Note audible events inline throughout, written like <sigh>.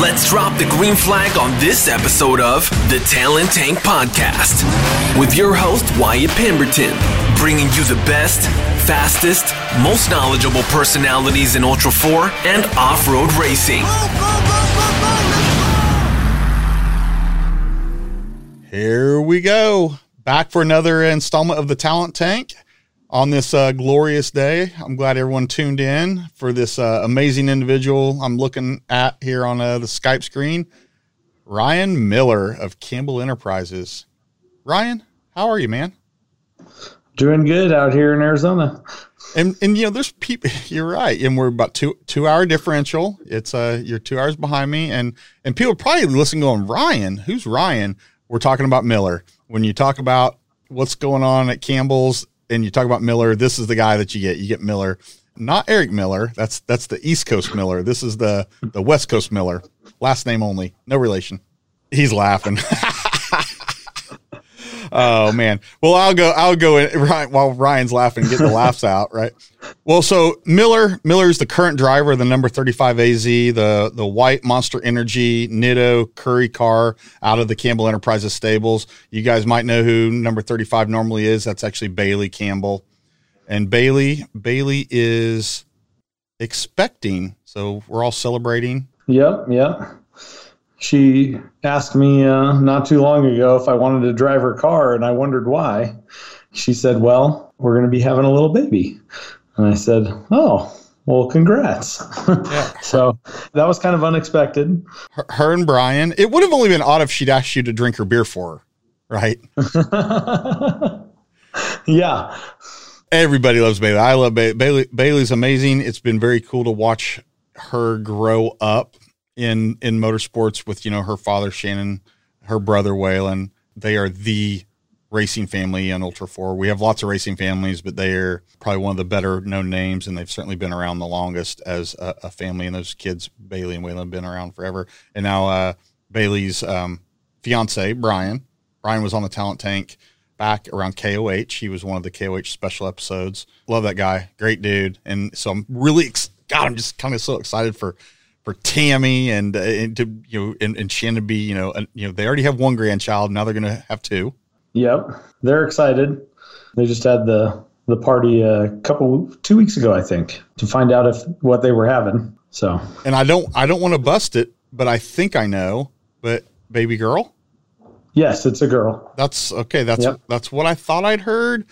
Let's drop the green flag on this episode of the Talent Tank Podcast with your host, Wyatt Pemberton, bringing you the best, fastest, most knowledgeable personalities in Ultra 4 and off road racing. Here we go. Back for another installment of the Talent Tank on this uh, glorious day. I'm glad everyone tuned in for this uh, amazing individual I'm looking at here on uh, the Skype screen. Ryan Miller of Campbell Enterprises. Ryan, how are you, man? Doing good out here in Arizona. And and you know, there's people. <laughs> You're right, and we're about two two hour differential. It's uh, you're two hours behind me, and and people probably listen going, Ryan, who's Ryan? We're talking about Miller. When you talk about what's going on at Campbell's, and you talk about Miller, this is the guy that you get. You get Miller, not Eric Miller. That's that's the East Coast Miller. This is the the West Coast Miller. Last name only, no relation. He's laughing. <laughs> oh man. Well, I'll go. I'll go in, right while Ryan's laughing, get the laughs out. Right. Well, so Miller Miller is the current driver of the number thirty five AZ, the the white Monster Energy Nitto Currie car out of the Campbell Enterprises stables. You guys might know who number thirty five normally is. That's actually Bailey Campbell, and Bailey Bailey is expecting. So we're all celebrating. Yep. Yep. She asked me uh, not too long ago if I wanted to drive her car, and I wondered why. She said, Well, we're going to be having a little baby. And I said, Oh, well, congrats. Yeah. <laughs> so that was kind of unexpected. Her, her, and Brian, it would have only been odd if she'd asked you to drink her beer for her, right? <laughs> yeah. Everybody loves Bailey. I love Bailey. Bailey. Bailey's amazing. It's been very cool to watch her grow up in in motorsports with you know her father Shannon, her brother Wayland. They are the racing family in Ultra Four. We have lots of racing families, but they are probably one of the better known names, and they've certainly been around the longest as a, a family. And those kids, Bailey and Wayland, have been around forever. And now uh, Bailey's um, fiance Brian. Brian was on the Talent Tank back around KOH. He was one of the KOH special episodes. Love that guy, great dude. And so I'm really, ex- God, I'm just kind of so excited for for Tammy and, uh, and to you know and, and Shannon be you know you know they already have one grandchild now they're going to have two. Yep, they're excited. They just had the the party a couple two weeks ago I think to find out if what they were having. So and I don't I don't want to bust it, but I think I know. But baby girl. Yes, it's a girl. That's okay. That's yep. that's what I thought I'd heard.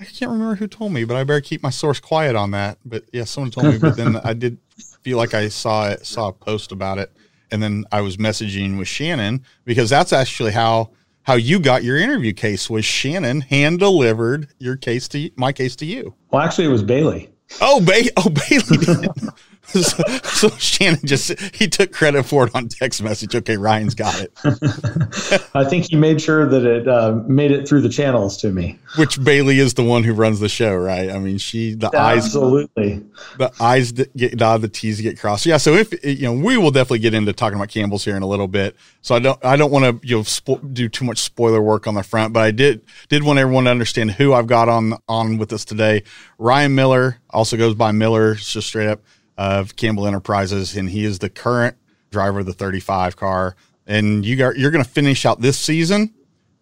I can't remember who told me, but I better keep my source quiet on that. But yeah, someone told me. But then I did feel like I saw it, saw a post about it, and then I was messaging with Shannon because that's actually how how you got your interview case was Shannon hand delivered your case to my case to you. Well, actually, it was Bailey. Oh, ba- oh Bailey. <laughs> so, <laughs> so, Shannon just he took credit for it on text message. Okay, Ryan's got it. <laughs> I think he made sure that it uh, made it through the channels to me. Which Bailey is the one who runs the show, right? I mean, she the eyes absolutely the eyes get dotted, the T's get crossed. Yeah, so if you know, we will definitely get into talking about Campbell's here in a little bit. So I don't I don't want to you know spo- do too much spoiler work on the front, but I did did want everyone to understand who I've got on on with us today. Ryan Miller also goes by Miller, just straight up of Campbell Enterprises, and he is the current driver of the 35 car. And you got you're going to finish out this season,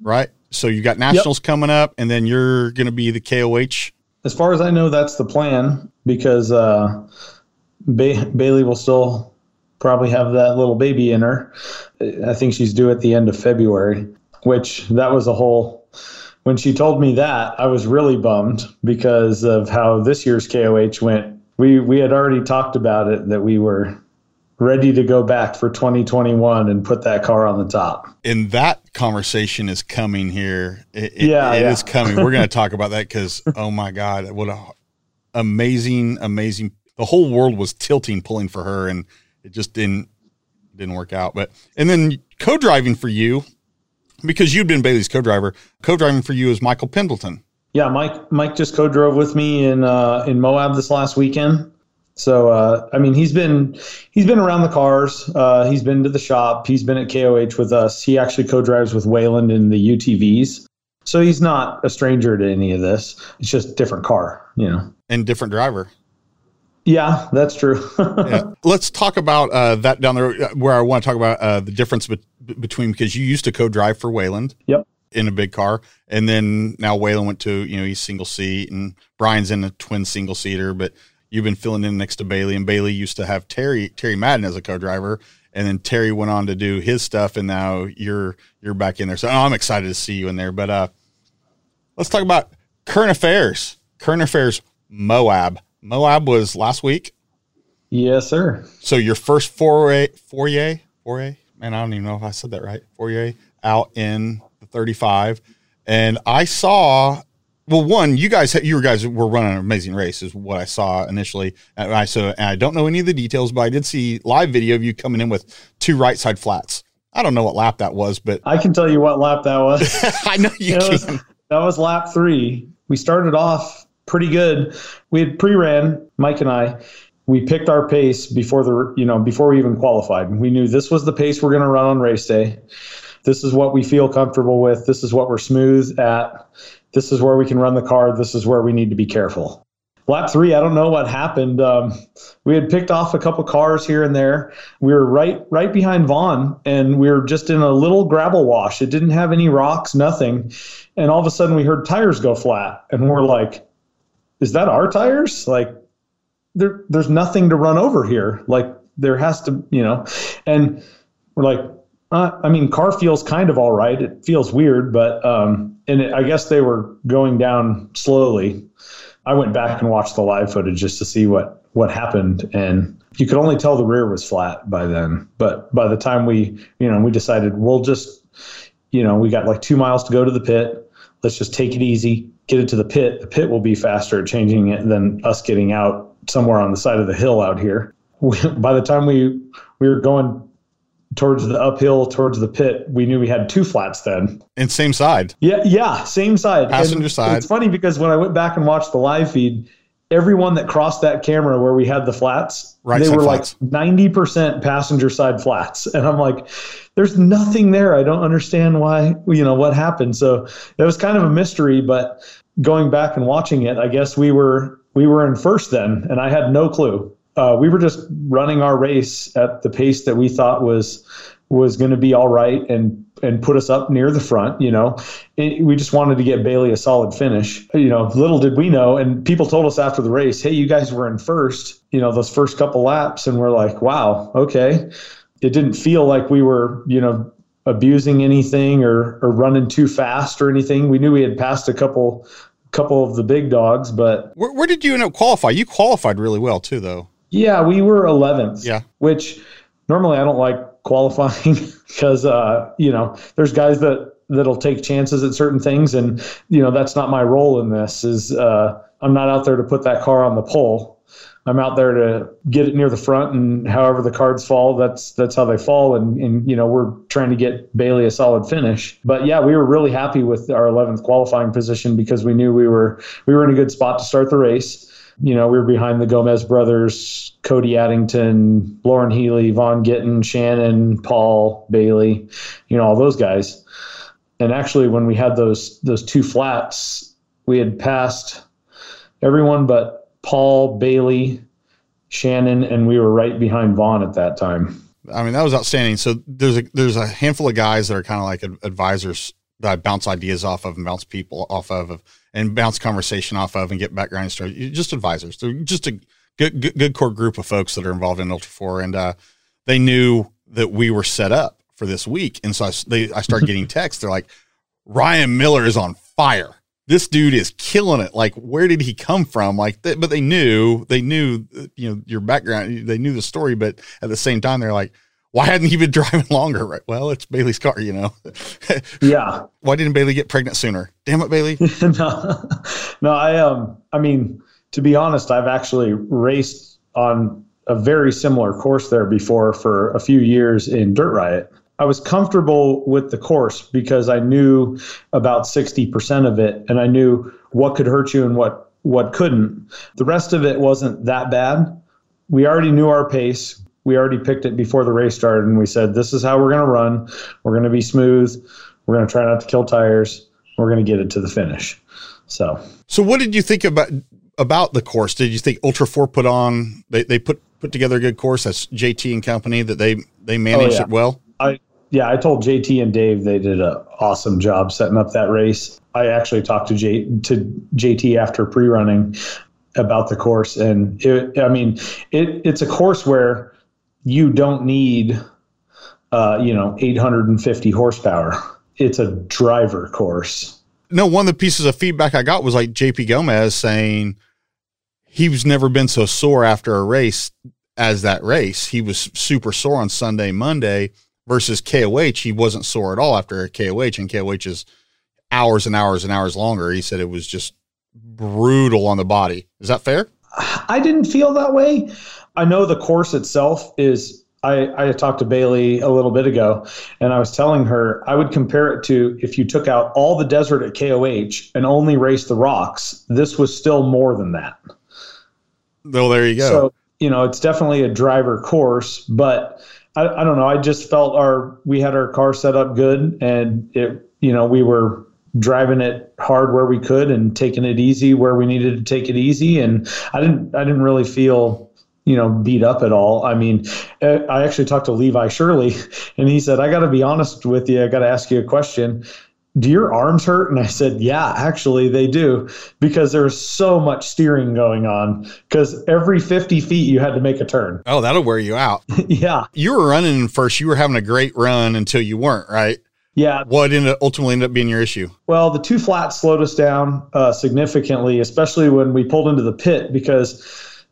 right? So you got nationals yep. coming up, and then you're going to be the KOH. As far as I know, that's the plan because uh, ba- Bailey will still probably have that little baby in her. I think she's due at the end of February, which that was a whole. When she told me that, I was really bummed because of how this year's KOH went we we had already talked about it that we were ready to go back for 2021 and put that car on the top. And that conversation is coming here. It, it, yeah, it yeah. is coming. We're going <laughs> to talk about that because oh my god, what a amazing, amazing! The whole world was tilting, pulling for her, and it just didn't didn't work out. But and then co-driving for you because you'd been Bailey's co-driver. Co-driving for you is Michael Pendleton. Yeah, Mike. Mike just co-drove with me in uh, in Moab this last weekend. So uh, I mean, he's been he's been around the cars. Uh, he's been to the shop. He's been at KOH with us. He actually co-drives with Wayland in the UTVs. So he's not a stranger to any of this. It's just different car, you know, and different driver. Yeah, that's true. <laughs> yeah. Let's talk about uh, that down there uh, where I want to talk about uh, the difference be- between because you used to co-drive for Wayland. Yep. In a big car, and then now Wayland went to you know he's single seat, and Brian's in a twin single seater, but you've been filling in next to Bailey, and Bailey used to have Terry Terry Madden as a co-driver, and then Terry went on to do his stuff, and now you're you're back in there. So oh, I'm excited to see you in there. But uh, let's talk about current affairs. Current affairs. Moab. Moab was last week. Yes, sir. So your first foray, foray, foray. Man, I don't even know if I said that right. Foray out in 35, and I saw. Well, one, you guys, you guys were running an amazing race, is what I saw initially. And I so, and I don't know any of the details, but I did see live video of you coming in with two right side flats. I don't know what lap that was, but I can tell you what lap that was. <laughs> I know you It can. was, that was lap three. We started off pretty good. We had pre-ran Mike and I. We picked our pace before the you know before we even qualified. We knew this was the pace we're going to run on race day. This is what we feel comfortable with. This is what we're smooth at. This is where we can run the car. This is where we need to be careful. Lap three, I don't know what happened. Um, we had picked off a couple cars here and there. We were right right behind Vaughn, and we were just in a little gravel wash. It didn't have any rocks, nothing. And all of a sudden, we heard tires go flat, and we're like, "Is that our tires?" Like, there, there's nothing to run over here. Like, there has to, you know. And we're like, uh, I mean, car feels kind of all right. It feels weird, but um, and it, I guess they were going down slowly. I went back and watched the live footage just to see what what happened, and you could only tell the rear was flat by then. But by the time we, you know, we decided we'll just, you know, we got like two miles to go to the pit. Let's just take it easy, get it to the pit. The pit will be faster at changing it than us getting out somewhere on the side of the hill out here. We, <laughs> by the time we we were going towards the uphill towards the pit, we knew we had two flats then. And same side. Yeah, yeah, same side. Passenger And side. It's funny because when I went back and watched the live feed, everyone that crossed that camera where we had the flats, Right they were flats. like ninety percent passenger side flats, <laughs> and I'm like, "There's nothing there. I don't understand why. You know what happened." So it was kind of a mystery. But going back and watching it, I guess we were we were in first then, and I had no clue. Uh, we were just running our race at the pace that we thought was was going to be all right and and put us up near the front. You know, we just wanted to get Bailey a solid finish. You know, little did we know, and people told us after the race, "Hey, you guys were in first. You know, those first couple laps," and we're like, "Wow, okay." It didn't feel like we were, you know, abusing anything or or running too fast or anything. We knew we had passed a couple couple of the big dogs, but Where, where did you end up qualify? You qualified really well too, though. Yeah, we were 11th. Yeah. Which normally I don't like qualifying <laughs> because, uh, you know, there's guys that, that'll take chances at certain things. And, you know, that's not my role in this is, uh, I'm not out there to put that car on the pole. I'm out there to get it near the front and however the cards fall, that's, that's how they fall. And, and, you know, we're trying to get Bailey a solid finish, but yeah, we were really happy with our 11th qualifying position because we knew we were, we were in a good spot to start the race you know, we were behind the Gomez brothers, Cody Addington, Loren Healy, Vaughn Gittin, Shannon, Paul, Bailey, you know, all those guys. And actually, when we had those those two flats, we had passed everyone but Paul, Bailey, Shannon, and we were right behind Vaughn at that time. I mean, that was outstanding. So there's a there's a handful of guys that are kind of like advisors that I bounce ideas off of and bounce people off of, of and bounce conversation off of and get background stories. Just advisors. They're just a good, good good core group of folks that are involved in Ultra Four, and uh, they knew that we were set up for this week, and so I, they I started <laughs> getting texts. They're like, Ryan Miller is on fire. This dude is killing it. Like, where did he come from? Like, th- but they knew, they knew, you know, your background. They knew the story, but at the same time, they're like, why hadn't he been <laughs> driving longer? Right. Well, it's Bailey's car, you know. <laughs> Yeah. why didn't Bailey get pregnant sooner? Damn it, Bailey. <laughs> no, no, I um, I mean, to be honest, I've actually raced on a very similar course there before for a few years in Dirt Riot. I was comfortable with the course because I knew about 60% of it and I knew what could hurt you and what what couldn't. The rest of it wasn't that bad. We already knew our pace. We already picked it before the race started and we said this is how we're going to run. We're going to be smooth. We're going to try not to kill tires. We're going to get it to the finish. So, So, what did you think about about the course? Did you think Ultra Four put on they, they put put together a good course? That's JT and company that they they managed oh, yeah. it well. I yeah, I told JT and Dave they did an awesome job setting up that race. I actually talked to J to JT after pre running about the course, and it, I mean it it's a course where you don't need uh, you know 850 horsepower. It's a driver course no, one of the pieces of feedback I got was like JP Gomez saying he was never been so sore after a race as that race. He was super sore on Sunday, Monday versus KOH. He wasn't sore at all after KOH, and KOH is hours and hours and hours longer. He said it was just brutal on the body. Is that fair? I didn't feel that way. I know the course itself is I, I talked to Bailey a little bit ago, and I was telling her I would compare it to if you took out all the desert at KOH and only raced the rocks, this was still more than that. Well, there you go. So, you know, it's definitely a driver course, but I, I don't know. I just felt our we had our car set up good, and it, you know, we were driving it hard where we could and taking it easy where we needed to take it easy, and I didn't I didn't really feel you know, beat up at all. I mean, uh, I actually talked to Levi Shirley, <laughs> and he said, "I got to be honest with you. I got to ask you a question. Do your arms hurt?" And I said, "Yeah, actually, they do, because there's so much steering going on. Because every 50 feet, you had to make a turn. Oh, that'll wear you out. <laughs> yeah. You were running first. You were having a great run until you weren't, right? Yeah. What ended up, ultimately ended up being your issue? Well, the two flats slowed us down uh, significantly, especially when we pulled into the pit because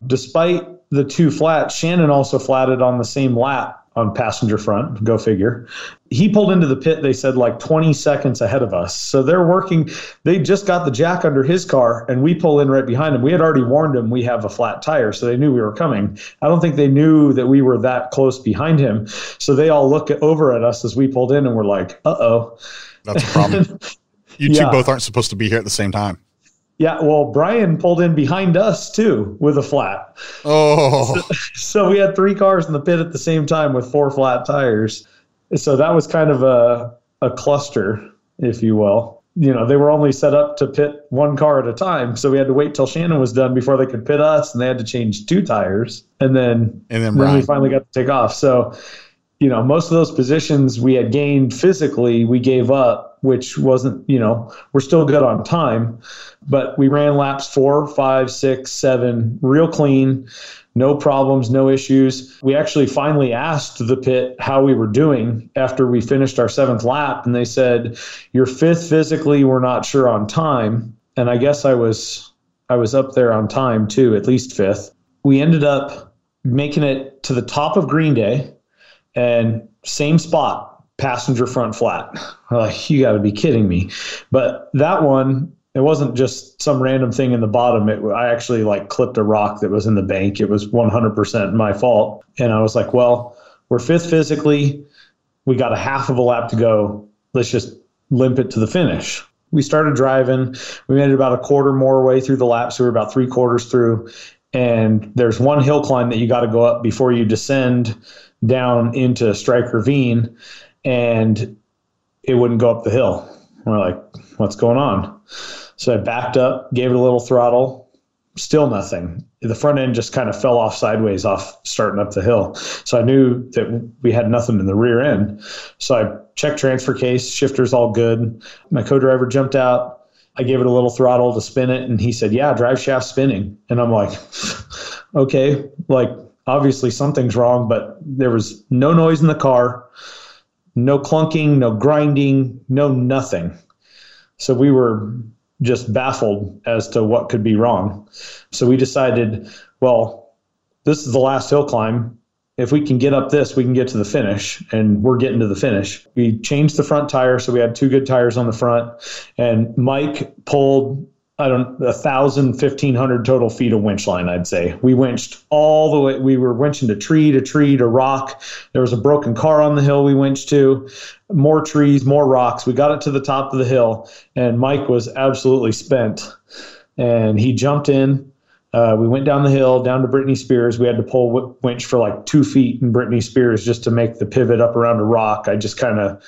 despite the two flats, Shannon also flatted on the same lap on passenger front. Go figure. He pulled into the pit, they said, like 20 seconds ahead of us. So they're working. They just got the jack under his car, and we pull in right behind him. We had already warned him we have a flat tire, so they knew we were coming. I don't think they knew that we were that close behind him. So they all look over at us as we pulled in, and we're like, uh oh. That's a problem. <laughs> you two yeah. both aren't supposed to be here at the same time. Yeah, well, Brian pulled in behind us too with a flat. Oh. So, <laughs> so, we had three cars in the pit at the same time with four flat tires. So that was kind of a, a cluster, if you will. You know, they were only set up to pit one car at a time. So we had to wait till Shannon was done before they could pit us, and they had to change two tires. And then, and then, then we finally got to take off. So, you know, most of those positions we had gained physically, we gave up which wasn't, you know, we're still good on time, but we ran laps four, five, six, seven, real clean, no problems, no issues. We actually finally asked the pit how we were doing after we finished our seventh lap, and they said, "You're fifth physically. We're not sure on time." And I guess I was, I was up there on time too, at least fifth. We ended up making it to the top of Green Day, and same spot passenger front flat. Like, you got to be kidding me. But that one, it wasn't just some random thing in the bottom. It, I actually like clipped a rock that was in the bank. It was 100% my fault. And I was like, well, we're fifth physically. We got a half of a lap to go. Let's just limp it to the finish. We started driving. We made it about a quarter more way through the lap. So we are about three quarters through. And there's one hill climb that you got to go up before you descend down into Strike Ravine and it wouldn't go up the hill. We're like, what's going on? So I backed up, gave it a little throttle, still nothing. The front end just kind of fell off sideways off starting up the hill. So I knew that we had nothing in the rear end. So I checked transfer case, shifter's all good. My co-driver jumped out. I gave it a little throttle to spin it, and he said, "Yeah, drive shaft spinning." And I'm like, <laughs> "Okay, like obviously something's wrong." But there was no noise in the car no clunking, no grinding, no nothing. So we were just baffled as to what could be wrong. So we decided, well, this is the last hill climb. If we can get up this, we can get to the finish, and we're getting to the finish. We changed the front tire, so we had two good tires on the front, and Mike pulled I don't a thousand, fifteen hundred total feet of winch line. I'd say we winched all the way. We were winching to tree to tree to rock. There was a broken car on the hill we winched to. More trees, more rocks. We got it to the top of the hill, and Mike was absolutely spent. And he jumped in. Uh, we went down the hill down to Britney Spears. We had to pull winch for like two feet in Britney Spears just to make the pivot up around a rock. I just kind of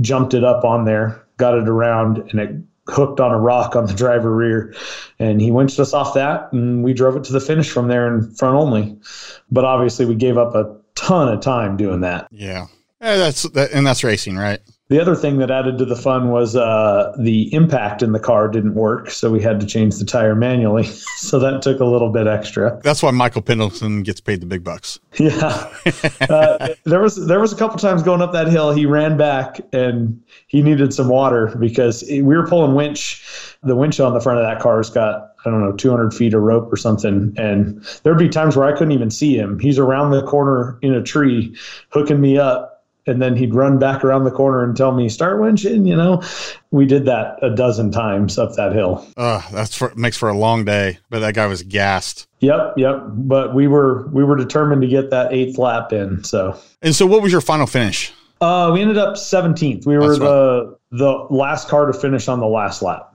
jumped it up on there, got it around, and it hooked on a rock on the driver rear and he winched us off that and we drove it to the finish from there in front only but obviously we gave up a ton of time doing that Yeah. Yeah, that's that, and that's racing, right? The other thing that added to the fun was uh, the impact in the car didn't work so we had to change the tire manually. <laughs> So that took a little bit extra. That's why Michael Pendleton gets paid the big bucks. yeah. <laughs> Uh, there was there was a couple times going up that hill he ran back and he needed some water because we were pulling winch the winch on the front of that car's got i don't know 200 feet of rope or something. And there'd be times where i couldn't even see him. He's around the corner in a tree hooking me up and then he'd run back around the corner and tell me start winching you know we did that a dozen times up that hill Uh, that's for, makes for a long day, but that guy was gassed. yep yep but we were we were determined to get that eighth lap in so And so, what was your final finish? Uh, we ended up 17th. We were That's the the last car to finish on the last lap.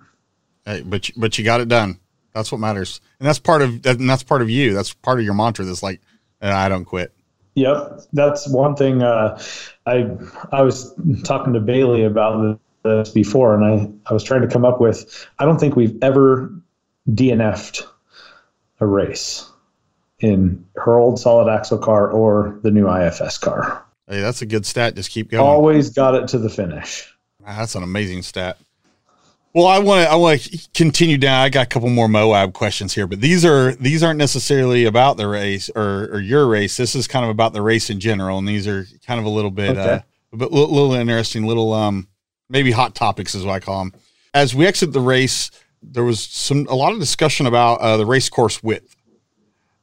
Hey, but you, but you got it done. That's what matters, and that's part of and that's part of you. That's part of your mantra. That's like, "Uh, I don't quit. Yep, that's one thing. Uh, I I was talking to Bailey about this before, and I I was trying to come up with. I don't think we've ever DNF'd a race in her old solid axle car or the new IFS car. Hey, that's a good stat. Just keep going. Always got it to the finish. Wow, That's an amazing stat. Well, I want to I want to continue down. I got a couple more Moab questions here, but these are these aren't necessarily about the race or, or your race. This is kind of about the race in general, and these are kind of a little bit Okay. uh, a little, little interesting, little um maybe hot topics is what I call them. As we exit the race, there was some a lot of discussion about uh, the race course width,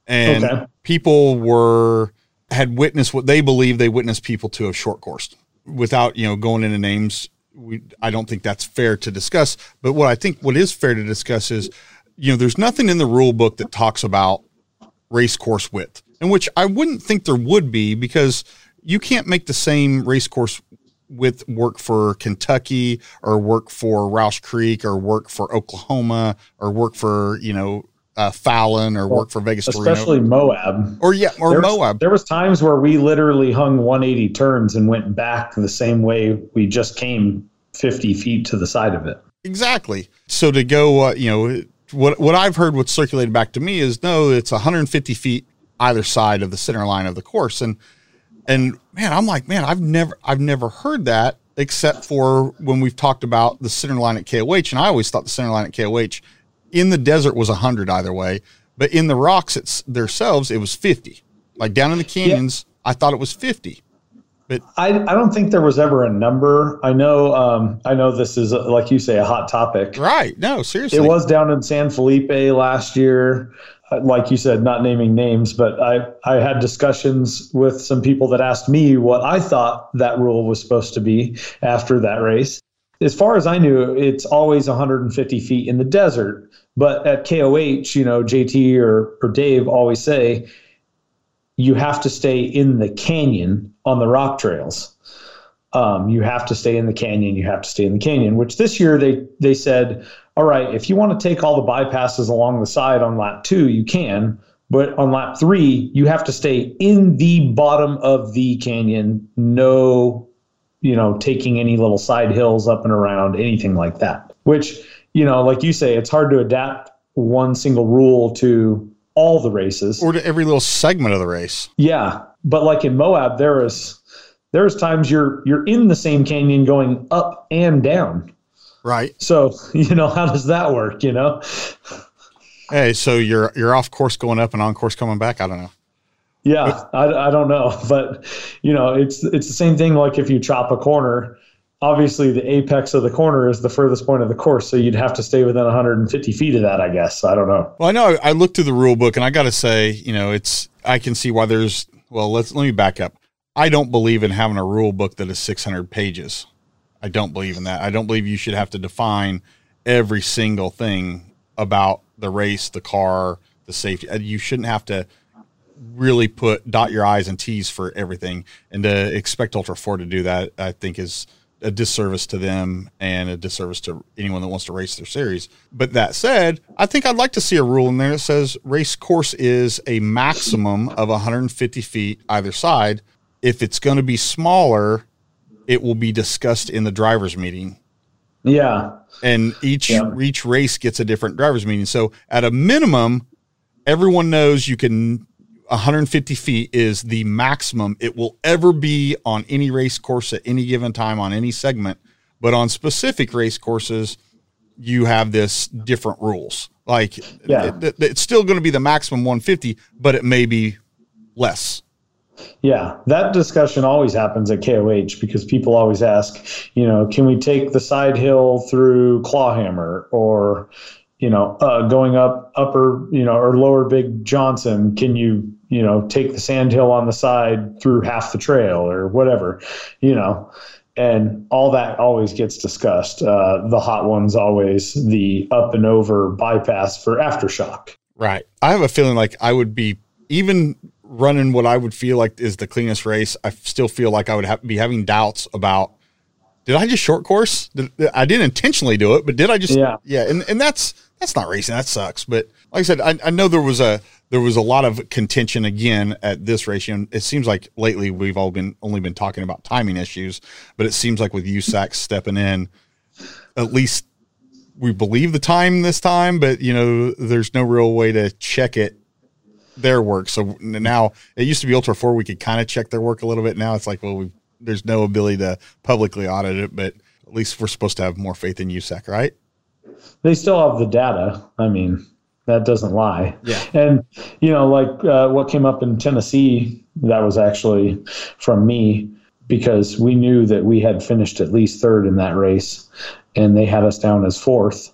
and Okay. people were had witnessed what they believe they witnessed people to have short coursed without you know going into names we i don't think that's fair to discuss but what i think what is fair to discuss is you know there's nothing in the rule book that talks about race course width and which i wouldn't think there would be because you can't make the same race course width work for kentucky or work for rausch creek or work for oklahoma or work for you know uh, fallon or work for vegas. Especially Moab. or yeah or there was, moab There was times where we literally hung 180 turns and went back the same way we just came 50 feet to the side of it. Exactly. So to go, uh, you know, what what I've heard, what's circulated back to me is no, it's 150 feet either side of the center line of the course, and and man, I'm like, man, I've never I've never heard that except for when we've talked about the center line at KOH, and I always thought the center line at KOH in the desert was 100 either way, but in the rocks it's themselves it was 50. Like down in the canyons, I thought it was 50. But I, I don't think there was ever a number. I know um, I know this is uh, like you say a hot topic. Right? No, seriously. It was down in San Felipe last year. Uh, Like you said, not naming names, but I, I had discussions with some people that asked me what I thought that rule was supposed to be after that race. As far as I knew, it's always 150 feet in the desert. But at KOH, you know, JT or, or Dave always say you have to stay in the canyon on the rock trails. Um, you have to stay in the canyon. You have to stay in the canyon. Which this year they they said, all right, if you want to take all the bypasses along the side on lap two, you can. But on lap three, you have to stay in the bottom of the canyon. No, you know, taking any little side hills up and around, anything like that. Which you know, like you say, it's hard to adapt one single rule to all the races. or to every little segment of the race. Yeah, but like in Moab, there is there's times you're you're in the same canyon going up and down. Right. So <laughs> you know how does that work? You know, Hey, so you're you're off course going up and on course coming back. I don't know. yeah, I, I don't know, <laughs> but you know it's it's the same thing. Like if you chop a corner, obviously the apex of the corner is the furthest point of the course, so you'd have to stay within 150 feet of that. I guess I don't know. Well, I know I looked through the rule book and I got to say, you know, it's I can see why there's. Well, let's let me back up. I don't believe in having a rule book that is 600 pages. I don't believe in that. I don't believe you should have to define every single thing about the race, the car, the safety. Uh, You shouldn't have to really put dot your i's and t's for everything and to expect ultra 4 to do that i think is a disservice to them and a disservice to anyone that wants to race their series but that said i think i'd like to see a rule in there that says race course is a maximum of 150 feet either side if it's going to be smaller it will be discussed in the drivers meeting Yeah. And each Yeah. each race gets a different drivers meeting. So at a minimum, everyone knows you can 150 feet is the maximum it will ever be on any race course at any given time on any segment. But on specific race courses, you have this different rules. Like Yeah. it- it- it's still going to be the maximum 150, but it may be less. Yeah, that discussion always happens at KOH because people always ask, you know, can we take the side hill through Clawhammer or, you know, uh, going up upper, you know, or lower Big Johnson? Can you, you know, take the sand hill on the side through half the trail or whatever, you know? And all that always gets discussed. Uh, the hot one's always the up and over bypass for aftershock. Right. I have a feeling like I would be even running what I would feel like is the cleanest race. I still feel like I would have, be having doubts about did I just short course? Did, I didn't intentionally do it, but did I just Yeah. yeah, and and that's that's not racing. That sucks. But like I said, I, I know there was a there was a lot of contention again at this race. And it seems like lately we've all been only been talking about timing issues, but it seems like with USAC stepping in, at least we believe the time this time, but you know, there's no real way to check it their work. So now it used to be Ultra Four, we could kind of check their work a little bit. Now it's like, well, we there's no ability to publicly audit it, but at least we're supposed to have more faith in USAC, right? They still have the data. I mean, that doesn't lie. Yeah. And you know, like uh, what came up in Tennessee, that was actually from me because we knew that we had finished at least third in that race, and they had us down as fourth,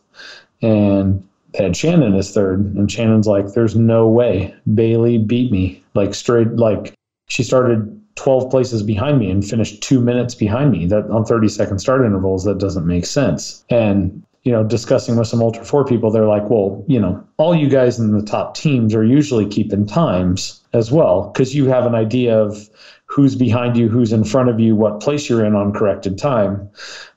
and they had Shannon as third, and Shannon's like, "There's no way Bailey beat me." Like straight, like she started. 12 places behind me and finished two minutes behind me that on 30 second start intervals that doesn't make sense and you know, discussing with some Ultra 4 people, they're like, well, you know, all you guys in the top teams are usually keeping times as well, because you have an idea of who's behind you, who's in front of you, what place you're in on corrected time.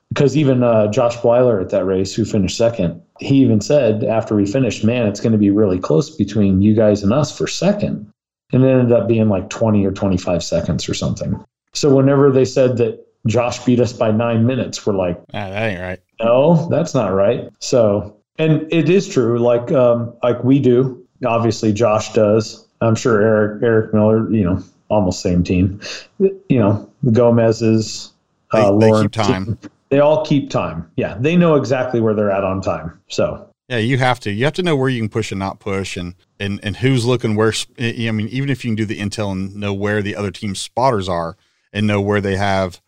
Because even uh, Josh Weiler at that race, who finished second, he even said after we finished, man, it's going to be really close between you guys and us for second. And it ended up being like 20 or 25 seconds or something. So whenever they said that Josh beat us by nine minutes, we're like, Ah, that ain't right. no, that's not right. So, and it is true. Like, um, like we do. Obviously, Josh does. I'm sure Eric, Eric Miller. You know, almost same team. You know, the Gomez's, uh, they keep time. They all keep time. Yeah, they know exactly where they're at on time. So, Yeah, you have to. You have to know where you can push and not push, and and and who's looking where. I mean, even if you can do the intel and know where the other team's spotters are, and know where they have,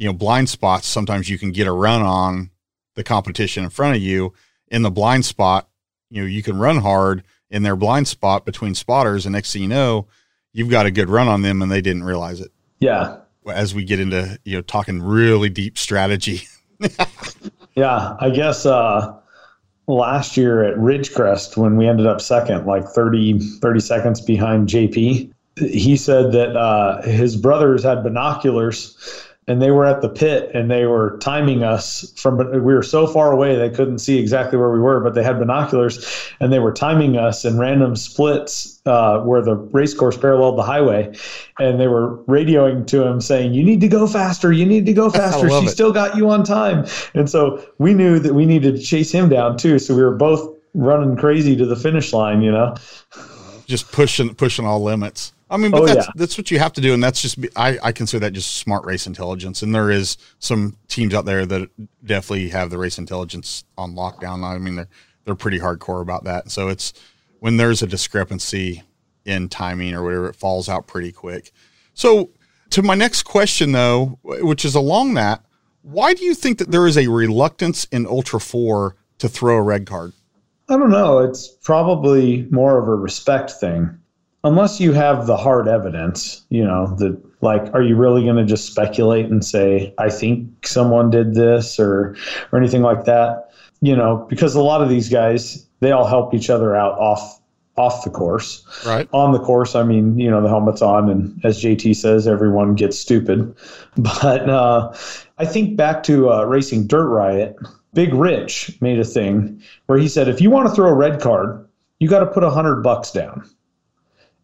you know, blind spots. Sometimes you can get a run on the competition in front of you in the blind spot. You know, you can run hard in their blind spot between spotters, and next thing you know, you've got a good run on them, and they didn't realize it. yeah, As we get into you know talking really deep strategy, <laughs> yeah. I guess uh, last year at Ridgecrest, when we ended up second, like 30, 30 seconds behind JP, he said that uh, his brothers had binoculars and they were at the pit and they were timing us from we were so far away they couldn't see exactly where we were but they had binoculars and they were timing us in random splits uh, where the race course paralleled the highway and they were radioing to him saying you need to go faster you need to go <laughs> faster she it. still got you on time and so we knew that we needed to chase him down too so we were both running crazy to the finish line you know just pushing pushing all limits. I mean, but Oh, that's yeah. that's what you have to do, and that's just be- I I consider that just smart race intelligence. And there is some teams out there that definitely have the race intelligence on lockdown. I mean, they're they're pretty hardcore about that. So it's when there's a discrepancy in timing or whatever, it falls out pretty quick. So to my next question though, which is along that, why do you think that there is a reluctance in Ultra Four to throw a red card? I don't know. It's probably more of a respect thing. Unless you have the hard evidence, you know, that like, are you really going to just speculate and say, I think someone did this or, or anything like that? You know, because a lot of these guys, they all help each other out off, off the course. Right. On the course, I mean, you know, the helmet's on, and as JT says, everyone gets stupid. <laughs> But uh, I think back to uh, Racing Dirt Riot, Big Rich made a thing where he said, if you want to throw a red card, you got to put a hundred bucks down.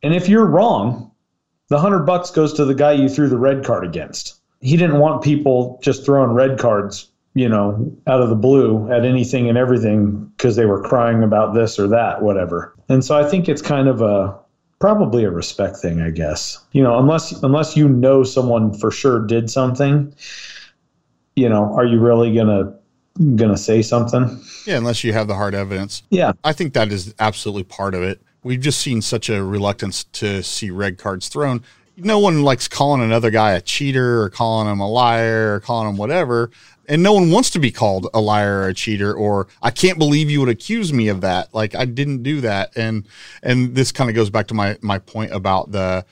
And if you're wrong, the hundred bucks goes to the guy you threw the red card against. He didn't want people just throwing red cards you know, out of the blue at anything and everything because they were crying about this or that, whatever. And so I think it's kind of a probably a respect thing, I guess. You know, unless unless you know someone for sure did something, you know, are you really gonna gonna say something? Yeah, unless you have the hard evidence. Yeah. I think that is absolutely part of it. We've just seen such a reluctance to see red cards thrown. No one likes calling another guy a cheater or calling him a liar or calling him whatever. And no one wants to be called a liar or a cheater or I can't believe you would accuse me of that. Like I didn't do that. And and this kind of goes back to my my point about the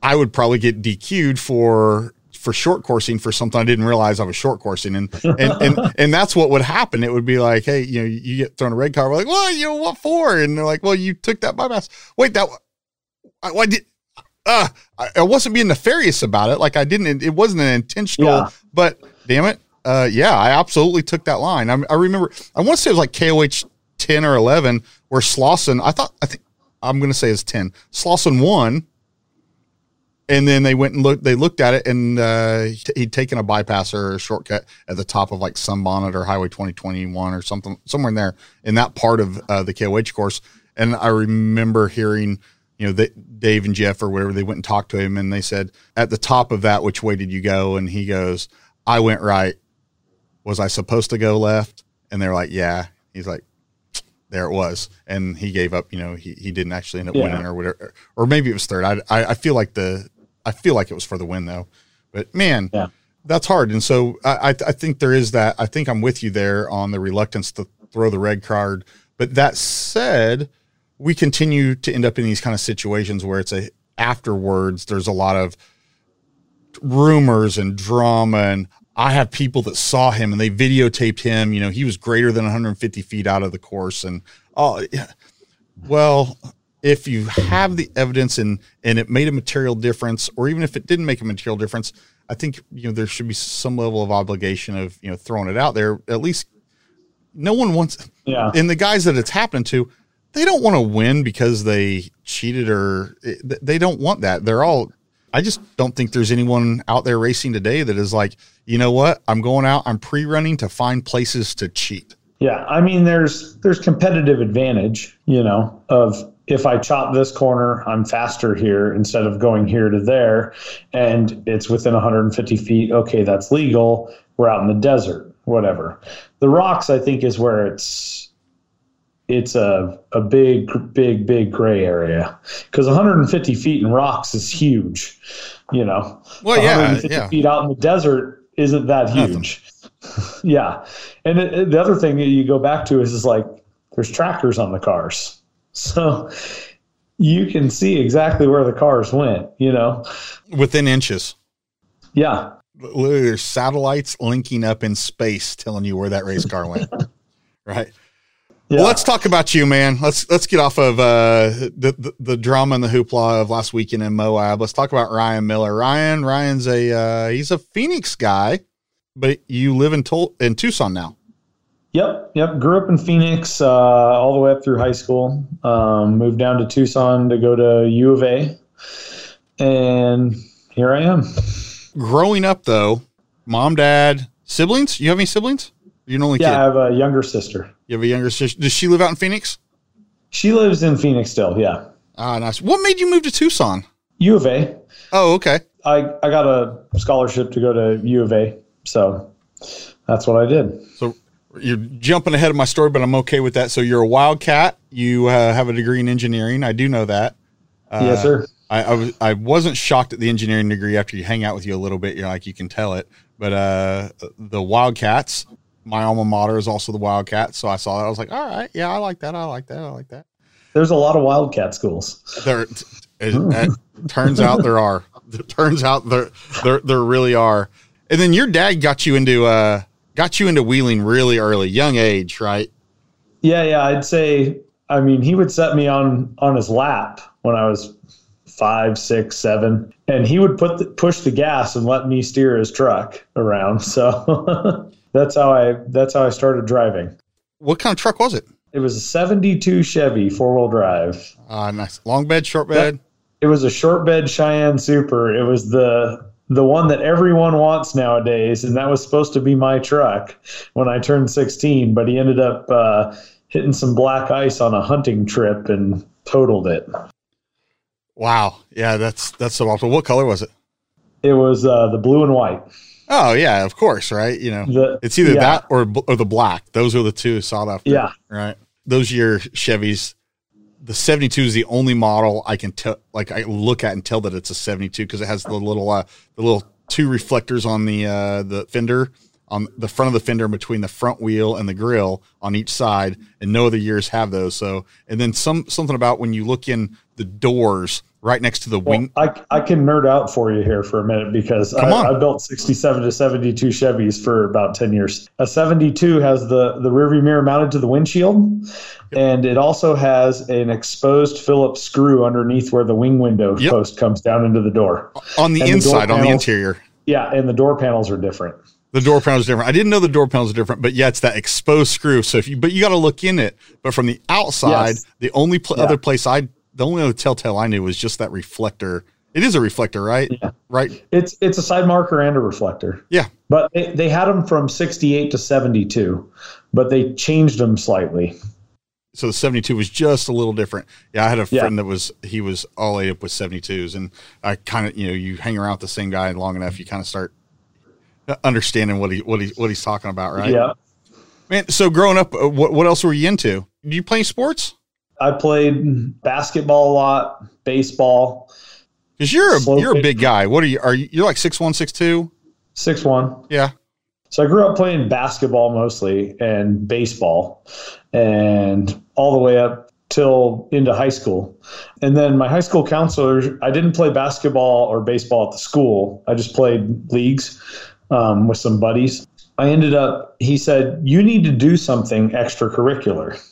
I would probably get DQ'd for for short coursing for something I didn't realize I was short coursing, and and and, <laughs> and that's what would happen. It would be like, hey, you know, you get thrown a red card. We're like, well, you know, what for? And they're like, well, you took that bypass. Wait, that why did? Uh, I, I wasn't being nefarious about it. Like I didn't. It wasn't an intentional. Yeah. But damn it, uh, yeah, I absolutely took that line. I, I remember. I want to say it was like KOH ten or eleven where Slauson. I thought. I think I'm going to say it's ten. Slauson won and then they went and looked they looked at it and uh, he'd taken a bypass or a shortcut at the top of like sunbonnet or highway 2021 or something somewhere in there in that part of uh, the koh course. And i remember hearing you know that dave and jeff or whatever they went and talked to him and they said at the top of that which way did you go? And he goes i went right was i supposed to go left? And they're like yeah. He's like there it was. And he gave up you know he, he didn't actually end up Yeah. winning or whatever or maybe it was third. I, I i feel like the i feel like it was for the win though but man Yeah. that's hard and so I, I i think there is that i think i'm with you there on the reluctance to throw the red card but that said we continue to end up in these kind of situations where it's a afterwards there's a lot of rumors and drama and I have people that saw him and they videotaped him. You know, he was greater than 150 feet out of the course. And oh, yeah. well, if you have the evidence and and it made a material difference, or even if it didn't make a material difference, I think you know there should be some level of obligation of you know throwing it out there. At least no one wants. Yeah. And the guys that it's happened to, they don't want to win because they cheated or eh, they don't want that. They're all. I just don't think there's anyone out there racing today that is like, you know what? I'm going out. I'm pre-running to find places to cheat. Yeah, I mean, there's there's competitive advantage, you know, of if I chop this corner, I'm faster here instead of going here to there, and it's within 150 feet. Okay, that's legal. We're out in the desert, whatever. The rocks, I think, is where it's it's a a big, big, big gray area because 150 feet in rocks is huge, you know. Well, yeah, 150 yeah. feet out in the desert isn't that huge. <laughs> yeah, and it, it- the other thing that you go back to is is like there's trackers on the cars, so you can see exactly where the cars went. You know, Within inches. yeah, Literally, there's satellites linking up in space telling you where that race car went. <laughs> right. yeah. Well, let's talk about you, man. Let's let's get off of uh, the, the the drama and the hoopla of last weekend in Moab. Let's talk about Ryan Miller. Ryan, Ryan's a uh, he's a Phoenix guy, but you live in Tul- in Tucson now. Yep, yep. Grew up in Phoenix uh, all the way up through high school. Um, moved down to Tucson to go to U of A, and here I am. Growing up though, mom, dad, siblings. You have any siblings? You're an only Yeah, I have a younger sister. You have a younger sister. Does she live out in Phoenix? She lives in Phoenix still. Yeah, Ah, nice. What made you move to Tucson? U of A. Oh, okay. I I got a scholarship to go to U of A, so that's what I did. So you're jumping ahead of my story, but I'm okay with that. So you're a wildcat. You uh, have a degree in engineering. I do know that. Uh, yes, sir. I, I was I wasn't shocked at the engineering degree after you hang out with you a little bit. You're like you can tell it. But uh, the Wildcats, my alma mater is also the Wildcats. So I saw that. I was like, all right, yeah, I like that. I like that. I like that. There's a lot of Wildcat schools. There, it, it turns out there are. It turns out there there there really are. And then your dad got you into uh got you into wheeling really early, young age, right? Yeah, yeah. I'd say. I mean, he would set me on on his lap when I was five, six, seven, and he would put the, push the gas and let me steer his truck around. So <laughs> that's how I that's how I started driving. What kind of truck was it? It was a '72 Chevy four wheel drive. Uh, nice. Long bed, short bed. It was a short bed Cheyenne Super. It was the the one that everyone wants nowadays, and that was supposed to be my truck when I turned 16. But he ended up uh, hitting some black ice on a hunting trip and totaled it. Wow. Yeah, that's that's so awful. What color was it? It was uh, the blue and white. Oh yeah, of course, right? You know, The- it's either yeah. that or or the black. Those are the two sought after. Yeah. Right. Those year Chevys, the 72 is the only model I can tell like I look at and tell that it's a 72 because it has the little uh the little two reflectors on the uh the fender on the front of the fender between the front wheel and the grill on each side and no other years have those. So and then some something about when you look in the doors right next to the Well, wing I, I can nerd out for you here for a minute because I. I built 67 to 72 Chevys for about 10 years. A 72 has the, the rearview mirror mounted to the windshield, and it also has an exposed Phillips screw underneath where the wing window Yep. post comes down into the door. on the and the door inside on the interior Yeah, and the door panels are different. The door panels are different. I didn't know the door panels are different, but yeah, it's that exposed screw. So if you, but you got to look in it. But from the outside, Yes. the only pl- Yeah. other place I, the only other telltale I knew was just that reflector. It is a reflector, right? Yeah. Right. It's it's a side marker and a reflector. Yeah. But they, they had them from 68 to 72, but they changed them slightly. So the 72 was just a little different. Yeah. I had a Yeah. friend that was, he was all ate up with 72s. And I kind of, you know, you hang around with the same guy long enough, you kind of start understanding what he, what he, what he's talking about. Right. Yeah. Man. So growing up, uh, what, what else were you into? Do you play sports? I played basketball a lot, baseball, Cause you're a, Slow you're a big guy. What are you? Are you, you're like six one, six two? six one. Yeah. So I grew up playing basketball mostly and baseball, and all the way up till into high school. And then my high school counselor, I didn't play basketball or baseball at the school. I just played leagues um, with some buddies. I ended up. He said, "You need to do something extracurricular."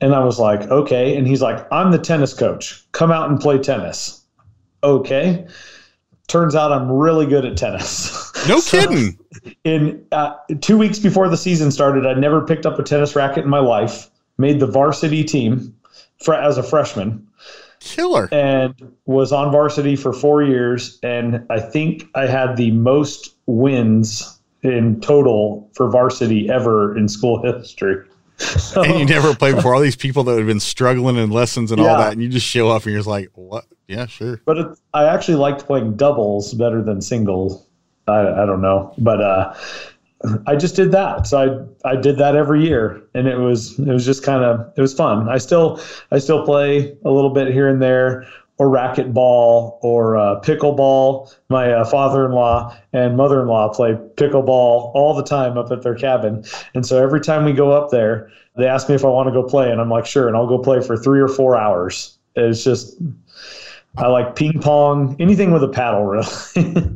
And I was like, okay. And he's like, I'm the tennis coach. Come out and play tennis. Okay. Turns out I'm really good at tennis. No <laughs> So- kidding. in uh, two weeks before the season started, I never picked up a tennis racket in my life. Made the varsity team for, as a freshman Killer. and was on varsity for four years. And I think I had the most wins in total for varsity ever in school <laughs> history. So, <laughs> And you never played before. All these people that have been struggling in lessons and all that, and you just show up and you're just like, what? Yeah, sure. but it, I actually liked playing doubles better than single. I, I don't know, but uh, I just did that. So I I did that every year, and it was it was just kind of it was fun. I still I still play a little bit here and there, or racquetball or uh, pickleball. My uh, father-in-law and mother-in-law play pickleball all the time up at their cabin, and so every time we go up there, they ask me if I want to go play, and I'm like sure, and I'll go play for three or four hours. It's just I like ping pong, anything with a paddle, really.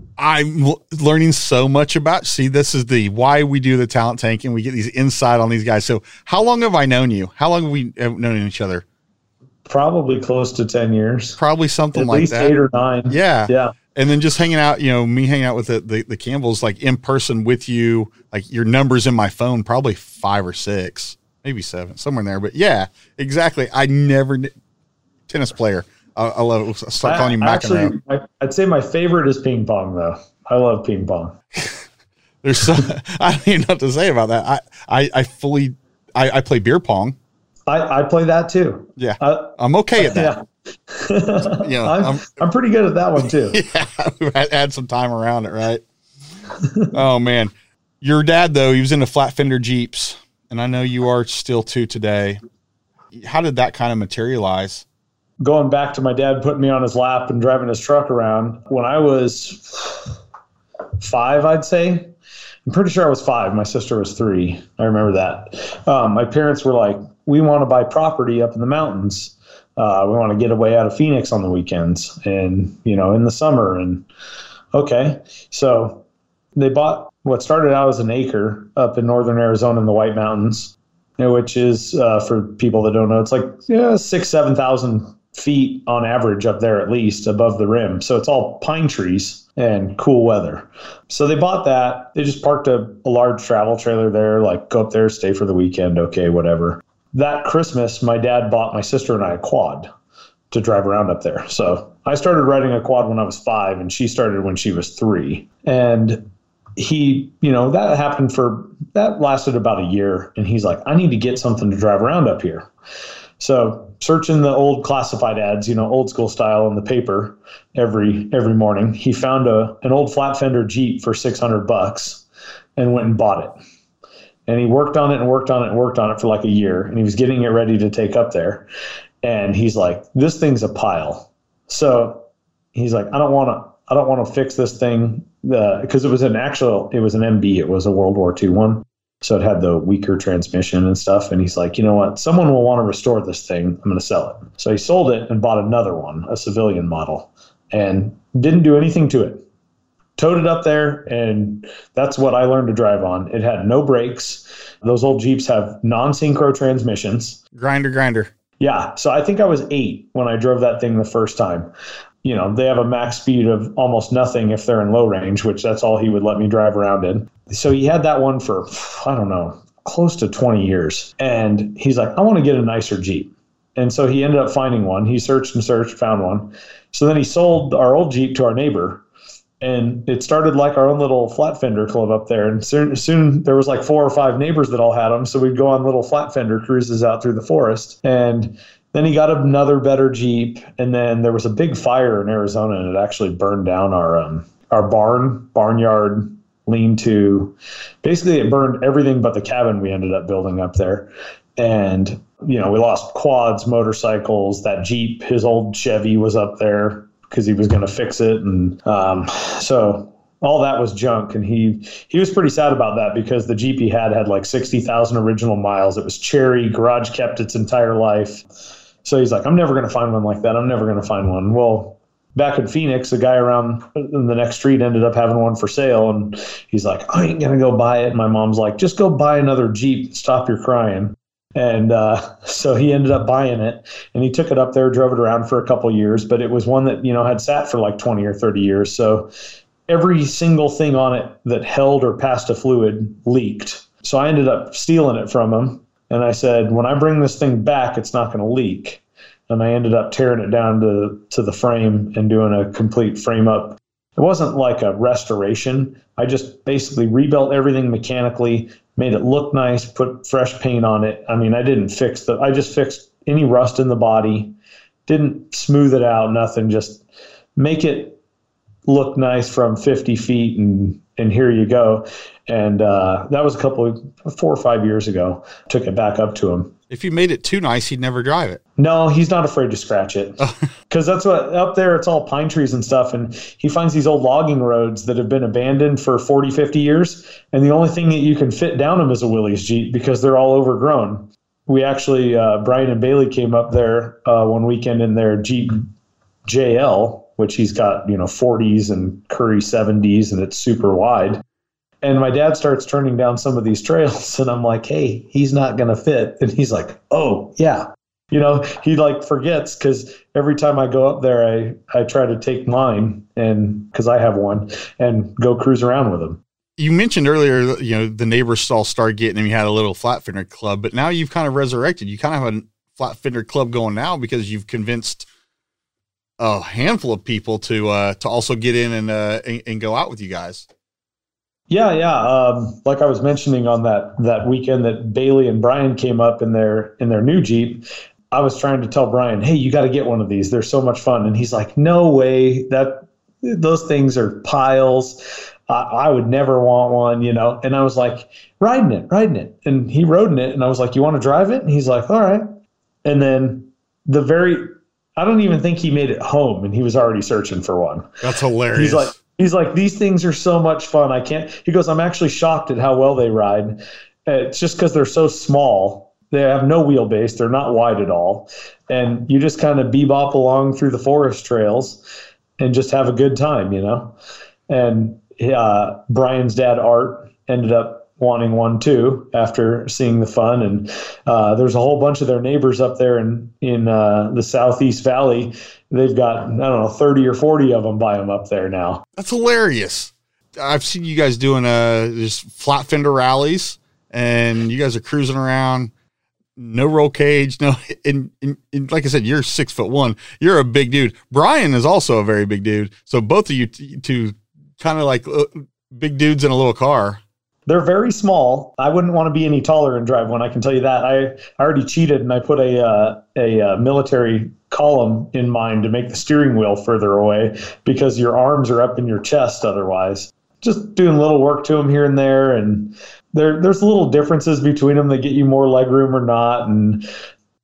<laughs> I'm l- learning so much about. See, this is the why we do the talent tank, and we get these insight on these guys. So, how long have I known you? How long have we known each other? Probably close to ten years, Probably something at like least that. eight or nine. yeah. yeah. And then just hanging out, you know, me hanging out with the, the, the Campbells, like in person with you, like your numbers in my phone, probably five or six, maybe seven, somewhere in there. But yeah, exactly. I never, tennis player. I, I love it. I'll start calling you I- actually, I, I'd say my favorite is ping pong, though. I love ping pong. <laughs> There's so, <laughs> I don't even know what to say about that. I, I, I fully, I, I play beer pong. I, I play that too. Yeah. I, I'm okay at that. yeah. <laughs> Yeah, I'm, I'm- I'm pretty good at that one too. <laughs> yeah, <laughs> had some time around it, right? oh man, your dad though he was into flat fender jeeps, and I know you are still too today. How did that kind of materialize? Going back to my dad putting me on his lap and driving his truck around when I was five, I'd say. I'm pretty sure I was five. My sister was three. I remember that. Um, my parents were like, "We want to buy property up in the mountains. Uh, we want to get away out of Phoenix on the weekends and you know in the summer." And okay, so they bought what started out as an acre up in northern Arizona in the White Mountains, which is uh, for people that don't know, it's like yeah, six, seven thousand feet on average up there at least above the rim. So it's all pine trees and cool weather. So they bought that. They just parked a, a large travel trailer there, like go up there, stay for the weekend, okay, whatever. That Christmas, my dad bought my sister and I a quad to drive around up there. So I started riding a quad when I was five, and she started when she was three. And he, you know, that happened for that lasted about a year. And he's like, I need to get something to drive around up here. So searching the old classified ads, you know, old school style in the paper every every morning, he found a an old flat fender Jeep for six hundred bucks and went and bought it. And he worked on it and worked on it and worked on it for like a year. And he was getting it ready to take up there. And he's like, This thing's a pile. So he's like, I don't want to I don't want to fix this thing because uh, it was an actual, it was an MB, it was a World War II one. So it had the weaker transmission and stuff. And he's like, you know what? Someone will want to restore this thing. I'm going to sell it. So he sold it and bought another one, a civilian model, and didn't do anything to it. Towed it up there, and that's what I learned to drive on. It had no brakes. Those old Jeeps have non synchro transmissions. Grinder, grinder. Yeah. So I think I was eight when I drove that thing the first time you know, they have a max speed of almost nothing if they're in low range, which that's all he would let me drive around in. So he had that one for, I don't know, close to 20 years. And he's like, I want to get a nicer Jeep. And so he ended up finding one. He searched and searched, found one. So then he sold our old Jeep to our neighbor. And it started like our own little flat fender club up there. And soon, soon there was like four or five neighbors that all had them. So we'd go on little flat fender cruises out through the forest. And then he got another better Jeep, and then there was a big fire in Arizona, and it actually burned down our um, our barn, barnyard, lean to. Basically, it burned everything but the cabin we ended up building up there, and you know we lost quads, motorcycles. That Jeep, his old Chevy, was up there because he was going to fix it, and um, so all that was junk and he he was pretty sad about that because the jeep he had had like 60,000 original miles it was cherry garage kept its entire life so he's like, I'm never going to find one like that. I'm never going to find one. Well, back in Phoenix, a guy around in the next street ended up having one for sale. And he's like, I ain't going to go buy it. And my mom's like, just go buy another Jeep. Stop your crying. And uh, <laughs> so he ended up buying it and he took it up there, drove it around for a couple years, but it was one that, you know, had sat for like 20 or 30 years. So every single thing on it that held or passed a fluid leaked. So I ended up stealing it from him and I said, when I bring this thing back, it's not going to leak. And I ended up tearing it down to, to the frame and doing a complete frame up. It wasn't like a restoration. I just basically rebuilt everything mechanically, made it look nice, put fresh paint on it. I mean, I didn't fix the, I just fixed any rust in the body, didn't smooth it out, nothing, just make it look nice from 50 feet and and here you go. And uh, that was a couple of four or five years ago. Took it back up to him. If you made it too nice, he'd never drive it. No, he's not afraid to scratch it <laughs> because that's what up there. It's all pine trees and stuff, and he finds these old logging roads that have been abandoned for 40, 50 years, and the only thing that you can fit down them is a Willys Jeep because they're all overgrown. We actually, uh, Brian and Bailey came up there uh, one weekend in their Jeep JL, which he's got, you know, 40s and Currie 70s, and it's super wide. And my dad starts turning down some of these trails, <laughs> and I'm like, hey, he's not going to fit. And he's like, oh, yeah. You know, he like forgets because every time I go up there, I, I try to take mine and because I have one and go cruise around with him. You mentioned earlier, you know, the neighbors all started getting him. You had a little flat fender club, but now you've kind of resurrected. You kind of have a flat fender club going now because you've convinced a handful of people to uh, to also get in and, uh, and, and go out with you guys. Yeah, yeah. Um, like I was mentioning on that that weekend that Bailey and Brian came up in their in their new Jeep. I was trying to tell Brian, "Hey, you got to get one of these. They're so much fun." And he's like, "No way. That those things are piles. I, I would never want one." You know. And I was like, "Riding it, riding it." And he rode in it, and I was like, "You want to drive it?" And he's like, "All right." And then the very I don't even think he made it home, and he was already searching for one. That's hilarious. He's like, he's like, these things are so much fun. I can't. He goes, I'm actually shocked at how well they ride. It's just because they're so small. They have no wheelbase. They're not wide at all, and you just kind of bebop along through the forest trails and just have a good time, you know. And uh, Brian's dad Art ended up wanting one too after seeing the fun. And uh, there's a whole bunch of their neighbors up there in in uh, the Southeast Valley. They've got I don't know 30 or 40 of them by them up there now. That's hilarious. I've seen you guys doing uh just flat fender rallies, and you guys are cruising around. no roll cage, no. <laughs> And, like I said, you're six foot one. You're a big dude. Brian is also a very big dude. So both of you t- two kind of like uh, big dudes in a little car. They're very small. I wouldn't want to be any taller and drive one. I can tell you that. I, I already cheated and I put a uh, a uh, military column in mine to make the steering wheel further away because your arms are up in your chest otherwise. Just doing little work to them here and there, and there there's little differences between them that get you more leg room or not, and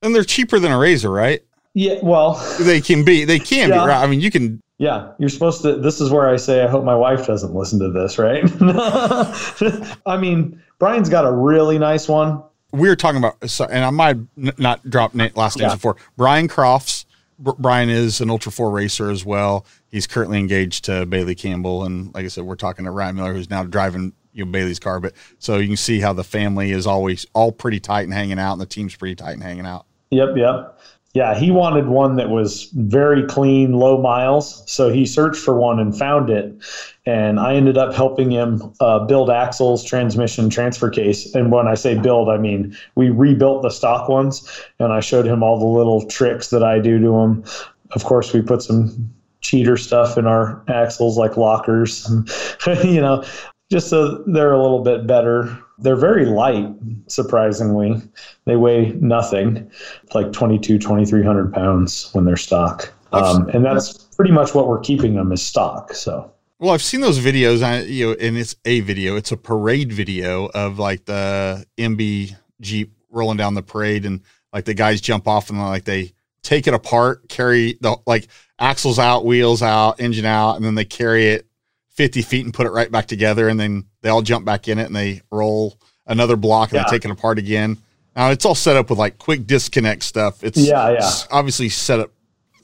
and they're cheaper than a razor, right? Yeah, well, they can be. They can yeah. be. Right? I mean, you can yeah, you're supposed to. This is where I say, I hope my wife doesn't listen to this, right? <laughs> I mean, Brian's got a really nice one. We were talking about, and I might not drop last names yeah. before. Brian Crofts. Brian is an Ultra 4 racer as well. He's currently engaged to Bailey Campbell. And like I said, we're talking to Ryan Miller, who's now driving you know, Bailey's car. But so you can see how the family is always all pretty tight and hanging out, and the team's pretty tight and hanging out. Yep, yep. Yeah, he wanted one that was very clean, low miles. So he searched for one and found it. And I ended up helping him uh, build axles, transmission, transfer case. And when I say build, I mean we rebuilt the stock ones. And I showed him all the little tricks that I do to them. Of course, we put some cheater stuff in our axles like lockers, <laughs> you know, just so they're a little bit better they're very light, surprisingly. They weigh nothing, like 22, 2300 pounds when they're stock. Um, and that's pretty much what we're keeping them as stock. So, well, I've seen those videos, I, you know, and it's a video. It's a parade video of like the MB Jeep rolling down the parade, and like the guys jump off and like they take it apart, carry the like axles out, wheels out, engine out, and then they carry it 50 feet and put it right back together. And then they all jump back in it and they roll another block and yeah. they take it apart again. Now it's all set up with like quick disconnect stuff. It's, yeah, yeah. Obviously set up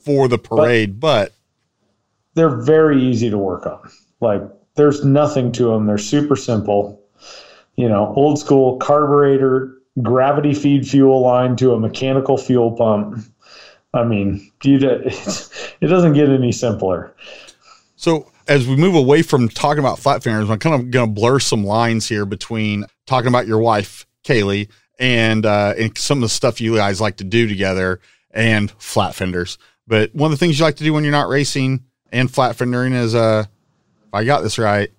for the parade, but, but they're very easy to work on. Like there's nothing to them. They're super simple. You know, old school carburetor, gravity feed fuel line to a mechanical fuel pump. I mean, you, <laughs> it doesn't get any simpler. So as we move away from talking about flat fenders, I'm kind of going to blur some lines here between talking about your wife, Kaylee, and, uh, and some of the stuff you guys like to do together and flat fenders. But one of the things you like to do when you're not racing and flat fendering is, uh, if I got this right,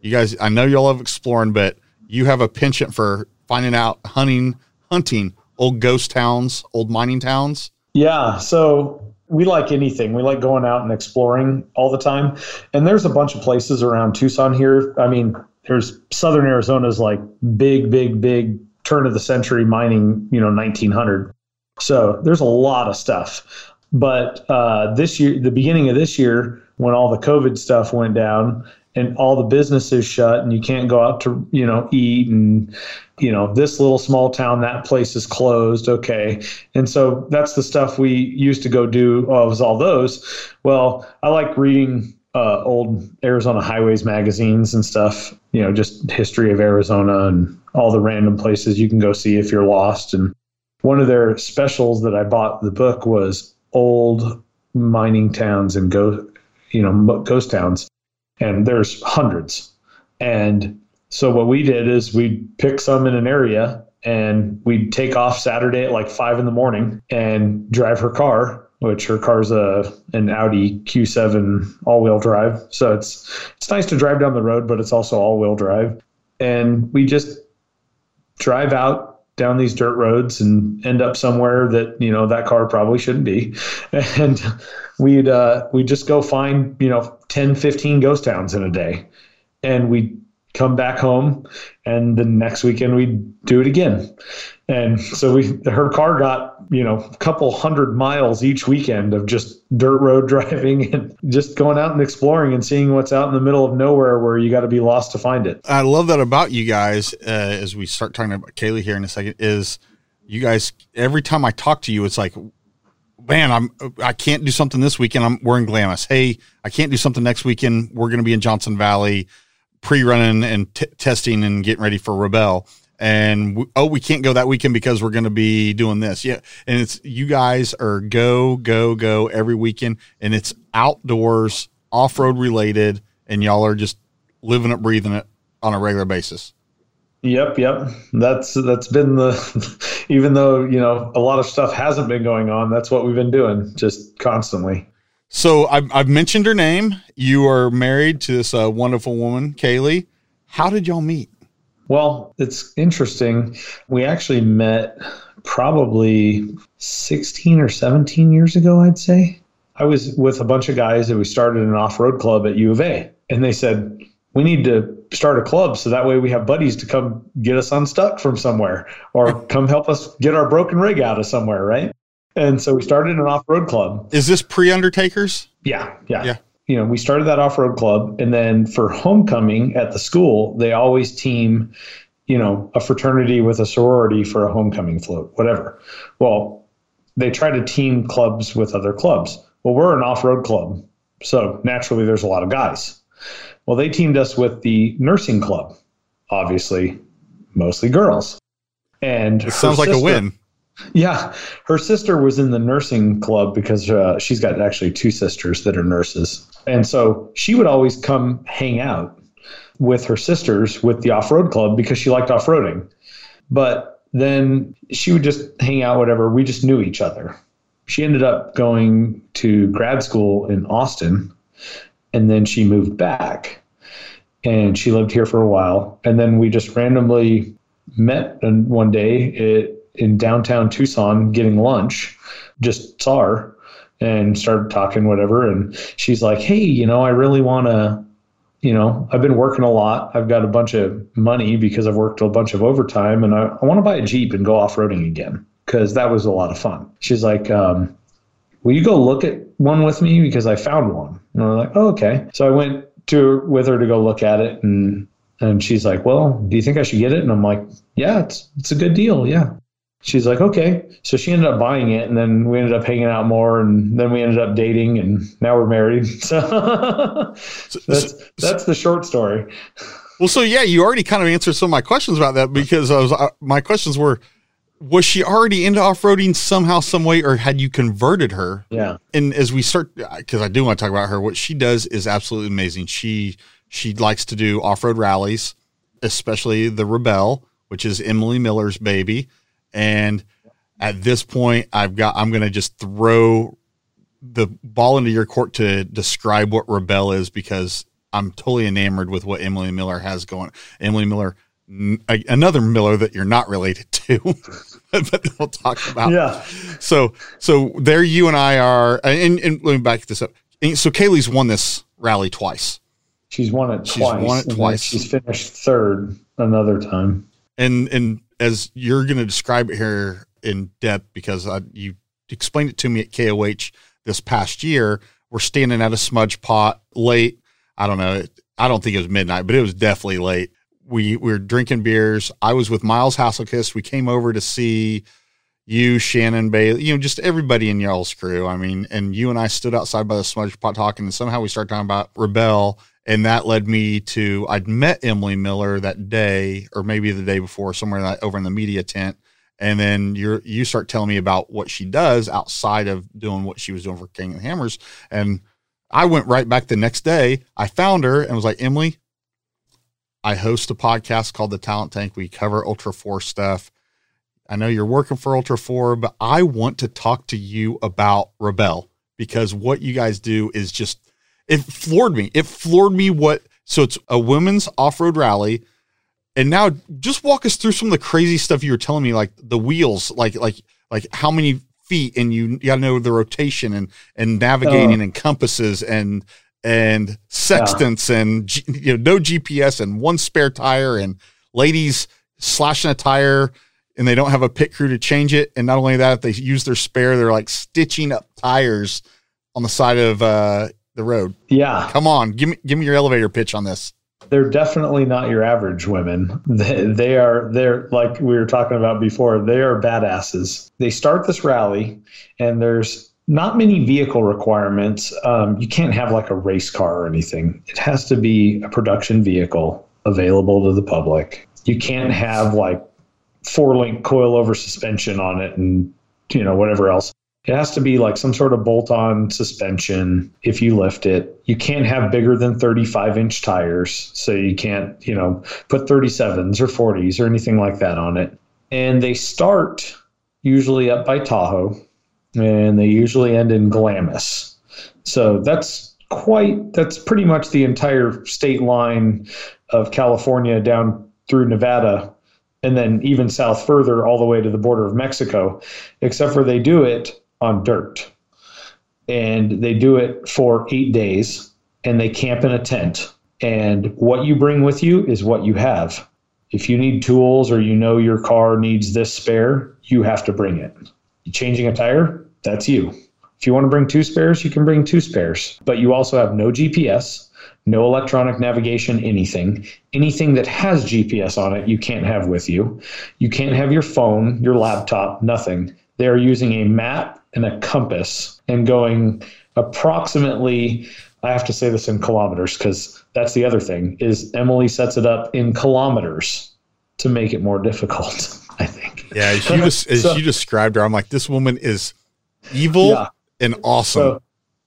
you guys, I know y'all love exploring, but you have a penchant for finding out hunting, hunting old ghost towns, old mining towns. Yeah. So we like anything. We like going out and exploring all the time. And there's a bunch of places around Tucson here. I mean, there's southern Arizona's like big, big, big turn of the century mining, you know, 1900. So there's a lot of stuff. But uh, this year, the beginning of this year, when all the COVID stuff went down, and all the businesses shut and you can't go out to you know eat and you know this little small town that place is closed okay. And so that's the stuff we used to go do uh, was all those. Well i like reading uh, old arizona highways magazines and stuff you know just history of arizona and all the random places you can go see if you're lost. And one of their specials that i bought the book was old mining towns and go you know ghost towns. And there's hundreds. And so what we did is we'd pick some in an area and we'd take off Saturday at like five in the morning and drive her car, which her car's a an Audi Q7 all-wheel drive. So it's it's nice to drive down the road, but it's also all-wheel drive. And we just drive out down these dirt roads and end up somewhere that you know that car probably shouldn't be <laughs> and we'd uh, we'd just go find you know 10 15 ghost towns in a day and we'd come back home and the next weekend we'd do it again. And so we her car got you know a couple hundred miles each weekend of just dirt road <laughs> driving and just going out and exploring and seeing what's out in the middle of nowhere where you got to be lost to find it. I love that about you guys uh, as we start talking about kaylee here in a second is you guys every time i talk to you it's like man i'm i can't do something this weekend. I'm we're in glamis. Hey i can't do something next weekend. We're going to be in johnson valley pre-running and t- testing and getting ready for rebelle and we, oh we can't go that weekend because we're going to be doing this yeah and it's you guys are go go go every weekend and it's outdoors off-road related and y'all are just living it breathing it on a regular basis Yep, yep. That's that's been the <laughs> even though, you know, a lot of stuff hasn't been going on, that's what we've been doing just constantly. So I've, I've mentioned her name. You are married to this uh, wonderful woman, Kaylee. How did y'all meet? Well, it's interesting. We actually met probably 16 or 17 years ago, I'd say. I was with a bunch of guys that we started an off road club at U of A, and they said, We need to start a club so that way we have buddies to come get us unstuck from somewhere or <laughs> come help us get our broken rig out of somewhere, right? And so we started an off road club. Is this pre Undertakers? Yeah, yeah. Yeah. You know, we started that off road club, and then for homecoming at the school, they always team, you know, a fraternity with a sorority for a homecoming float, whatever. Well, they try to team clubs with other clubs. Well, we're an off road club, so naturally there's a lot of guys. Well, they teamed us with the nursing club, obviously, mostly girls. And It sounds like a win. Yeah, her sister was in the nursing club because uh, she's got actually two sisters that are nurses, and so she would always come hang out with her sisters with the off-road club because she liked off-roading. But then she would just hang out, whatever. We just knew each other. She ended up going to grad school in Austin, and then she moved back, and she lived here for a while, and then we just randomly met and one day it, in downtown Tucson getting lunch. Just saw her and started talking, whatever. And she's like, "Hey, you know, I really want to." You know, I've been working a lot. I've got a bunch of money because I've worked a bunch of overtime, and I, I want to buy a Jeep and go off roading again because that was a lot of fun. She's like, um, Will you go look at one with me? Because I found one. And I'm like, Oh, okay. So I went to with her to go look at it, and and she's like, Well, do you think I should get it? And I'm like, Yeah, it's it's a good deal. Yeah. She's like, okay. So she ended up buying it, and then we ended up hanging out more, and then we ended up dating, and now we're married. <laughs> So that's that's the short story. Well, so yeah, you already kind of answered some of my questions about that because I was uh, my questions were was she already into off-roading somehow some way or had you converted her? Yeah. And as we start cuz I do want to talk about her what she does is absolutely amazing. She she likes to do off-road rallies, especially the Rebelle, which is Emily Miller's baby. And at this point, I've got I'm going to just throw the ball into your court to describe what Rebelle is because I'm totally enamored with what Emily Miller has going. Emily Miller, n- another Miller that you're not related <laughs> to, but we'll talk about. Yeah. So, so there you and I are, and, and let me back this up. And So Kaylee's won this rally twice, She's won it She's twice. won it twice. She's finished third another time. and and as you're going to describe it here in depth because I, you explained it to me at KOH this past year. We're standing at a smudge pot late. I don't know. I don't think it was midnight, but it was definitely late. We, we were drinking beers. I was with Miles Hasselkiss. We came over to see you, Shannon Bailey, you know, just everybody in y'all's crew. I mean, and you and I stood outside by the smudge pot talking, and somehow we started talking about Rebelle. And that led me to I'd met Emily Miller that day, or maybe the day before, somewhere that, over in the media tent. And then you you start telling me about what she does outside of doing what she was doing for King and Hammers. And I went right back the next day. I found her and was like, Emily, I host a podcast called The Talent Tank. We cover Ultra 4 stuff. I know you're working for Ultra 4, but I want to talk to you about Rebelle because what you guys do is just, it floored me. It floored me what, so it's a women's off road rally. And now just walk us through some of the crazy stuff you were telling me, like the wheels, like, like, like how many feet and you, you got to know the rotation and, and navigating and compasses and, and sextants and G, you know no GPS and one spare tire and ladies slashing a tire and they don't have a pit crew to change it and not only that if they use their spare they're like stitching up tires on the side of uh, the road. Yeah. Come on, give me give me your elevator pitch on this. They're definitely not your average women. They, they are, they're like we were talking about before, they are badasses. They start this rally and there's not many vehicle requirements. Um, you can't have like a race car or anything. It has to be a production vehicle available to the public. You can't have like four link coilover suspension on it and you know whatever else. It has to be like some sort of bolt on suspension if you lift it. You can't have bigger than 35 inch tires. So you can't, you know, put 37s or 40s or anything like that on it. And they start usually up by Tahoe and they usually end in Glamis. So that's quite, that's pretty much the entire state line of California down through Nevada and then even south further all the way to the border of Mexico, except for they do it on dirt. And they do it for eight days and they camp in a tent. And what you bring with you is what you have. If you need tools or you know your car needs this spare, you have to bring it. Changing a tire, that's you. If you want to bring two spares, you can bring two spares. But you also have no GPS, no electronic navigation, anything. Anything that has GPS on it, you can't have with you. You can't have your phone, your laptop, nothing. They are using a map and a compass and going approximately I have to say this in kilometers because that's the other thing is Emily sets it up in kilometers to make it more difficult. <laughs> I think. Yeah, <laughs> as you, just, as so, you described her, I'm like, this woman is evil yeah. and awesome. So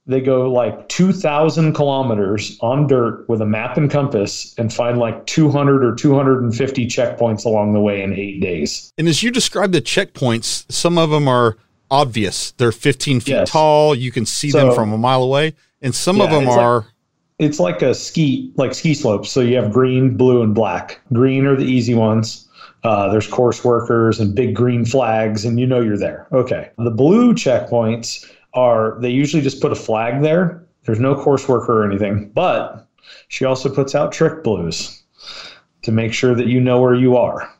they go like 2,000 kilometers on dirt with a map and compass and find like 200 or 250 checkpoints along the way in eight days. And as you describe the checkpoints, some of them are obvious. They're 15 feet yes. tall. You can see so, them from a mile away. And some yeah, of them are. Like, it's like a ski, like ski slopes. So you have green, blue, and black. Green are the easy ones. Uh, there's course workers and big green flags, and you know you're there. Okay. The blue checkpoints are, they usually just put a flag there. There's no course worker or anything, but she also puts out trick blues to make sure that you know where you are.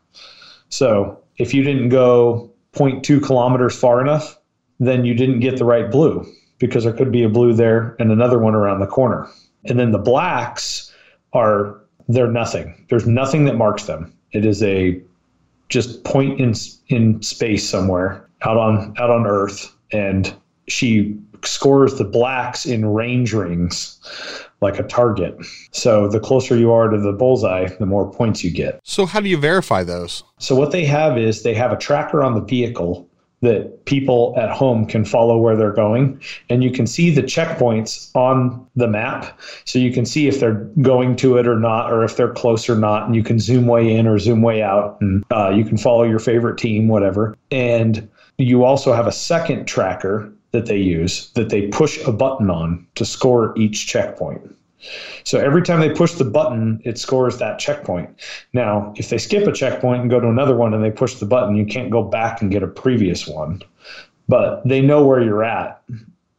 So if you didn't go 0.2 kilometers far enough, then you didn't get the right blue because there could be a blue there and another one around the corner. And then the blacks are they're nothing. There's nothing that marks them. It is a just point in in space somewhere out on out on Earth, and she scores the blacks in range rings like a target. So the closer you are to the bullseye, the more points you get. So how do you verify those? So what they have is they have a tracker on the vehicle that people at home can follow where they're going and you can see the checkpoints on the map so you can see if they're going to it or not or if they're close or not and you can zoom way in or zoom way out and uh, you can follow your favorite team whatever and you also have a second tracker that they use that they push a button on to score each checkpoint. So every time they push the button, it scores that checkpoint. Now, if they skip a checkpoint and go to another one and they push the button, you can't go back and get a previous one. But they know where you're at,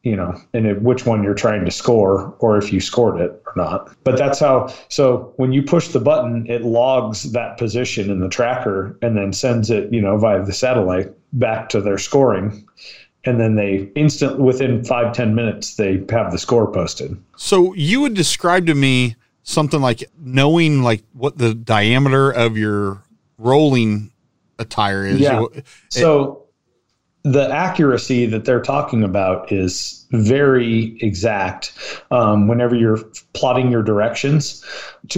you know, and which one you're trying to score or if you scored it or not. But that's how, so when you push the button, it logs that position in the tracker and then sends it, you know, via the satellite back to their scoring and then they instant within five ten minutes they have the score posted. So you would describe to me something like knowing like what the diameter of your rolling attire is. Yeah. so the accuracy that they're talking about is very exact um, whenever you're plotting your directions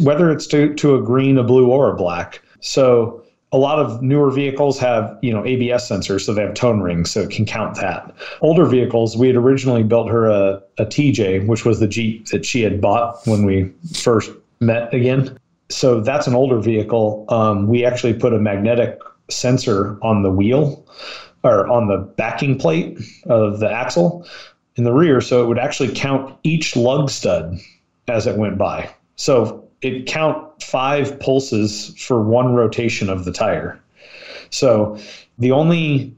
whether it's to, to a green a blue or a black. So a lot of newer vehicles have you know abs sensors so they have tone rings so it can count that. Older vehicles we had originally built her a, a tj which was the jeep that she had bought when we first met again. So that's an older vehicle. Um, we actually put a magnetic sensor on the wheel or on the backing plate of the axle in the rear so it would actually count each lug stud as it went by. So it count five pulses for one rotation of the tire. So the only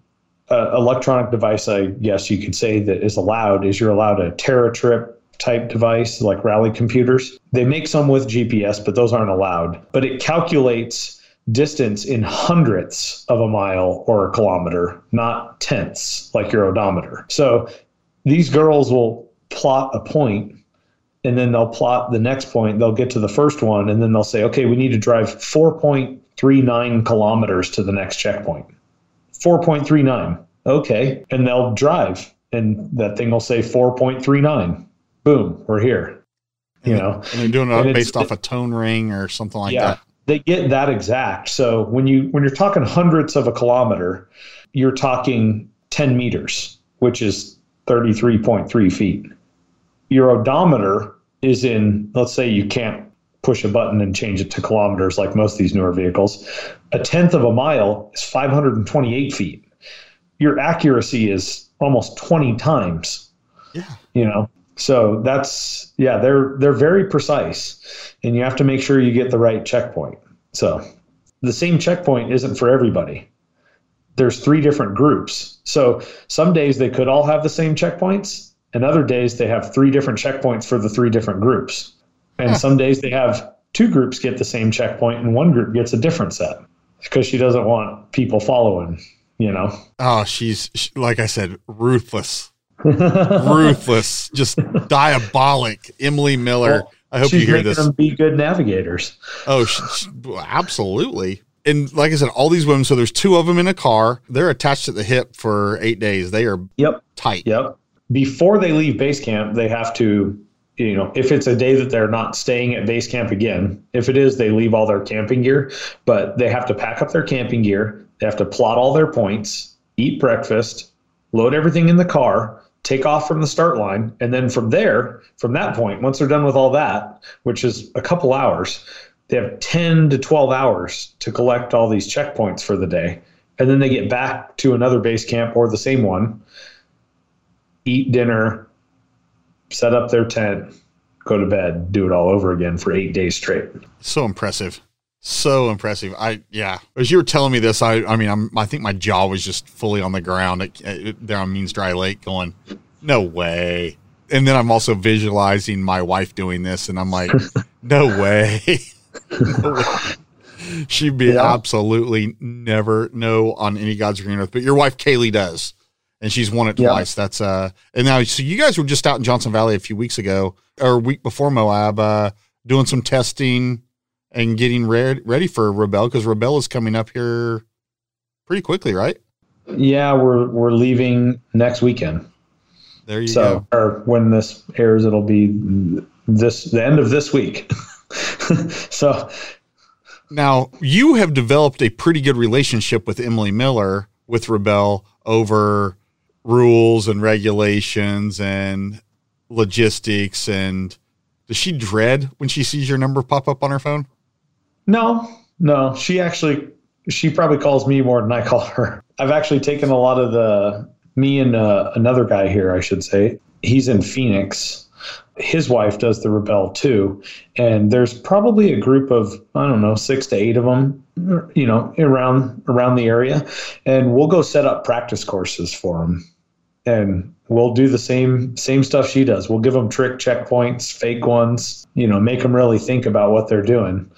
uh, electronic device, I guess you could say, that is allowed is you're allowed a TerraTrip type device like rally computers. They make some with GPS, but those aren't allowed. But it calculates distance in hundredths of a mile or a kilometer, not tenths like your odometer. So these girls will plot a point and then they'll plot the next point. They'll get to the first one, and then they'll say, okay, we need to drive 4.39 kilometers to the next checkpoint. 4.39. Okay. And they'll drive, and that thing will say 4.39. Boom, we're here. You know, and they're doing it based off a tone ring or something like yeah, that. They get that exact. So when you when you're talking hundredths of a kilometer, you're talking 10 meters which is 33.3 feet. Your odometer is in, let's say you can't push a button and change it to kilometers like most of these newer vehicles. A tenth of a mile is 528 feet. Your accuracy is almost 20 times. Yeah. You know, so that's yeah, they're they're very precise, and you have to make sure you get the right checkpoint. So the same checkpoint isn't for everybody. There's three different groups. So some days they could all have the same checkpoints, and other days they have three different checkpoints for the three different groups. And some days they have two groups get the same checkpoint, and one group gets a different set because she doesn't want people following. You know. Oh, she's she, like I said, ruthless, <laughs> ruthless, just diabolic. Emily Miller. Well, I hope you hear making this. them be good navigators. Oh, sh- sh- absolutely. And like I said, all these women. So there's two of them in a car. They're attached at the hip for eight days. They are Yep. tight. Yep. Before they leave base camp, they have to, you know, if it's a day that they're not staying at base camp again, if it is, they leave all their camping gear, but they have to pack up their camping gear. They have to plot all their points, eat breakfast, load everything in the car, take off from the start line. And then from there, from that point, once they're done with all that, which is a couple hours, they have 10 to 12 hours to collect all these checkpoints for the day. And then they get back to another base camp or the same one eat dinner, set up their tent, go to bed, do it all over again for eight days straight. So impressive. So impressive. I yeah. As you were telling me this, I I mean I'm I think my jaw was just fully on the ground at, at, there on Means Dry Lake, going, no way. And then I'm also visualizing my wife doing this, and I'm like, <laughs> no way. No <laughs> way. She'd be Yeah. absolutely never no on any God's green earth. But your wife Kaylee does, and she's won it Yeah. twice. That's uh. And now, so you guys were just out in Johnson Valley a few weeks ago, or a week before Moab, uh, doing some testing and getting ready ready for Rebelle because Rebelle is coming up here pretty quickly, right? Yeah, we're we're leaving next weekend. There you So, go. or when this airs, it'll be this the end of this week. <laughs> so, Now you have developed a pretty good relationship with Emily Miller with Rebelle over rules and regulations and logistics and does she dread when she sees your number pop up on her phone? no, no, she actually she probably calls me more than I call her. I've actually taken a lot of the me and uh, another guy here, I should say. He's in Phoenix. His wife does the Rebelle too, and there's probably a group of I don't know six to eight of them, you know, around around the area, and we'll go set up practice courses for them, and we'll do the same same stuff she does. We'll give them trick checkpoints, fake ones, you know, make them really think about what they're doing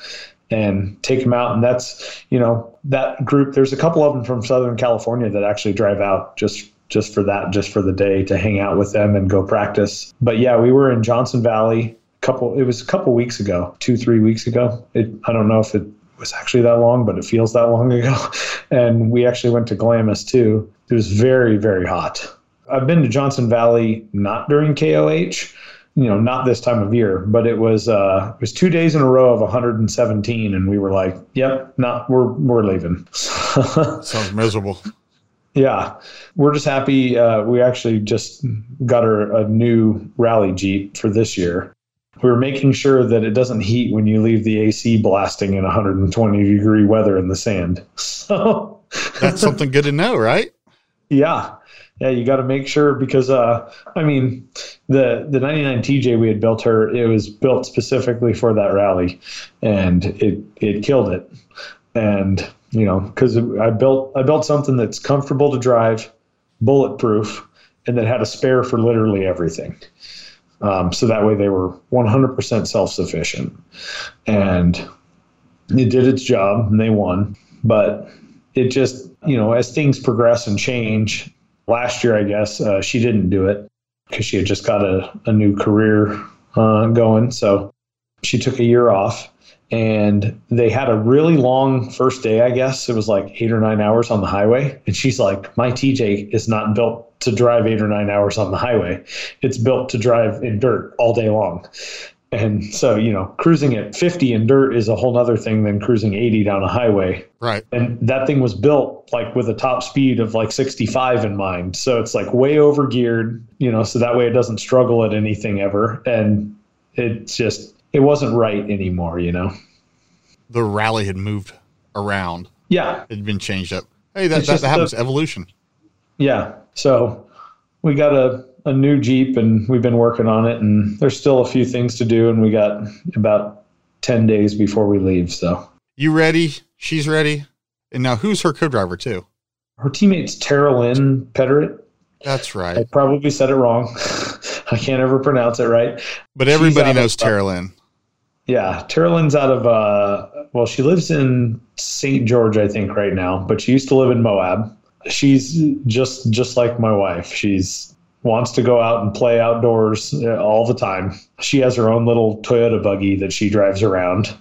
and take them out. And that's, you know, that group, there's a couple of them from Southern California that actually drive out just just for that, just for the day to hang out with them and go practice. But yeah, we were in Johnson Valley a couple it was a couple weeks ago, two, three weeks ago. It I don't know if it was actually that long, but it feels that long <laughs> ago. And we actually went to Glamis too. It was very, very hot. I've been to Johnson Valley not during KOH, you know, not this time of year, but it was uh, it was two days in a row of 117, and we were like, "Yep, not we're we're leaving." <laughs> Sounds miserable. yeah, we're just happy. Uh, we actually just got her a new rally jeep for this year. We were making sure that it doesn't heat when you leave the AC blasting in 120 degree weather in the sand. <laughs> So That's something good to know, right? Yeah. Yeah, you got to make sure because uh I mean the the 99 TJ we had built her it was built specifically for that rally and it it killed it. And you know, cuz I built I built something that's comfortable to drive, bulletproof and that had a spare for literally everything. Um, so that way they were 100% self-sufficient. And it did its job and they won, but it just you know as things progress and change last year i guess uh, she didn't do it because she had just got a, a new career uh, going. So she took a year off and they had a really long first day i guess it was like eight or nine hours on the highway and she's like my tj is not built to drive eight or nine hours on the highway it's built to drive in dirt all day long And so, you know, cruising at 50 in dirt is a whole other thing than cruising 80 down a highway. Right. And that thing was built like with a top speed of like 65 in mind. So it's like way over geared, you know, so that way it doesn't struggle at anything ever. And it just, it wasn't right anymore, you know? The rally had moved around. Yeah. It had been changed up. Hey, that, that, that happens. The, Evolution. Yeah. So we got a, a new Jeep and we've been working on it and there's still a few things to do and we got about 10 days before we leave. So you ready? She's ready. And now who's her co-driver too? Her teammate's Tara Lynn Petteritt. That's right. I probably said it wrong. <laughs> I can't ever pronounce it right. But everybody knows Tara Lynn. Yeah. Tara Lynn's out of, uh, well, she lives in St. George, I think, right now, but she used to live in Moab. She's just just like my wife. She's wants to go out and play outdoors uh, all the time. She has her own little Toyota buggy that she drives around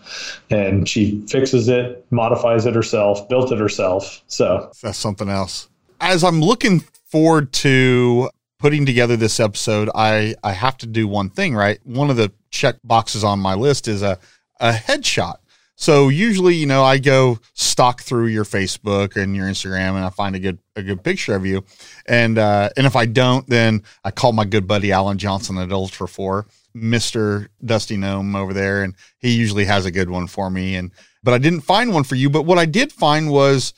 and she fixes it, modifies it herself, built it herself. So that's something else. As I'm looking forward to putting together this episode, I, I have to do one thing, right? One of the check boxes on my list is a, a headshot. So usually, you know, I go stalk through your Facebook and your Instagram and I find a good a good picture of you. And uh and if I don't, then I call my good buddy Alan Johnson at Ultra 4, Mr. Dusty Gnome over there, and he usually has a good one for me. And but I didn't find one for you. But what I did find was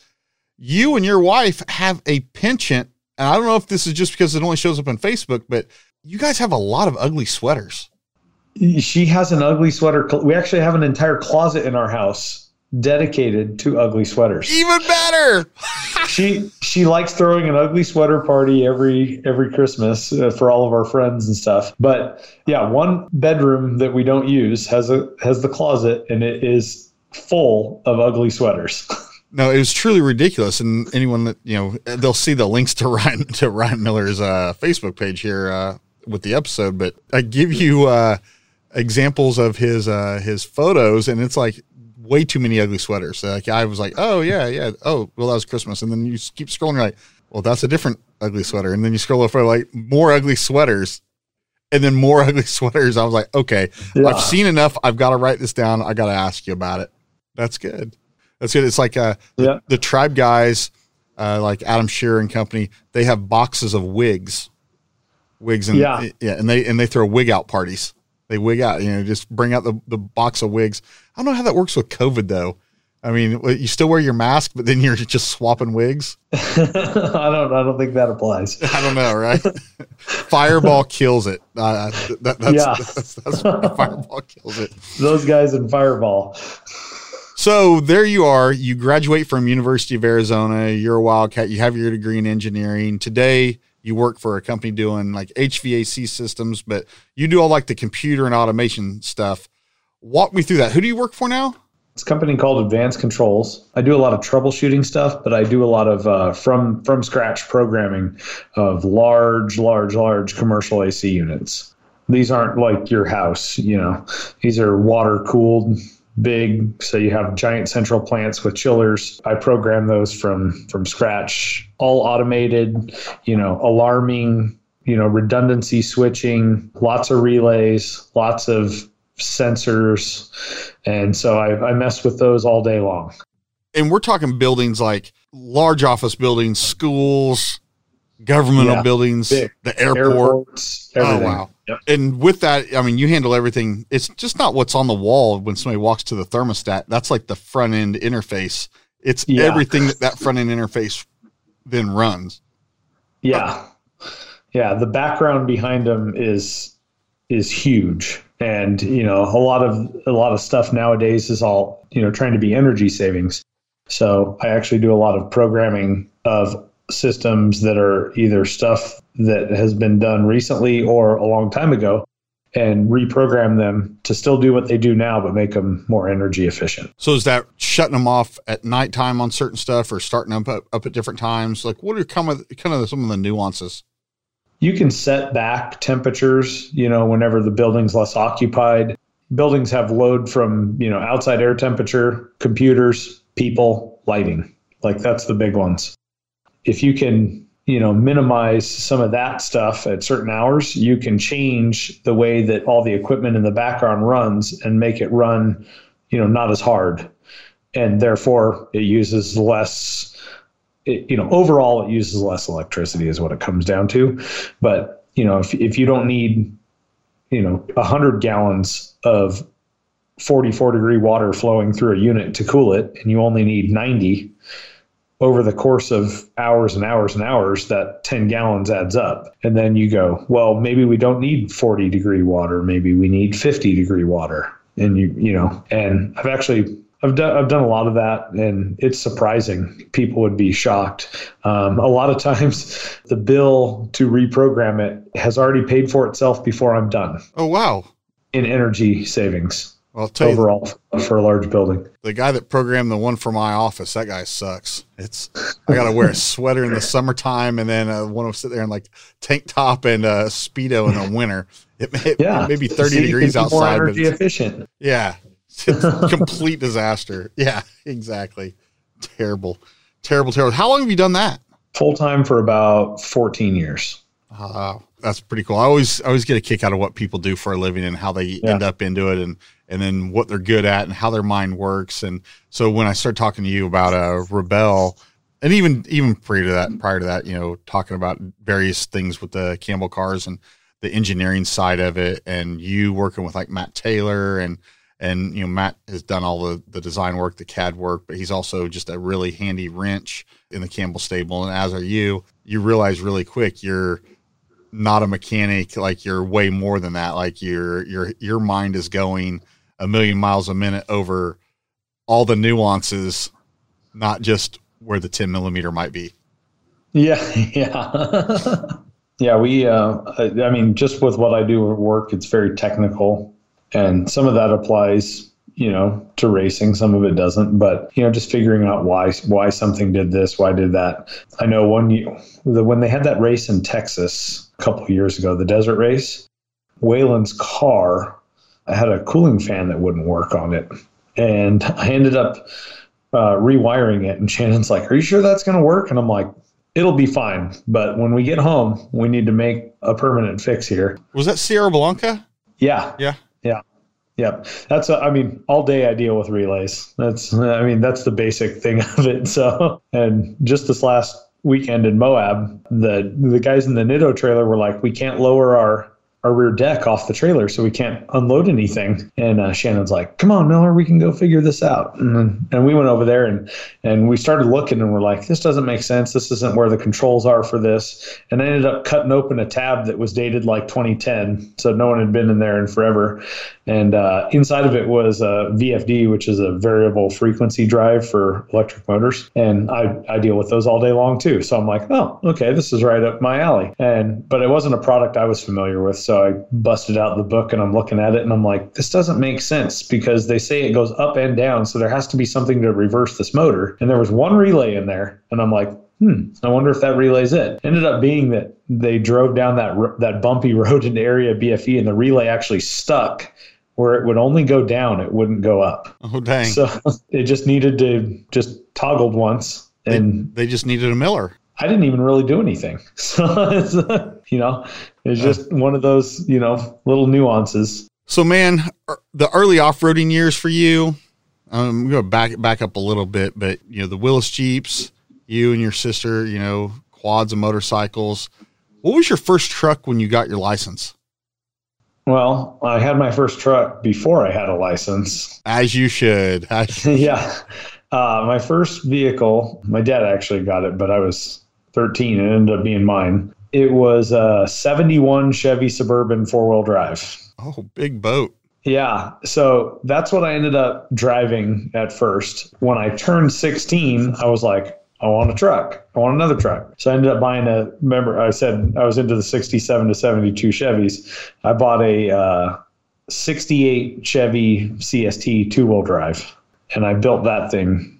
you and your wife have a penchant, and I don't know if this is just because it only shows up on Facebook, but you guys have a lot of ugly sweaters she has an ugly sweater. We actually have an entire closet in our house dedicated to ugly sweaters. Even better. <laughs> she she likes throwing an ugly sweater party every every Christmas uh, for all of our friends and stuff. But yeah, one bedroom that we don't use has a has the closet and it is full of ugly sweaters. <laughs> No, it was truly ridiculous, and anyone that you know, they'll see the links to <laughs> Ryan to Ryan Miller's uh, Facebook page here uh, with the episode. But I give you uh, examples of his uh his photos and it's like way too many ugly sweaters. So like I was like, oh yeah, yeah. Oh well, that was Christmas, and then you keep scrolling. Like, well, that's a different ugly sweater, and then you scroll over for like more ugly sweaters, and then more <laughs> ugly sweaters. I was like, okay, yeah. I've seen enough. I've got to write this down. I got to ask you about it. That's good. That's good. It's like uh, yeah. the, the tribe guys, uh, like Adam Shearer and company. They have boxes of wigs, wigs, and yeah, yeah, and they and they throw wig out parties. They wig out, you know, just bring out the, the box of wigs. I don't know how that works with COVID though. I mean, you still wear your mask, but then <laughs> you're just swapping wigs. <laughs> I don't. I don't think that applies. <laughs> I don't know, right? Fireball kills it. Uh, that, that's, yeah, that's, that's, Fireball kills it. Those guys in Fireball. So there you are. You graduate from University of Arizona. You're a Wildcat. You have your degree in engineering. Today, you work for a company doing like HVAC systems, but you do all like the computer and automation stuff. Walk me through that. Who do you work for now? It's a company called Advanced Controls. I do a lot of troubleshooting stuff, but I do a lot of uh, from from scratch programming of large, large, large commercial AC units. These aren't like your house, you know. These are water cooled big. So you have giant central plants with chillers. I program those from from scratch. All automated you know alarming you know redundancy switching lots of relays lots of sensors. And so i, I mess with those all day long. And we're talking buildings like large office buildings schools governmental yeah, buildings big. the airport. Airports, oh, everything. oh wow Yep. And with that, I mean, you handle everything. It's just not what's on the wall when somebody walks to the thermostat. That's like the front end interface. It's yeah. everything that that front end interface then runs. Yeah. Yeah. The background behind them is, is huge. And, you know, a lot of, a lot of stuff nowadays is all, you know, trying to be energy savings. So I actually do a lot of programming of systems that are either stuff that has been done recently or a long time ago and reprogram them to still do what they do now, but make them more energy efficient. So is that shutting them off at nighttime on certain stuff or starting them up, up at different times? Like what are kind of, kind of some of the nuances? You can set back temperatures, you know, whenever the building's less occupied. Buildings have load from, you know, outside air temperature, computers, people, lighting. Like that's the big ones if you can you know minimize some of that stuff at certain hours you can change the way that all the equipment in the background runs and make it run you know not as hard. And therefore it uses less it, you know overall it uses less electricity is what it comes down to. But you know if, if you don't need you know 100 gallons of 44 degree water flowing through a unit to cool it and you only need 90 over the course of hours and hours and hours, that 10 gallons adds up. And then you go, well, maybe we don't need 40 degree water. Maybe we need 50 degree water. And you, you know, and I've actually, I've done, I've done a lot of that and it's surprising. People would be shocked. Um, a lot of times <laughs> the bill to reprogram it has already paid for itself before I'm done. Oh, wow. In energy savings. Well, I'll tell overall you, for a large building. The guy that programmed the one for my office, that guy sucks. It's I got to wear a sweater in the summertime and then uh, one will sit there in like tank top and uh, speedo in the winter. It, it, yeah, it may be thirty See, degrees outside, more energy efficient. Yeah, it's complete disaster. Yeah, exactly. Terrible, terrible, terrible. How long have you done that? Full time for about fourteen years. Uh, that's pretty cool. I always I always get a kick out of what people do for a living and how they yeah. end up into it and and then what they're good at and how their mind works. And so when I start talking to you about a uh, Rebelle, and even even prior to that, prior to that, you know, talking about various things with the Campbell cars and the engineering side of it, and you working with like Matt Taylor and and you know Matt has done all the the design work, the CAD work, but he's also just a really handy wrench in the Campbell stable. And as are you, you realize really quick you're not a mechanic, like you're way more than that. Like your your your mind is going a million miles a minute over all the nuances, not just where the 10 millimeter might be. Yeah. <laughs> Yeah. <laughs> yeah. We, uh, I mean, just with what I do at work, it's very technical. And some of that applies, you know, to racing. Some of it doesn't. But, you know, just figuring out why, why something did this, why did that. I know one, the, when they had that race in Texas couple years ago, the desert race, Wayland's car I had a cooling fan that wouldn't work on it. And I ended up uh, rewiring it. And Shannon's like, Are you sure that's going to work? And I'm like, It'll be fine. But when we get home, we need to make a permanent fix here. Was that Sierra Blanca? Yeah. Yeah. Yeah. Yeah. That's, a, I mean, all day I deal with relays. That's, I mean, that's the basic thing <laughs> of it. So, and just this last weekend in Moab, the, the guys in the Nitto trailer were like, we can't lower our our rear deck off the trailer, so we can't unload anything. And uh, Shannon's like, "Come on, Miller, we can go figure this out." And, and we went over there and and we started looking, and we're like, "This doesn't make sense. This isn't where the controls are for this." And I ended up cutting open a tab that was dated like 2010, so no one had been in there in forever. And uh, inside of it was a VFD, which is a variable frequency drive for electric motors. And I, I deal with those all day long too. So I'm like, oh, okay, this is right up my alley. And but it wasn't a product I was familiar with, so so I busted out the book and I'm looking at it and I'm like, this doesn't make sense because they say it goes up and down. So there has to be something to reverse this motor. And there was one relay in there. And I'm like, hmm, I wonder if that relay's it. Ended up being that they drove down that that bumpy <laughs> road into area BFE and the relay actually stuck where it would only go down, it wouldn't go up. Oh dang! So <laughs> it just needed to just toggled once, and they, they just needed a Miller. I didn't even really do anything. <laughs> So, you know, it's just one of those, you know, little nuances. So, man, er, the early off roading years for you, um, I'm going to back back up a little bit, but you know, the Willys Jeeps, you and your sister, you know, quads and motorcycles. What was your first truck when you got your license? Well, I had my first truck before I had a license. As you should. <laughs> As you yeah. Uh, my first vehicle, my dad actually got it, but I was 13. It ended up being mine. It was a 71 Chevy Suburban four wheel drive. Oh, big boat. Yeah. So that's what I ended up driving at first. When I turned 16, I was like, I want a truck. I want another truck. So I ended up buying a, remember, I said I was into the 67 to 72 Chevys. I bought a uh, 68 Chevy CST two wheel drive. And I built that thing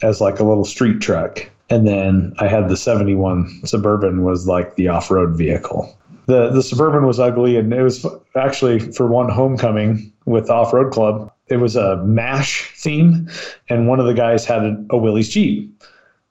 as like a little street truck and then I had the 71 Suburban was like the off-road vehicle. The the Suburban was ugly and it was actually for one homecoming with the off-road club. It was a MASH theme and one of the guys had a, a Willys Jeep.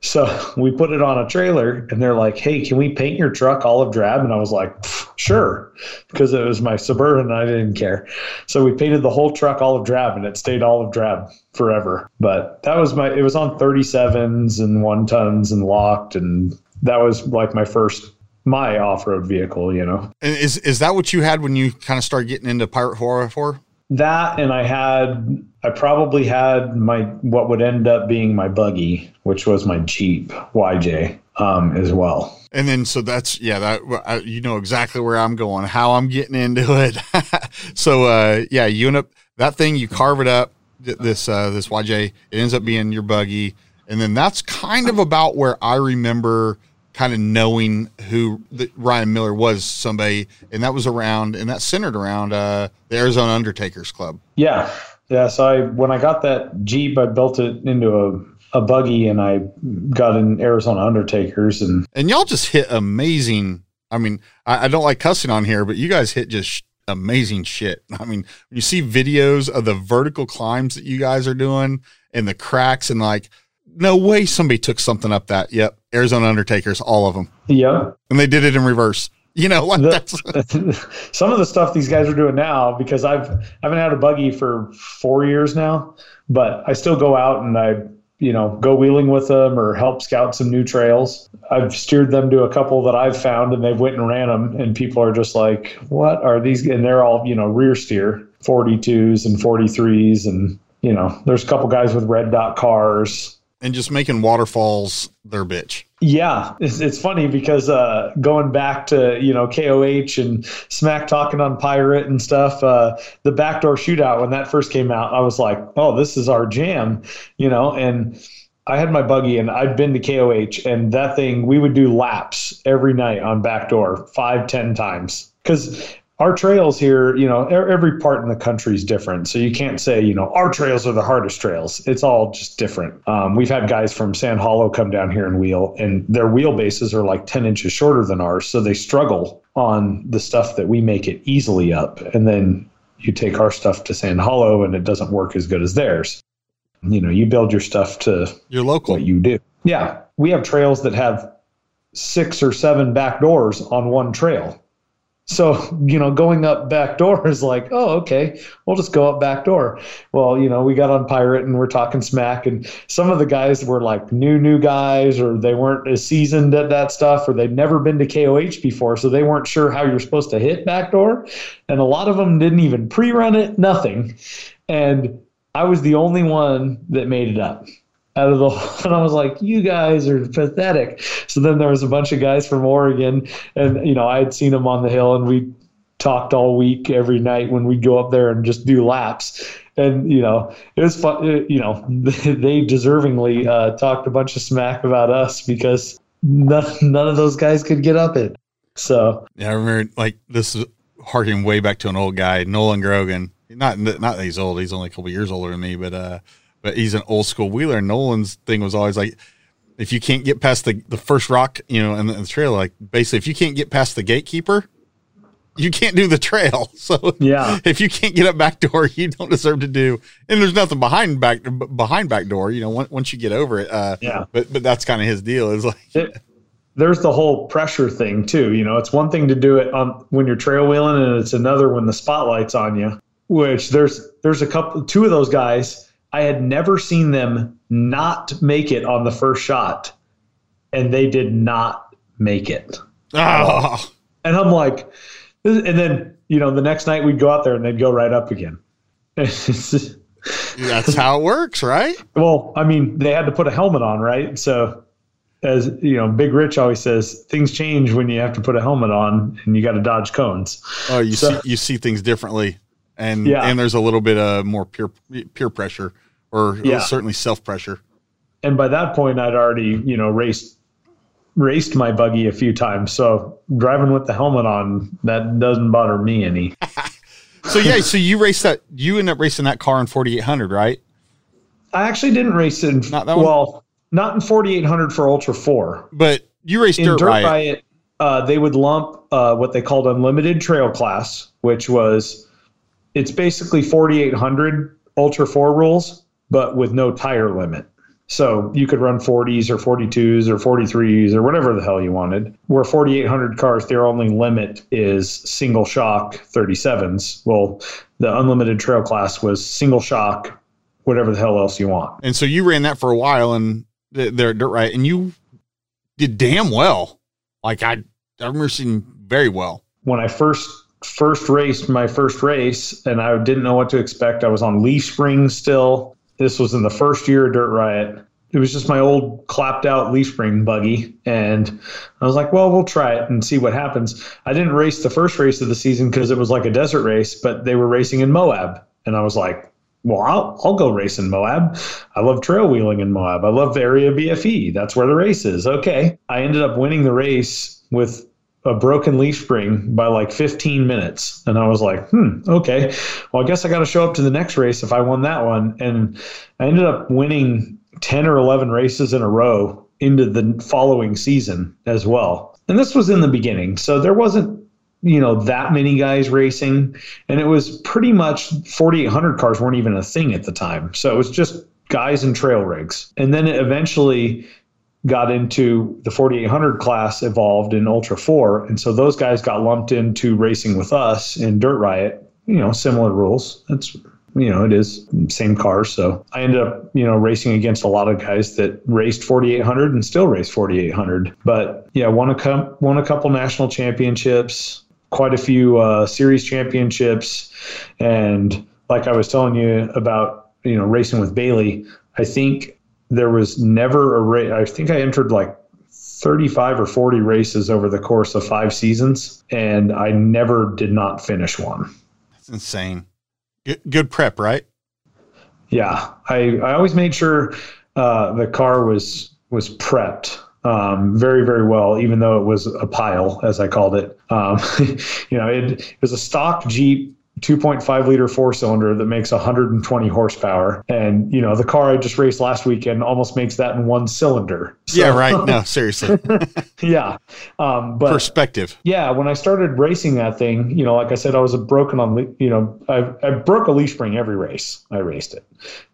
So <laughs> we put it on a trailer and they're like, hey, can we paint your truck olive drab? And I was like, sure, <laughs> because it was my Suburban and I didn't care. So we painted the whole truck olive drab and it stayed olive drab forever. But that was my, it was on 37s and one tons and locked. And that was like my first, my off road vehicle, you know. And is, is that what you had when you kind of started getting into Pirate4x4? That and I had I probably had my what would end up being my buggy, which was my Jeep YJ um, as well. And then so that's yeah that you know exactly where I'm going, how I'm getting into it. <laughs> so uh, yeah, you end up that thing you carve it up this uh, this YJ it ends up being your buggy, and then that's kind of about where I remember kind of knowing who the, Ryan Miller was somebody, and that was around and that centered around uh, the Arizona Undertakers Club. Yeah, yeah. So I when I got that Jeep, I built it into a a buggy, and I got in Arizona Undertakers, and and y'all just hit amazing. I mean, I, I don't like cussing on here, but you guys hit just amazing shit. <laughs> I mean, you see videos of the vertical climbs that you guys are doing and the cracks and like no way somebody took something up that. Yep. Arizona Undertakers, all of them. Yep. And they did it in reverse. You know, like the, <laughs> <laughs> some of the stuff these guys are doing now, because I've I haven't had a buggy for four years now, but I still go out and I, you know, go wheeling with them or help scout some new trails. I've steered them to a couple that I've found and they've went and ran them and people are just like, what are these? And they're all, you know, rear steer 42s and 43s. And, you know, there's a couple guys with red dot cars and just making waterfalls their bitch. Yeah, it's, it's funny because uh, going back to you know KOH and Smack talking on Pirate and stuff, uh, the backdoor shootout when that first came out, I was like, oh, this is our jam, you know, and. I had my buggy and I'd been to KOH and that thing we would do laps every night on backdoor five ten times because our trails here, you know, every part in the country is different. So you can't say, you know, our trails are the hardest trails. It's all just different. Um, we've had guys from Sand Hollow come down here and wheel, and their wheelbases are like 10 inches shorter than ours. So they struggle on the stuff that we make it easily up. And then you take our stuff to Sand Hollow and it doesn't work as good as theirs. You know, you build your stuff to your local. What you do. Yeah. We have trails that have six or seven back doors on one trail so, you know, going up back door is like, oh, okay, we'll just go up back door. Well, you know, we got on Pirate and we're talking smack, and some of the guys were like new, new guys, or they weren't as seasoned at that stuff, or they'd never been to KOH before, so they weren't sure how you're supposed to hit back door. And a lot of them didn't even pre run it, nothing. And I was the only one that made it up out of the <laughs> and I was like, you guys are pathetic. So then there was a bunch of guys from Oregon, and you know I had seen them on the hill, and we talked all week every night when we'd go up there and just do laps. And you know it was fun. You know <laughs> they deservingly uh, talked a bunch of smack about us because none, none of those guys could get up it. So yeah, I remember like this is harking way back to an old guy, Nolan Grogan. Not not that he's old; he's only a couple years older than me, but uh, but he's an old school wheeler. And Nolan's thing was always like, if you can't get past the, the first rock, you know, and the, the trail, like basically, if you can't get past the gatekeeper, you can't do the trail. <laughs> So yeah, if you can't get up back door, you don't deserve to do. And there's nothing behind back behind back door. You know, once you get over it. Uh, yeah. But but that's kind of his deal. Is like. It, there's the whole pressure thing too. You know, it's one thing to do it on when you're trail wheeling, and it's another when the spotlight's on you. Which there's there's a couple, two of those guys I had never seen them not make it on the first shot, and they did not make it. Oh. And I'm like, and then you know the next night we'd go out there and they'd go right up again. That's how it works, right? Well, I mean, they had to put a helmet on, right? So, as you know, Big Rich always says, things change when you have to put a helmet on and you got to dodge cones. Oh, you so, see, you see things differently, and yeah. and there's a little bit of more peer peer pressure or yeah. certainly self pressure. And by that point, I'd already, you know, raced raced my buggy a few times. So driving with the helmet on, that doesn't bother me any. <laughs> so yeah, so you raced that. You ended up racing that car in 4800, right? I actually didn't race it. In, not that well, not in 4800 for Ultra Four, but you raced in Dirt, Dirt Riot. Riot uh, they would lump uh, what they called unlimited trail class, which was it's basically 4800 Ultra Four rules but with no tire limit. So you could run 40s or 42s or 43s or whatever the hell you wanted. Where 4,800 cars, their only limit is single shock 37s. Well, the unlimited trail class was single shock, whatever the hell else you want. And so you ran that for a while and they're Dirt Riot. And you did damn well. Like I, I remember seeing very well. When I first first raced my first race and I didn't know what to expect. I was on leaf springs still. This was in the first year of Dirt Riot. It was just my old clapped out leaf spring buggy. And I was like, well, we'll try it and see what happens. I didn't race the first race of the season because it was like a desert race, but they were racing in Moab. And I was like, well, I'll, I'll go race in Moab. I love trail wheeling in Moab. I love area BFE. That's where the race is. Okay. I ended up winning the race with a broken leaf spring by like 15 minutes. And I was like, hmm, okay. Well, I guess I got to show up to the next race if I won that one. And I ended up winning 10 or 11 races in a row into the following season as well. And this was in the beginning. So there wasn't, you know, that many guys racing. And it was pretty much 4,800 cars weren't even a thing at the time. So it was just guys and trail rigs. And then it eventually got into the 4800 class evolved in ultra 4 and so those guys got lumped into racing with us in dirt riot. You know similar rules. That's you know it is same cars so i ended up you know racing against a lot of guys that raced 4800 and still race 4800 but yeah won a, won a couple national championships quite a few uh, series championships. And like i was telling you about you know racing with bailey i think there was never a race. I think I entered like 35 or 40 races over the course of five seasons, and I never did not finish one. That's insane. Good, good prep, right? Yeah, I, I always made sure uh, the car was was prepped um, very very well, even though it was a pile, as I called it. Um, <laughs> you know, it, it was a stock Jeep 2.5 liter four cylinder that makes 120 horsepower. And, you know, the car I just raced last weekend almost makes that in one cylinder. So, yeah, right. <laughs> No, seriously. <laughs> yeah. Um, but perspective. Yeah. When I started racing that thing, you know, like I said, I was a broken on, you know, I, I broke a leaf spring every race. I raced it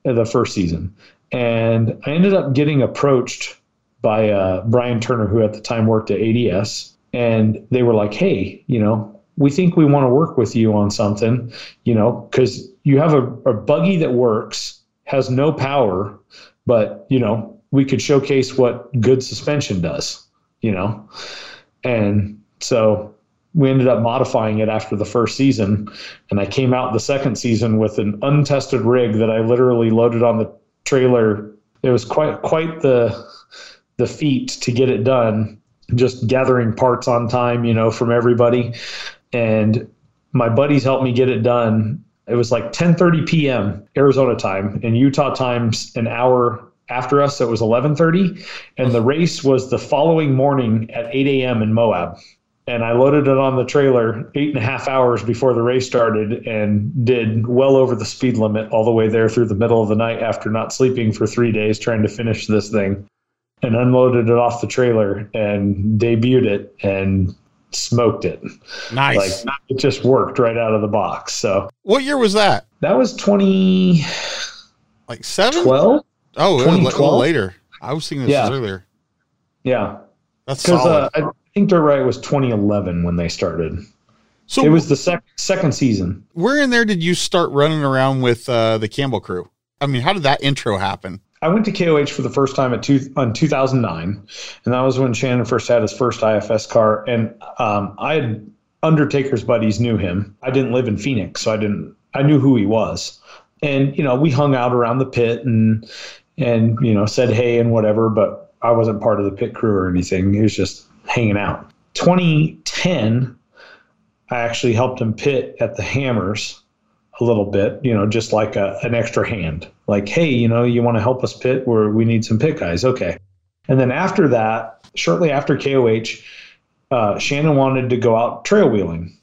the first season. And I ended up getting approached by uh, Brian Turner, who at the time worked at ADS. And they were like, hey, you know, we think we want to work with you on something, you know, because you have a, a buggy that works, has no power, but, you know, we could showcase what good suspension does, you know? And so we ended up modifying it after the first season. And I came out the second season with an untested rig that I literally loaded on the trailer. It was quite, quite the, the feat to get it done just gathering parts on time, you know, from everybody and my buddies helped me get it done. It was like 10:30 p.m. Arizona time, and Utah time's an hour after us. So it was 11:30, and the race was the following morning at 8 a.m. in Moab. And I loaded it on the trailer eight and a half hours before the race started, and did well over the speed limit all the way there through the middle of the night after not sleeping for three days trying to finish this thing and unloaded it off the trailer and debuted it and smoked it. Nice. Like it just worked right out of the box. So what year was that? That was twenty like seven? Twelve? Oh, a little later. I was thinking this yeah. earlier. Yeah. That's because uh, I think Dirt Riot was 2011 when they started. So it was the sec- second season. Where in there did you start running around with uh, the Campbell crew? I mean, how did that intro happen? I went to KOH for the first time at two, on 2009, and that was when Shannon first had his first IFS car. And um, I had Undertaker's buddies knew him. I didn't live in Phoenix, so I didn't. I knew who he was, and you know we hung out around the pit and and you know said hey and whatever. But I wasn't part of the pit crew or anything. He was just hanging out. 2010, I actually helped him pit at the Hammers a little bit, you know, just like a, an extra hand. Like, hey, you know, you want to help us pit where we need some pit guys. Okay. And then after that, shortly after KOH, uh, Shannon wanted to go out trail wheeling.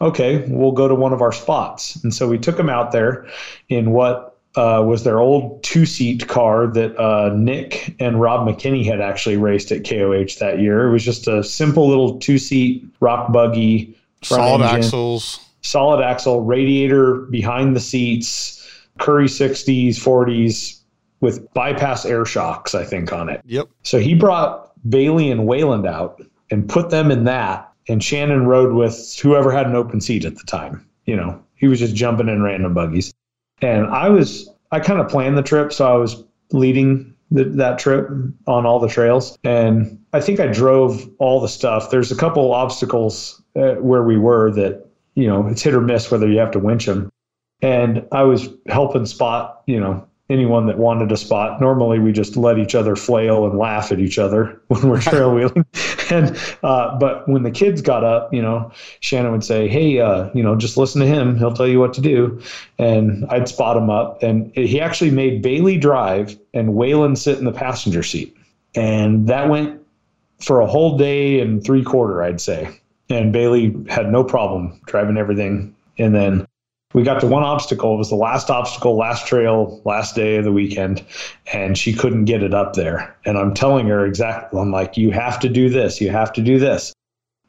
Okay, we'll go to one of our spots. And so we took him out there in what uh, was their old two seat car that uh, Nick and Rob McKinney had actually raced at KOH that year. It was just a simple little two seat rock buggy, solid engine. axles solid axle, radiator behind the seats, Currie 60s, 40s, with bypass air shocks, I think, on it. Yep. So he brought Bailey and Wayland out and put them in that. And Shannon rode with whoever had an open seat at the time. You know, he was just jumping in random buggies. And I was, I kind of planned the trip. So I was leading the, that trip on all the trails. And I think I drove all the stuff. There's a couple obstacles uh, where we were that, you know, it's hit or miss whether you have to winch them. And I was helping spot, you know, anyone that wanted a spot. Normally, we just let each other flail and laugh at each other <laughs> when we're <laughs> trail wheeling. and uh, but when the kids got up, you know, Shannon would say, "Hey, uh, you know, just listen to him. He'll tell you what to do." And I'd spot him up, and he actually made Bailey drive and Wayland sit in the passenger seat, and that went for a whole day and three quarter, I'd say. And Bailey had no problem driving everything. And then we got to one obstacle. It was the last obstacle, last trail, last day of the weekend, and she couldn't get it up there. And I'm telling her exactly, I'm like, you have to do this, you have to do this.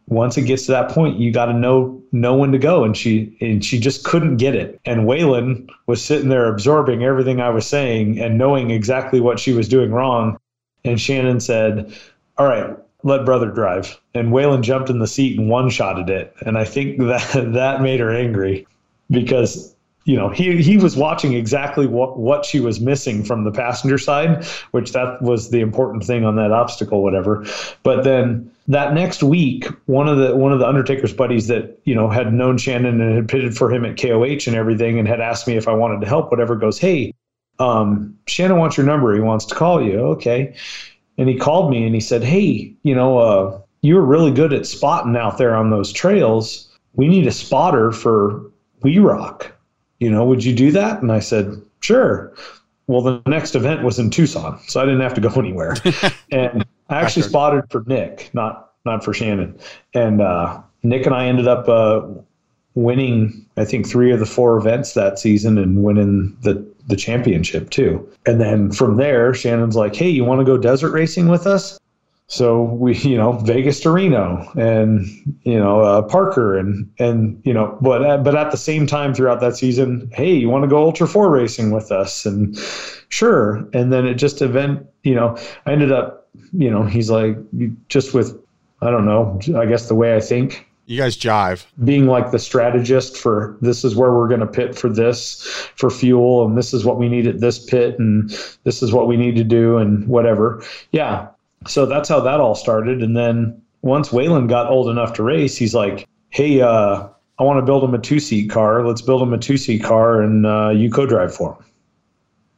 Once it gets to that point, you got to know know when to go. And she and she just couldn't get it. And Wayland was sitting there absorbing everything I was saying and knowing exactly what she was doing wrong. And Shannon said, "All right, let brother drive." And Wayland jumped in the seat and one shotted it. And I think <laughs> that that made her angry because you know he he was watching exactly what what she was missing from the passenger side which that was the important thing on that obstacle whatever. But then that next week one of the one of the undertaker's buddies that you know had known shannon and had pitted for him at koh and everything and had asked me if i wanted to help whatever goes hey um, shannon wants your number. He wants to call you. Okay. And he called me and he said hey you know uh, you were really good at spotting out there on those trails. We need a spotter for we rock. You know, would you do that? And I said, sure. Well, the next event was in Tucson, so I didn't have to go <laughs> anywhere. <laughs> and I actually spotted for Nick, not not for Shannon. And uh, Nick and I ended up uh, winning, I think, three of the four events that season and winning the the championship too. And then from there, Shannon's like, "Hey, you want to go desert racing with us?" So we, <laughs> you know, Vegas to Reno and, you know, uh, Parker and, and, you know, but, uh, but at the same time throughout that season, hey, you want to go Ultra 4 racing with us? And sure. And then it just event, you know, I ended up, you know, he's like, just with, I don't know, I guess the way I think. You guys jive. Being like the strategist for this is where we're going to pit for this, for fuel, and this is what we need at this pit, and this is what we need to do, and whatever. Yeah, so that's how that all started. And then once Wayland got old enough to race, he's like, hey, uh, I want to build him a two seat car. Let's build him a two seat car and uh, you co drive for him.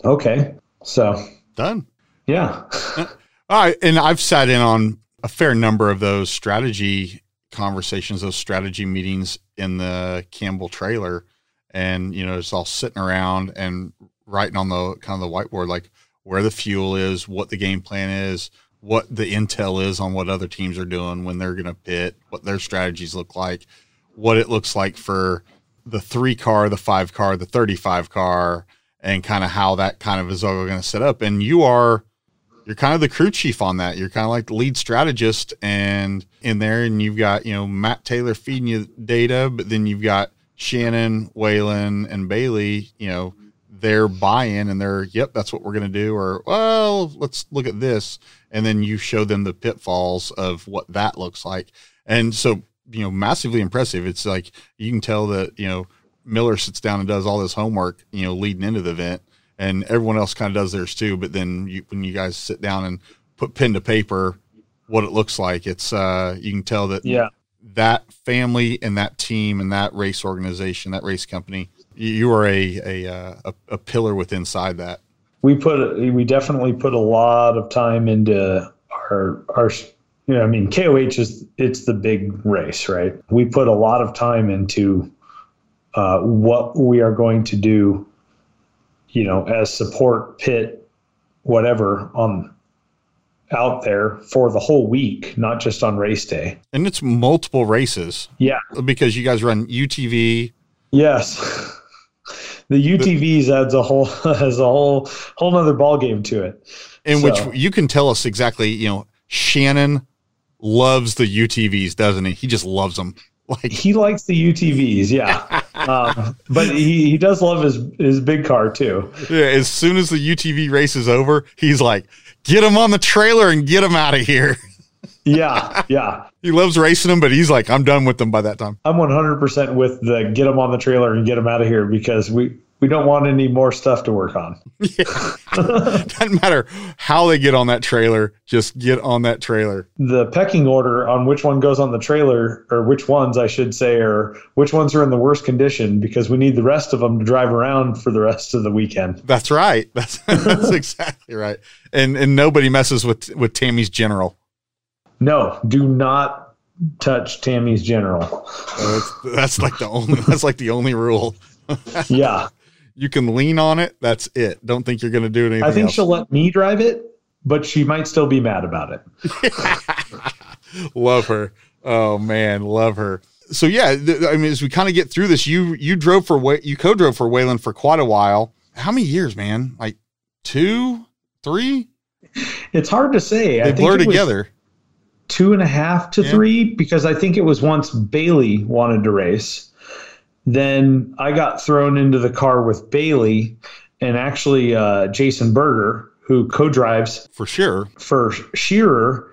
Okay. So done. Yeah. All right. And I've sat in on a fair number of those strategy conversations, those strategy meetings in the Campbell trailer. And, you know, it's all sitting around and writing on the kind of the whiteboard, like where the fuel is, what the game plan is, what the intel is on what other teams are doing when they're going to pit, what their strategies look like, what it looks like for the three car, the five car, the 35 car, and kind of how that kind of is all going to set up. And you are, you're kind of the crew chief on that. You're kind of like the lead strategist and in there, and you've got, you know, Matt Taylor feeding you data, but then you've got Shannon, Wayland, and Bailey, you know, their buy-in and their yep that's what we're going to do or well let's look at this and then you show them the pitfalls of what that looks like. And so you know massively impressive. It's like you can tell that you know miller sits down and does all this homework you know leading into the event and everyone else kind of does theirs too but then you, when you guys sit down and put pen to paper what it looks like it's uh you can tell that yeah. that family and that team and that race organization that race company you are a a, uh, a, a pillar with inside that. We put we definitely put a lot of time into our our you know I mean KOH is it's the big race right. We put a lot of time into uh, what we are going to do, you know, as support pit, whatever on out there for the whole week, not just on race day. And it's multiple races. Yeah, because you guys run UTV. Yes. The UTVs adds a whole <laughs> has a whole whole other ball game to it. In so. which you can tell us exactly, you know, Shannon loves the UTVs, doesn't he? He just loves them. <laughs> Like he likes the UTVs, yeah. <laughs> um, but he, he does love his his big car too. Yeah, as soon as the UTV race is over, he's like, "Get him on the trailer and get him out of here." Yeah, yeah. <laughs> he loves racing them, but he's like, "I'm done with them by that time." I'm 100% with the get them on the trailer and get them out of here because we we don't want any more stuff to work on. <laughs> <laughs> Doesn't matter how they get on that trailer, just get on that trailer. The pecking order on which one goes on the trailer, or which ones I should say, or which ones are in the worst condition, because we need the rest of them to drive around for the rest of the weekend. That's right. That's that's exactly right. And and nobody messes with with Tammy's General. No, do not touch Tammy's General. That's, that's like the only <laughs> that's like the only rule. <laughs> Yeah. You can lean on it. That's it. Don't think you're going to do anything. I think else. she'll let me drive it, but she might still be mad about it. <laughs> love her. Oh man, love her. So yeah, th- I mean, as we kind of get through this, you you drove for Wa- you co-drove for Wayland for quite a while. How many years, man? Like two, three? It's hard to say. They I think blur together. Two and a half to Yeah. three because I think it was once Bailey wanted to race. Then I got thrown into the car with Bailey and actually uh, Jason Berger, who co drives for sure. for Shearer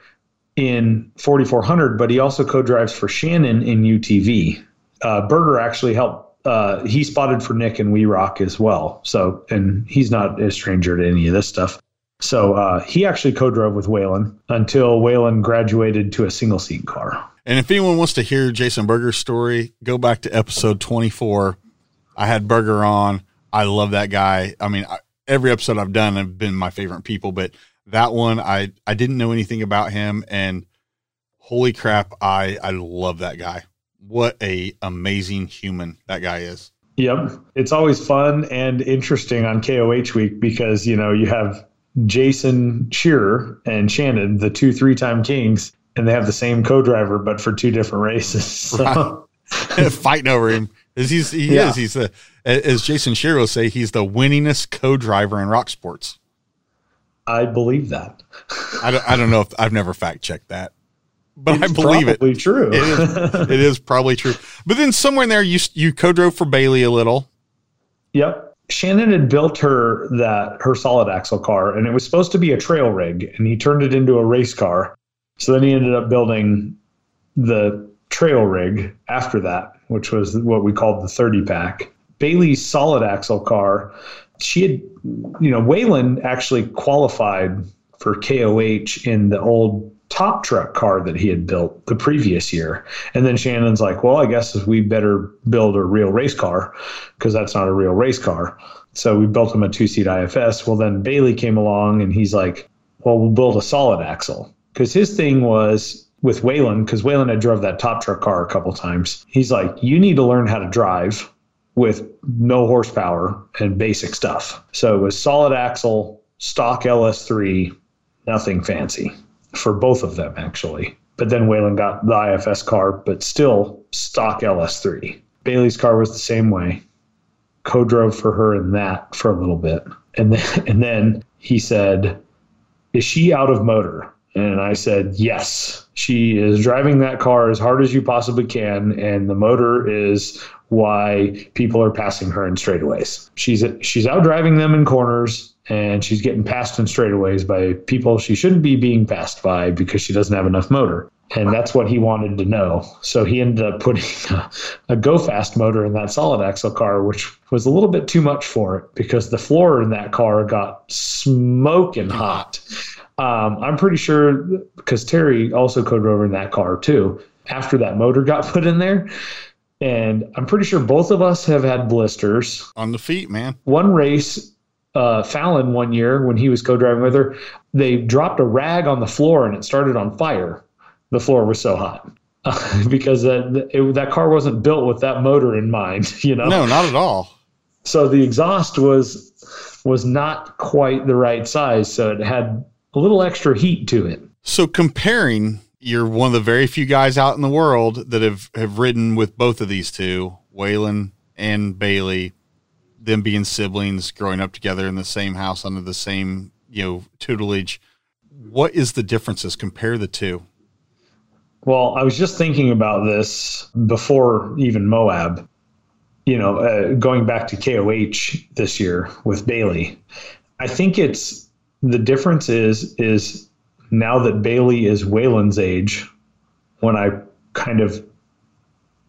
in 4400, but he also co drives for Shannon in UTV. Uh, Berger actually helped. Uh, he spotted for Nick and We Rock as well. So, and he's not a stranger to any of this stuff. So uh, he actually co-drove with Wayland until Wayland graduated to a single seat car. And if anyone wants to hear Jason Berger's story, go back to episode 24. I had Berger on. I love that guy. I mean, I, every episode I've done have been my favorite people, but that one I I didn't know anything about him and holy crap, I I love that guy. What a amazing human that guy is. Yep, it's always fun and interesting on KOH week because you know you have Jason Shearer and Shannon, the two three-time kings, and they have the same co-driver but for two different races. <laughs> So, <laughs> Fighting over him. Is he's he Yeah. is he's the as Jason Shearer will say, he's the winningest co-driver in rock sports. I believe that. <laughs> I don't, I don't know if I've never fact checked that, but I It's believe it. true. It is, it is probably true. But then somewhere in there, you you co-drove for Bailey a little. Yep. Shannon had built her that her solid axle car, and it was supposed to be a trail rig, and he turned it into a race car. So then he ended up building the trail rig after that, which was what we called the 30 pack. Bailey's solid axle car, she had, you know, Wayland actually qualified for KOH in the old top truck car that he had built the previous year. And then Shannon's like, well, I guess we better build a real race car because that's not a real race car. So we built him a two seat IFS. Well, then Bailey came along and he's like, well, we'll build a solid axle. Because his thing was with Wayland, because Wayland had drove that top truck car a couple times. He's like, you need to learn how to drive with no horsepower and basic stuff. So it was solid axle, stock LS3, nothing fancy for both of them, actually. But then Wayland got the IFS car, but still stock LS3. Bailey's car was the same way. Co drove for her in that for a little bit. And then, <laughs> and then he said, Is she out of motor? And I said, Yes. She is driving that car as hard as you possibly can, and the motor is why people are passing her in straightaways. She's she's out driving them in corners and she's getting passed in straightaways by people she shouldn't be being passed by because she doesn't have enough motor. And that's what he wanted to know. So he ended up putting a, a go fast motor in that solid axle car, which was a little bit too much for it because the floor in that car got smoking hot. Um, I'm pretty sure because Terry also co drove in that car too after that motor got <laughs> put in there. And I'm pretty sure both of us have had blisters. On the feet, man. One race, uh, Fallon one year when he was co driving with her, they dropped a rag on the floor and it started on fire. The floor was so hot. <laughs> because that it, that car wasn't built with that motor in mind, <laughs> you know. No, not at all. So the exhaust was was not quite the right size, so it had a little extra heat to it. So comparing, you're one of the very few guys out in the world that have have ridden with both of these two, Wayland and Bailey, them being siblings, growing up together in the same house under the same you know tutelage. What is the differences? Compare the two. Well, I was just thinking about this before even Moab. You know, uh, going back to KOH this year with Bailey, I think it's the difference is is now that Bailey is Wayland's age, when I kind of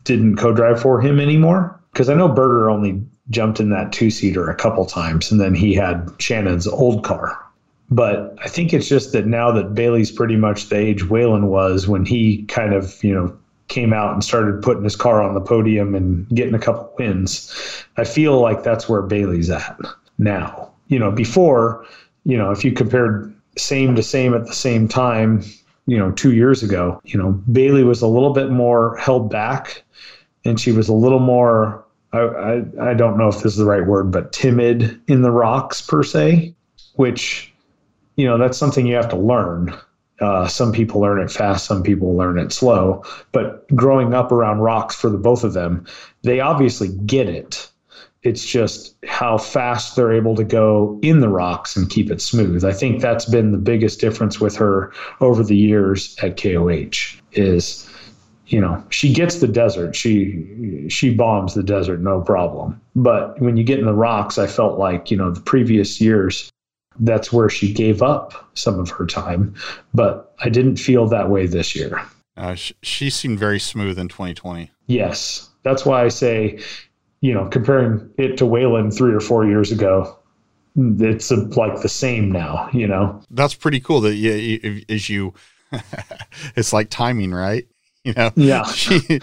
didn't co-drive for him anymore because I know Berger only jumped in that two seater a couple times, and then he had Shannon's old car. But I think it's just that now that Bailey's pretty much the age Wayland was when he kind of, you know, came out and started putting his car on the podium and getting a couple wins, I feel like that's where Bailey's at now. You know, before, you know, if you compared same to same at the same time, you know, two years ago, you know, Bailey was a little bit more held back and she was a little more I, I, don't know if this is the right word, but timid in the rocks per se, which you know that's something you have to learn. Uh, some people learn it fast, some people learn it slow. But growing up around rocks for the both of them, they obviously get it. It's just how fast they're able to go in the rocks and keep it smooth. I think that's been the biggest difference with her over the years at KOH is you know she gets the desert. She she bombs the desert no problem. But when you get in the rocks i felt like you know the previous years that's where she gave up some of her time. But i didn't feel that way this year. Uh, she, she seemed very smooth in 2020 yes. That's why i say you know comparing it to Wayland three or four years ago it's a, like the same now you know? That's pretty cool that you, as you <laughs> it's like timing right you know, yeah. <laughs> She,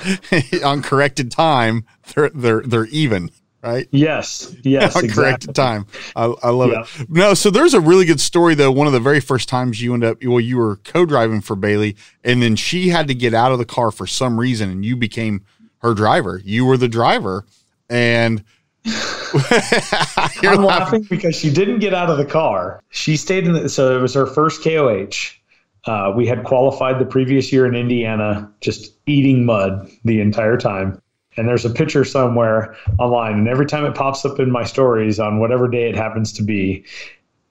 <laughs> on corrected time, they're they're they're even, right? Yes, yes, <laughs> on exactly. corrected time. I, I love yeah. it. No, so there's a really good story though. One of the very first times you end up, well, you were co-driving for Bailey, and then she had to get out of the car for some reason, and you became her driver. You were the driver, and. I'm laughing because she didn't get out of the car. She stayed in the, so it was her first KOH uh, we had qualified the previous year in Indiana, just eating mud the entire time. And there's a picture somewhere online, and every time it pops up in my stories on whatever day it happens to be,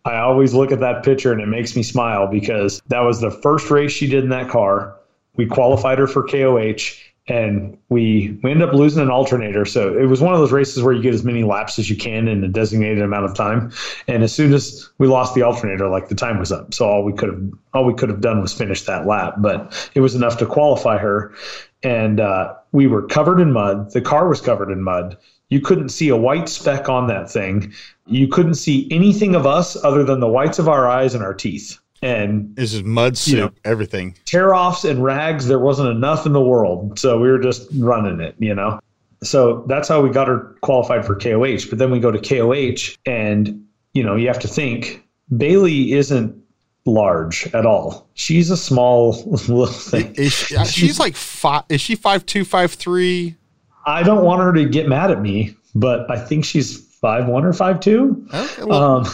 I always look at that picture and it makes me smile because that was the first race she did in that car. We qualified her for KOH and we we ended up losing an alternator. So it was one of those races where you get as many laps as you can in a designated amount of time. And as soon as we lost the alternator, like the time was up. So all we could have all we could have done was finish that lap, but it was enough to qualify her. And uh, we were covered in mud. The car was covered in mud. You couldn't see a white speck on that thing. You couldn't see anything of us other than the whites of our eyes and our teeth and this is mud soup, you know, everything. Tear offs and rags, there wasn't enough in the world. So we were just running it, you know. So that's how we got her qualified for KOH. But then we go to KOH and, you know, you have to think Bailey isn't large at all. She's a small <laughs> little thing. Is she, she's, she's like five is she five two, five three? I don't want her to get mad at me, but I think she's five one or five two. Okay, well. um,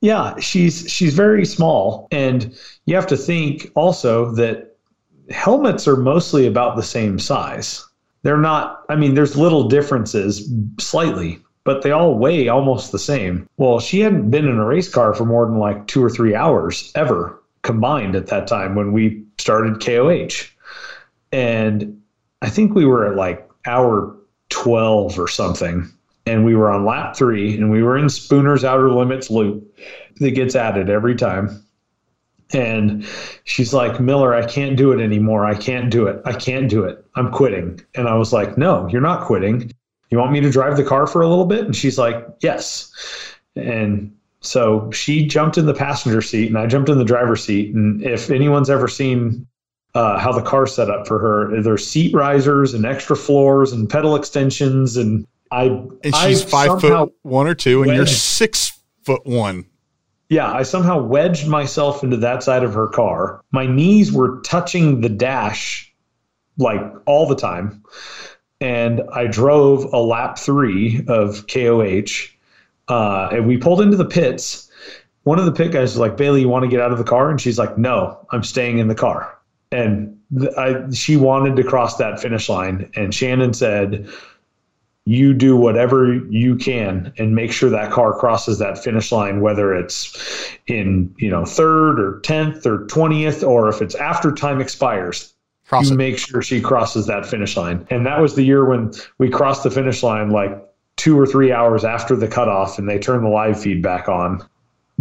yeah, she's she's very small, and you have to think also that helmets are mostly about the same size. They're not. I mean, there's little differences slightly, but they all weigh almost the same. Well, she hadn't been in a race car for more than like two or three hours ever combined at that time when we started KOH, and I think we were at like hour 12 or something and we were on lap three and we were in Spooner's outer limits loop that gets added every time. And she's like, Miller, I can't do it anymore. I can't do it. I can't do it. I'm quitting. And I was like, No, you're not quitting. You want me to drive the car for a little bit? And she's like, Yes. And so she jumped in the passenger seat and I jumped in the driver's seat. And if anyone's ever seen uh, how the car's set up for her, there's seat risers and extra floors and pedal extensions and I and she's I five foot one or two, and wedged, you're six foot one. Yeah, I somehow wedged myself into that side of her car. My knees were touching the dash like all the time, and I drove a lap three of KOH, uh, and we pulled into the pits. One of the pit guys was like, "Bailey, you want to get out of the car?" And she's like, "No, I'm staying in the car." And I, she wanted to cross that finish line, and Shannon said you do whatever you can and make sure that car crosses that finish line whether it's in you know third or 10th or 20th or if it's after time expires Cross you it. make sure she crosses that finish line. And that was the year when we crossed the finish line like two or three hours after the cutoff and they turned the live feed back on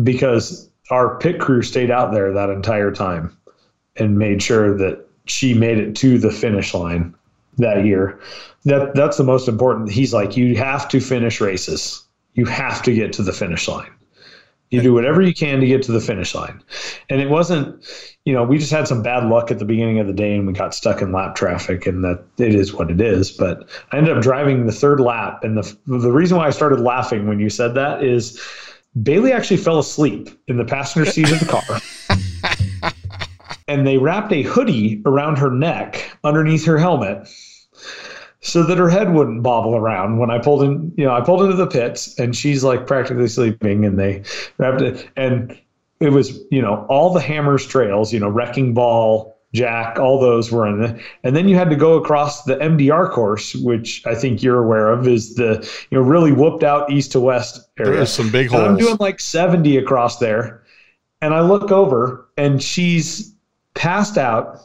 because our pit crew stayed out there that entire time and made sure that she made it to the finish line that year. That that's the most important. He's like, you have to finish races. You have to get to the finish line. You do whatever you can to get to the finish line. And it wasn't, you know, we just had some bad luck at the beginning of the day and we got stuck in lap traffic and that it is what it is. But I ended up driving the third lap. And the, the reason why I started laughing when you said that is Bailey actually fell asleep in the passenger seat of the car. <laughs> and they wrapped a hoodie around her neck underneath her helmet so that her head wouldn't bobble around when I pulled in, you know, I pulled into the pits and she's like practically sleeping and they wrapped it and it was, you know, all the hammers trails, you know, wrecking ball, jack, all those were in it. And then you had to go across the MDR course, which I think you're aware of is the, you know, really whooped out east to west area. There's some big holes. I'm doing like 70 across there. And I look over and she's passed out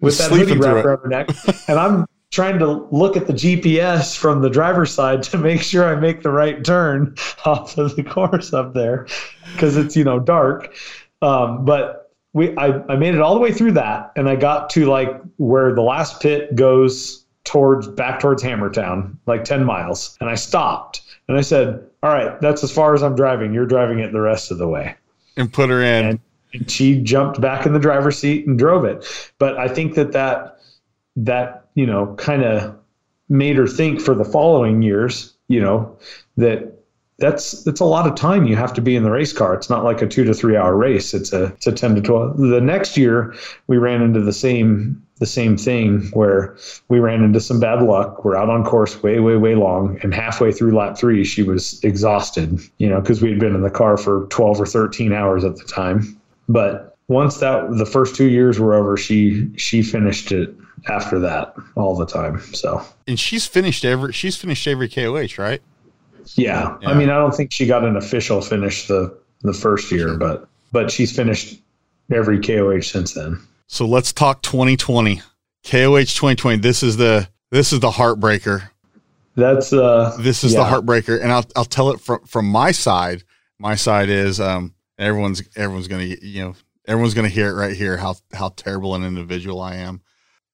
with that hoodie wrapped around her neck. And I'm trying to look at the GPS from the driver's side to make sure I make the right turn <laughs> off of the course up there because it's you know dark. Um, but we I, I made it all the way through that and I got to like where the last pit goes towards back towards Hammertown, like 10 miles. And I stopped and I said, All right, that's as far as I'm driving. You're driving it the rest of the way. And put her in. And she jumped back in the driver's seat and drove it. But I think that that that you know kind of made her think for the following years you know that that's that's a lot of time you have to be in the race car. It's not like a two to three hour race. It's a it's a ten to twelve. The next year we ran into the same the same thing where we ran into some bad luck. We're out on course way way way long, and halfway through lap three she was exhausted. You know because we had been in the car for twelve or thirteen hours at the time. But once that the first two years were over, she she finished it after that all the time. So and she's finished every she's finished every KOH, right? Yeah. yeah. I mean, I don't think she got an official finish the the first year, but but she's finished every KOH since then. So let's talk 2020. KOH 2020. This is the this is the heartbreaker. That's uh this is yeah. the heartbreaker and I'll I'll tell it from from my side. My side is um everyone's everyone's going to you know everyone's to hear it right here how how terrible an individual I am.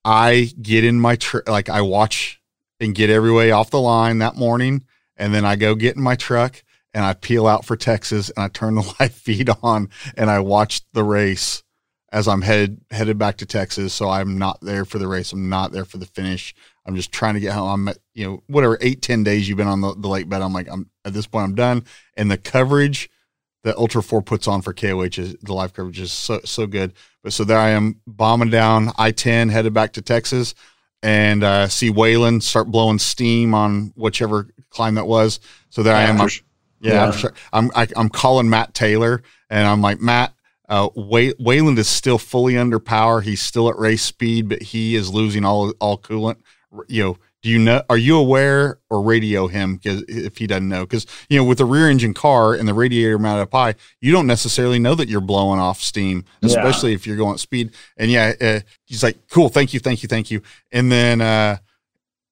I get in my truck, like I watch and get every way off the line that morning, and then I go get in my truck and I peel out for Texas and I turn the <laughs> live feed on and I watch the race as I'm headed headed back to Texas. So I'm not there for the race. I'm not there for the finish. I'm just trying to get home. I'm you know, whatever, eight ten days you've been on the, the lake bed. I'm like, I'm at this point, I'm done. And the coverage that Ultra 4 puts on for KOH is the live coverage is so, so good. But so there I am bombing down I 10, headed back to Texas, and uh, see Wayland start blowing steam on whichever climb that was. So there I am. I'm, yeah, yeah. I'm, sure, I'm, I, am i am calling Matt Taylor, and I'm like, Matt, uh, Way- Wayland is still fully under power. He's still at race speed, but he is losing all all coolant. You know, do you know are you aware or radio him because if he doesn't know? Because you know with a rear engine car and the radiator mounted up high you don't necessarily know that you're blowing off steam especially yeah. if you're going at speed. And yeah uh, he's like cool thank you thank you thank you. And then uh,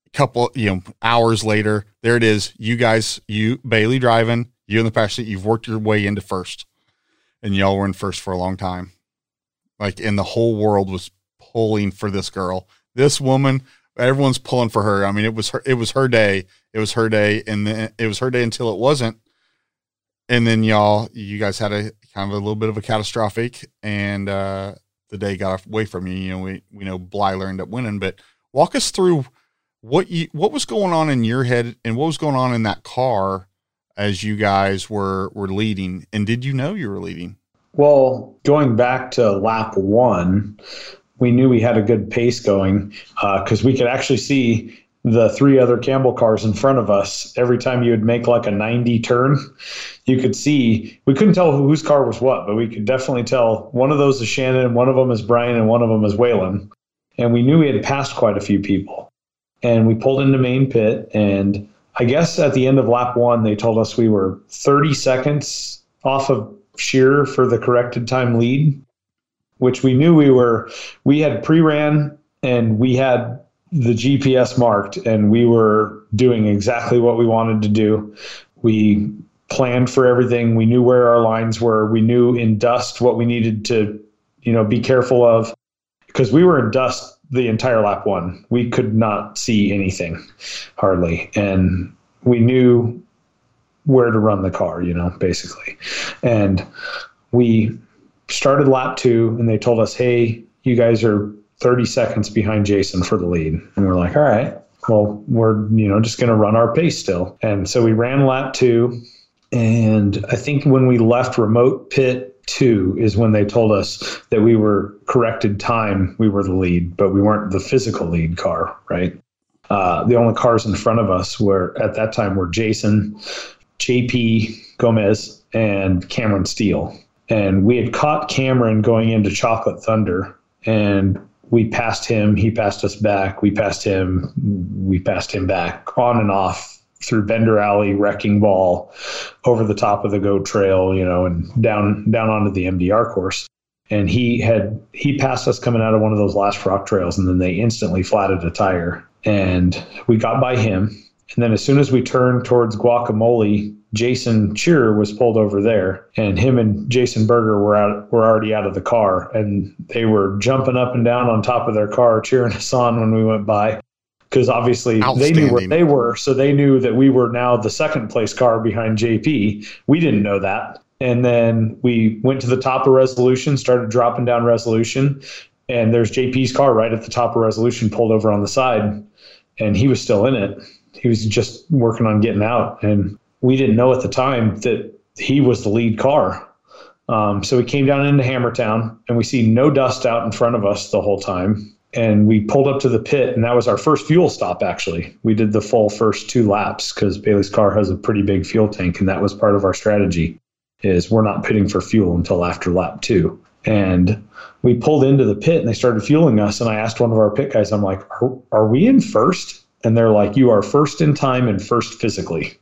a couple you know hours later there it is. You guys you bailey driving you in the passenger seat you've worked your way into first. And y'all were in first for a long time. Like and the whole world was pulling for this girl. This woman everyone's pulling for her. I mean, it was her, it was her day. It was her day, and then it was her day until it wasn't. And then y'all, you guys had a kind of a little bit of a catastrophic, and uh, the day got away from you. You know, we we know Blyler ended up winning, but walk us through what you what was going on in your head and what was going on in that car as you guys were were leading, and did you know you were leading? Well, going back to lap one, we knew we had a good pace going because uh, we could actually see the three other Campbell cars in front of us. Every time you would make like a 90 turn, you could see, we couldn't tell whose car was what, but we could definitely tell one of those is Shannon, one of them is Brian, and one of them is Wayland. And we knew we had passed quite a few people. And we pulled into main pit. And I guess at the end of lap one, they told us we were 30 seconds off of Scherer for the corrected time lead which we knew we were, we had pre ran and we had the GPS marked and we were doing exactly what we wanted to do. We planned for everything. We knew where our lines were. We knew in dust what we needed to, you know, be careful of because we were in dust the entire lap one. We could not see anything hardly. And we knew where to run the car, you know, basically. And we started lap two and they told us, hey, you guys are 30 seconds behind Jason for the lead. And we're like, all right, well, we're, you know, just going to run our pace still. And so we ran lap two. And I think when we left remote pit two is when they told us that we were corrected time, we were the lead, but we weren't the physical lead car, right? Uh, the only cars in front of us were at that time were Jason, JP Gomez, and Cameron Steele. And we had caught Cameron going into Chocolate Thunder, and we passed him. He passed us back. We passed him. We passed him back on and off through Bender Alley, Wrecking Ball, over the top of the Goat Trail, you know, and down down onto the MDR course. And he had he passed us coming out of one of those last rock trails, and then they instantly flatted a tire, and we got by him. And then as soon as we turned towards Guacamole, Jason Scherer was pulled over there, and him and Jason Berger were out were already out of the car, and they were jumping up and down on top of their car, cheering us on when we went by because obviously they knew where they were, so they knew that we were now the second place car behind JP. We didn't know that. And then we went to the top of resolution, started dropping down resolution, and there's JP's car right at the top of resolution pulled over on the side, and he was still in it. He was just working on getting out, and we didn't know at the time that he was the lead car. Um, so we came down into Hammertown, and we see no dust out in front of us the whole time. And we pulled up to the pit and that was our first fuel stop actually. We did the full first two laps because bailey's car has a pretty big fuel tank and that was part of our strategy is we're not pitting for fuel until after lap two. And we pulled into the pit and they started fueling us and i asked one of our pit guys i'm like are, are we in first? And they're like you are first in time and first physically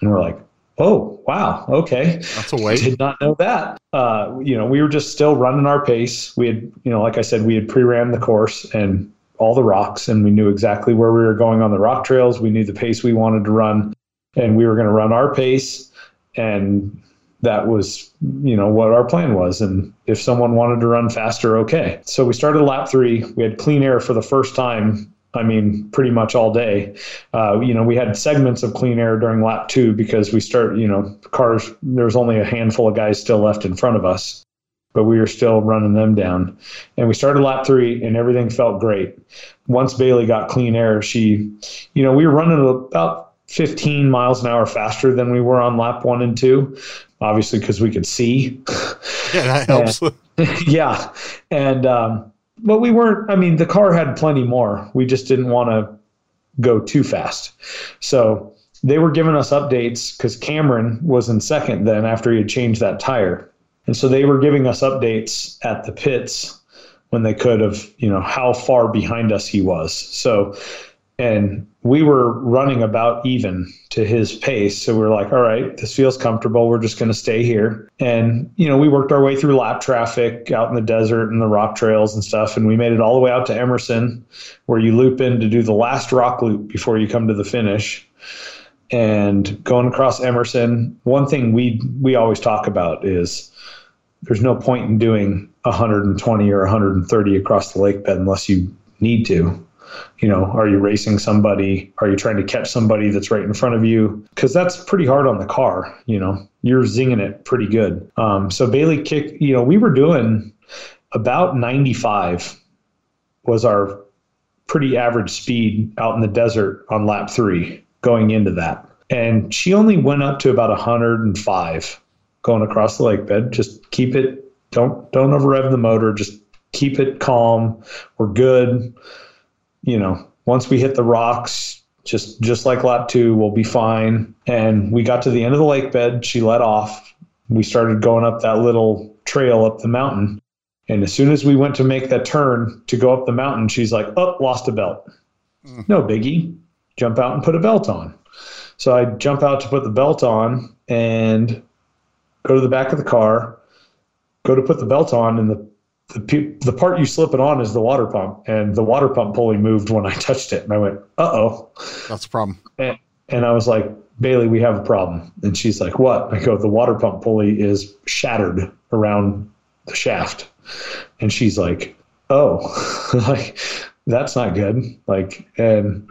and we're like oh wow okay. That's a wait. Did not know that. Uh, you know we were just still running our pace. We had you know like i said we had pre-ran the course and all the rocks and we knew exactly where we were going on the rock trails. We knew the pace we wanted to run and we were going to run our pace. And that was you know what our plan was. And if someone wanted to run faster okay. So we started lap three. We had clean air for the first time I mean, pretty much all day. Uh, you know, we had segments of clean air during lap two because we start, you know, cars, there was only a handful of guys still left in front of us, but we were still running them down. And we started lap three and everything felt great. Once Bailey got clean air, she, you know, we were running about 15 miles an hour faster than we were on lap one and two, obviously because we could see. Yeah, that <laughs> helps. and, <laughs> yeah. And, um, but we weren't. I mean, the car had plenty more. We just didn't want to go too fast. So they were giving us updates because Cameron was in second then after he had changed that tire, and so they were giving us updates at the pits when they could of, you know, how far behind us he was. So and we were running about even to his pace. So we are like, all right, this feels comfortable. We're just going to stay here. And, you know, we worked our way through lap traffic out in the desert and the rock trails and stuff. And we made it all the way out to Emerson, where you loop in to do the last rock loop before you come to the finish. And going across Emerson, one thing we we always talk about is there's no point in doing 120 or 130 across the lake bed unless you need to you know, are you racing somebody? Are you trying to catch somebody that's right in front of you? Because that's pretty hard on the car. You know, you're zinging it pretty good. Um, so Bailey kick. You know, we were doing about 95 was our pretty average speed out in the desert on lap three going into that. And she only went up to about 105 going across the lake bed. Just keep it, don't don't over rev the motor. Just keep it calm. We're good you know, once we hit the rocks, just just like lap two, we'll be fine. And we got to the end of the lake bed. She let off. We started going up that little trail up the mountain. And as soon as we went to make that turn to go up the mountain, she's like, "Oh, lost a belt." Mm. No biggie. Jump out and put a belt on. So I jump out to put the belt on and go to the back of the car, go to put the belt on, and the the, the part you slip it on is the water pump, and the water pump pulley moved when I <laughs> touched it. And I went, uh oh. That's a problem. And, and I was like, Bailey, we have a problem. And she's like, what? I go, the water pump pulley is shattered around the shaft. And she's like, oh, <laughs> like, that's not good. Like, and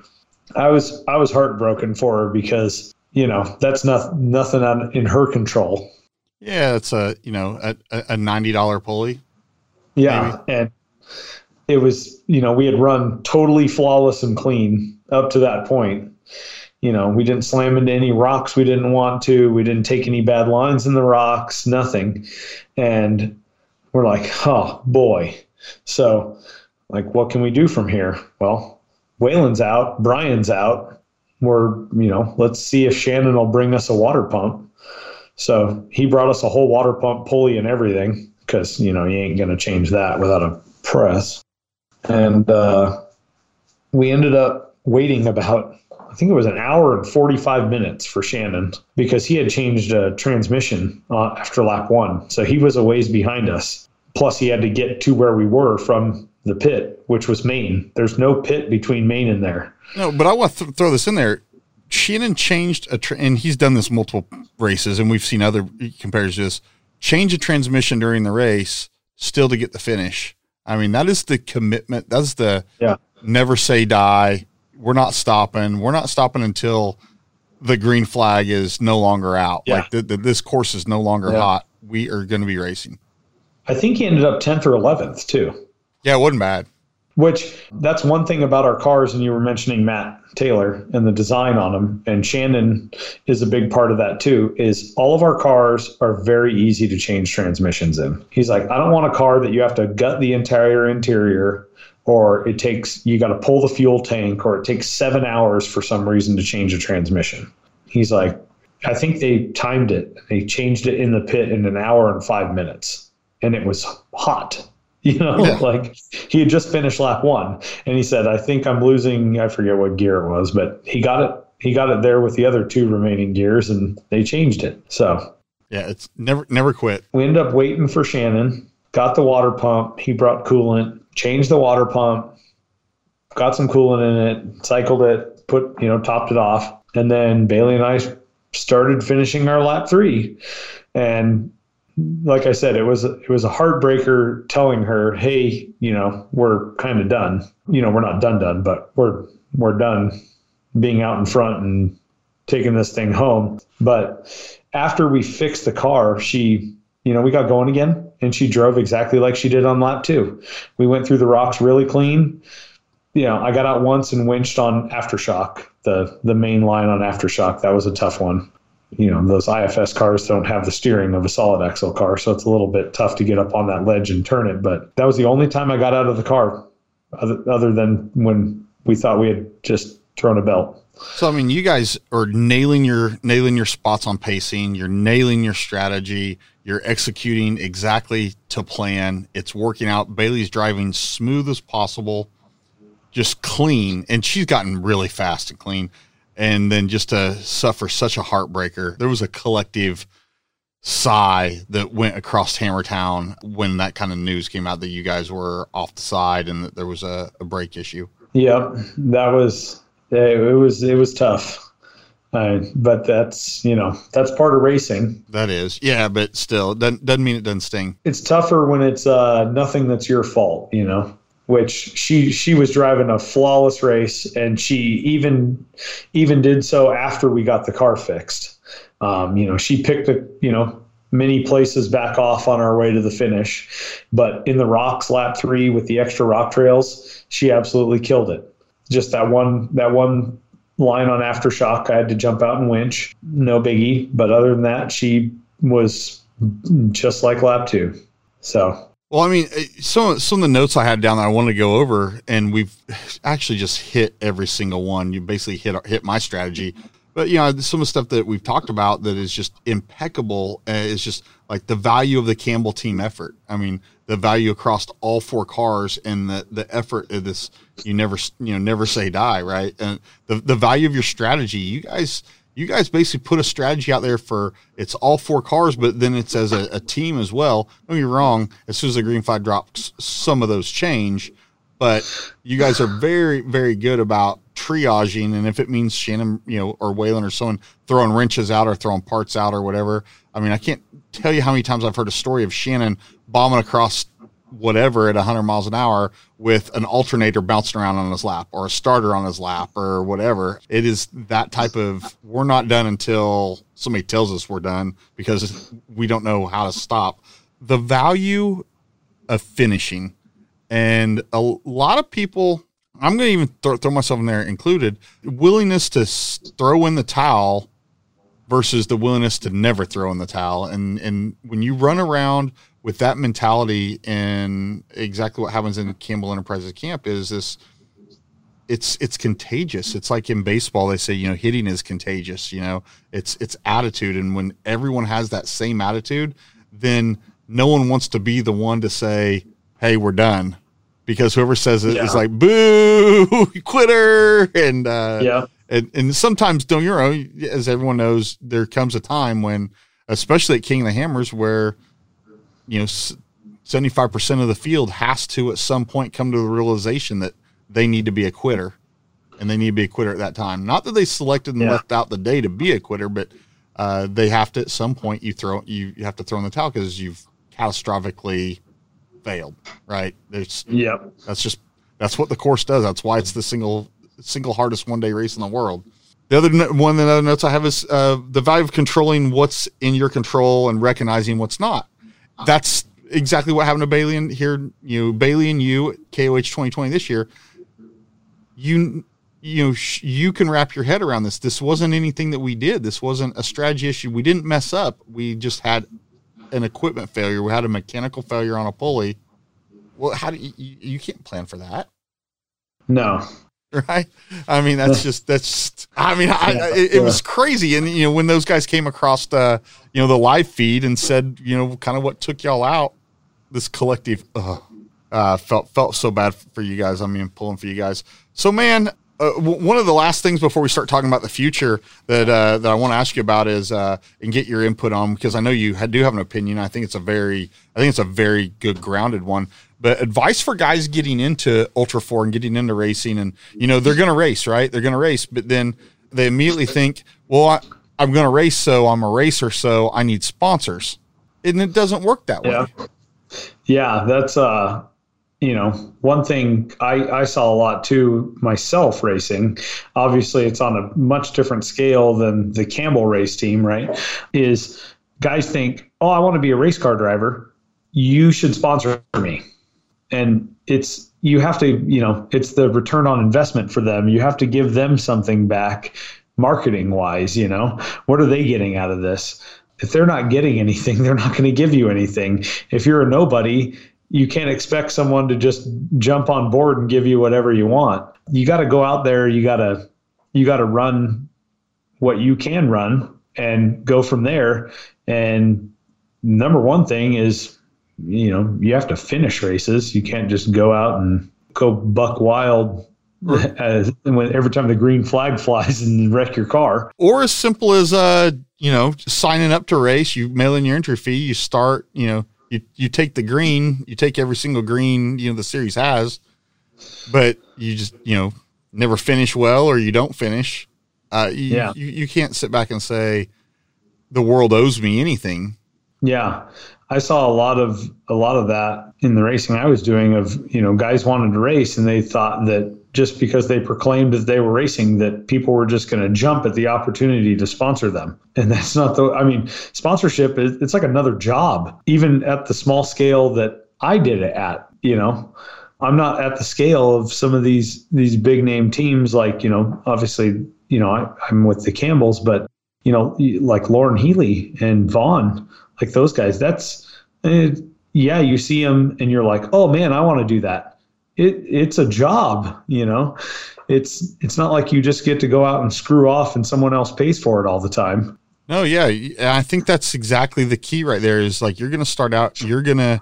I was, I was heartbroken for her because, you know, that's not, nothing on, in her control. Yeah. It's a, you know, a, a $90 pulley. Yeah. Maybe. And it was, you know, we had run totally flawless and clean up to that point you know, we didn't slam into any rocks we didn't want to. We didn't take any bad lines in the rocks, nothing. And we're like, oh boy. So, like, what can we do from here? Well, Wayland's out, Brian's out. We're, you know, let's see if Shannon will bring us a water pump. So he brought us a whole water pump pulley and everything because, you know, you ain't going to change that without a press. And uh, we ended up waiting about I think it was an hour and 45 minutes for Shannon because he had changed a transmission uh, after lap one. So he was a ways behind us. Plus, he had to get to where we were from the pit, which was Main. There's no pit between Main and there. No, but I want to th- throw this in there. Shannon changed a, tra- and he's done this multiple races, and we've seen other compares this. Change a transmission during the race, still to get the finish. I mean, that is the commitment. That's the yeah. never say die we're not stopping. We're not stopping until the green flag is no longer out. Yeah. Like the, the, this course is no longer yeah. hot. We are going to be racing. I think he ended up 10th or 11th too. Yeah, it wasn't bad. Which that's one thing about our cars, and you were mentioning Matt Taylor and the design on them, and Shannon is a big part of that too. Is all of our cars are very easy to change transmissions in. He's like, I don't want a car that you have to gut the entire interior or it takes you got to pull the fuel tank or it takes seven hours for some reason to change a transmission he's like i think they timed it they changed it in the pit in an hour and five minutes and it was hot <laughs> you know yeah. like he had just finished lap one and he said i think i'm losing i forget what gear it was but he got it he got it there with the other two remaining gears and they changed it so yeah it's never never quit we ended up waiting for shannon got the water pump he brought coolant changed the water pump, got some coolant in it, cycled it, put, you know, topped it off. And then Bailey and I started finishing our lap three. And like I said, it was it was a heartbreaker telling her, "Hey, you know, we're kind of done. You know, we're not done done, but we're we're done being out in front and taking this thing home." But after we fixed the car, she, you know, we got going again and she drove exactly like she did on lap two. We went through the rocks really clean. You know, I got out once and winched on aftershock, the the main line on aftershock. That was a tough one. You know, those IFS cars don't have the steering of a solid axle car, so it's a little bit tough to get up on that ledge and turn it. But that was the only time I got out of the car, other, other than when we thought we had just thrown a belt. So I mean, you guys are nailing your nailing your spots on pacing. You're nailing your strategy. You're executing exactly to plan. It's working out. Bailey's driving smooth as possible, just clean, and she's gotten really fast and clean. And then just to suffer such a heartbreaker, there was a collective sigh that went across Hammertown when that kind of news came out that you guys were off the side and that there was a, a brake issue. Yep, that was it was it was tough. Uh, but that's you know that's part of racing. That is, yeah, but still doesn't doesn't mean it doesn't sting. It's tougher when it's uh, nothing that's your fault, you know. Which she she was driving a flawless race, and she even even did so after we got the car fixed. Um, you know, she picked the you know many places back off on our way to the finish, but in the rocks, lap three with the extra rock trails, she absolutely killed it. Just that one that one line on aftershock i had to jump out and winch. No biggie but other than that she was just like lap two. So well, I mean, eh, some some of the notes I had down that I wanted to go over, and we've actually just hit every single one. You basically hit hit my strategy, but you know, some of the stuff that we've talked about that is just impeccable uh, is just like the value of the Campbell team effort. I mean, the value across all four cars and the the effort of this you never you know never say die right and the the value of your strategy you guys you guys basically put a strategy out there for it's all four cars, but then it's as a, a team as well. Don't get me wrong. As soon as the green flag drops, some of those change, but you guys are very, very good about triaging. And if it means Shannon, you know, or Wayland or someone throwing wrenches out or throwing parts out or whatever, I mean, I can't tell you how many times I've heard a story of Shannon bombing across whatever at 100 miles an hour with an alternator bouncing around on his lap or a starter on his lap or whatever. It is that type of we're not done until somebody tells us we're done because we don't know how to stop. The value of finishing and a lot of people I'm going to even throw, throw myself in there included willingness to throw in the towel versus the willingness to never throw in the towel. And and when you run around with that mentality and exactly what happens in Campbell Enterprises camp is this it's it's contagious. It's like in baseball they say, you know, hitting is contagious, you know. It's it's attitude and when everyone has that same attitude, then no one wants to be the one to say, "Hey, we're done." Because whoever says it yeah. is like, "Boo, <laughs> quitter." And uh yeah. And, and sometimes don't you know, as everyone knows, there comes a time when especially at King of the Hammers where you know, 75% of the field has to at some point come to the realization that they need to be a quitter and they need to be a quitter at that time. Not that they selected and yeah. left out the day to be a quitter, but uh, they have to at some point you throw you, you have to throw in the towel because you've catastrophically failed. Right? There's yeah. That's just that's what the course does. That's why it's the single single hardest one day race in the world. The other one, the other notes I have is uh, the value of controlling what's in your control and recognizing what's not that's exactly what happened to Bailey and here, you know, Bailey and you KOH 2020 this year. You, you know, sh- you can wrap your head around this. This wasn't anything that we did. This wasn't a strategy issue. We didn't mess up. We just had an equipment failure. We had a mechanical failure on a pulley. Well, how do you, you, you can't plan for that? No, <laughs> right? I mean, that's just that's. Just, I mean, I, it, it, was crazy, and you know, when those guys came across the you know the live feed and said you know kind of what took y'all out, this collective uh, felt felt so bad for you guys. I mean, pulling for you guys. So, man, uh, w- one of the last things before we start talking about the future that uh, that I want to ask you about is uh, and get your input on because I know you do have an opinion. I think it's a very I think it's a very good grounded one. But advice for guys getting into Ultra Four and getting into racing, and you know they're going to race, right? They're going to race, but then they immediately think, well, I, I'm going to race, so I'm a racer, so I need sponsors, and it doesn't work that way. Yeah, yeah, that's uh, you know, one thing I, I saw a lot too myself racing. Obviously, it's on a much different scale than the Campbell race team, right? Is guys think, oh, I want to be a race car driver. You should sponsor me and it's you have to you know it's the return on investment for them. You have to give them something back marketing wise you know? What are they getting out of this? If they're not getting anything <laughs> they're not going to give you anything. If you're a nobody you can't expect someone to just jump on board and give you whatever you want. You got to go out there you got to you got to run what you can run and go from there. And number one thing is you know, you have to finish races. You can't just go out and go buck wild <laughs> as, when every time the green flag flies and wreck your car. Or as simple as uh, you know, signing up to race, you mail in your entry fee, you start, you know, you you take the green, you take every single green, you know, the series has, but you just, you know, never finish well or you don't finish. Uh, you, yeah. you, you can't sit back and say the world owes me anything. Yeah. I saw a lot of a lot of that in the racing I was doing of, you know, guys wanted to race and they thought that just because they proclaimed that they were racing that people were just going to jump at the opportunity to sponsor them. And that's not the I mean, sponsorship is it's like another job even at the small scale that I did it at, you know. I'm not at the scale of some of these these big name teams like, you know, obviously, you know, I, I'm with the Campbells, but you know, like Loren Healy and Vaughn like those guys. That's uh, yeah, you see them and you're like, oh man, I want to do that. It it's a job, you know. It's it's not like you just get to go out and screw off and someone else pays for it all the time. No, yeah, I think that's exactly the key right there. Is like you're going to start out, you're going to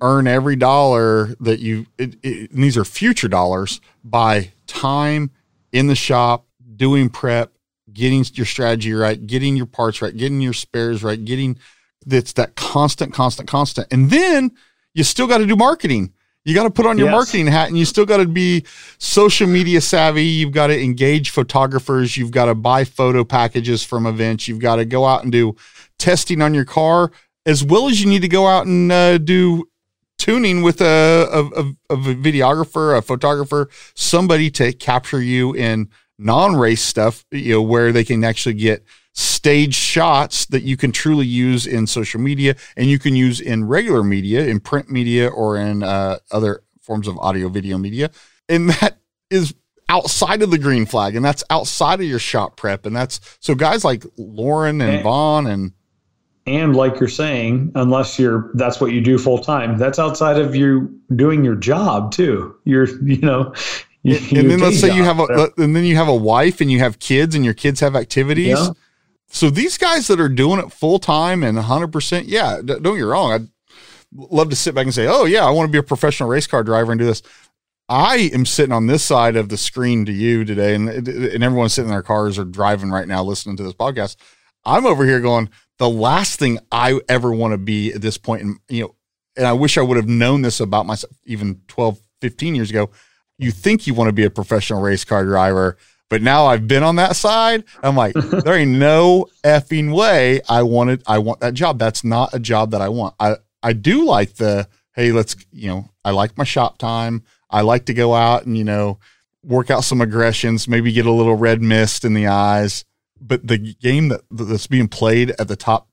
earn every dollar that you. It, it, these are future dollars by time in the shop, doing prep, getting your strategy right, getting your parts right, getting your spares right, getting that's that constant, constant, constant. And then you still got to do marketing. You got to put on your yes. marketing hat and you still got to be social media savvy. You've got to engage photographers. You've got to buy photo packages from events. You've got to go out and do testing on your car as well as you need to go out and uh, do tuning with a, a, a, videographer, a photographer, somebody to capture you in non-race stuff, you know, where they can actually get stage shots that you can truly use in social media and you can use in regular media, in print media or in uh, other forms of audio video media. And that is outside of the green flag and that's outside of your shop prep. And that's so guys like Loren and, and Vaughn and and like you're saying unless you're that's what you do full time that's outside of you doing your job too you're you know you, and then let's say you have a and then you have a wife and you have kids and your kids have activities yeah. So these guys that are doing it full time and 100% yeah don't get wrong i'd love to sit back and say oh yeah i want to be a professional race car driver and do this I am sitting on this side of the screen to you today, and and everyone's sitting in their cars or driving right now listening to this podcast. I'm over here going, the last thing I ever want to be at this point, and you know, and I wish I would have known this about myself even 12, 15 years ago. You think you want to be a professional race car driver, but now I've been on that side. I'm like, <laughs> there ain't no effing way I wanted, I want that job. That's not a job that I want. I, I do like the, hey, let's, you know, I like my shop time. I like to go out and, you know, work out some aggressions, maybe get a little red mist in the eyes but the game that that's being played at the top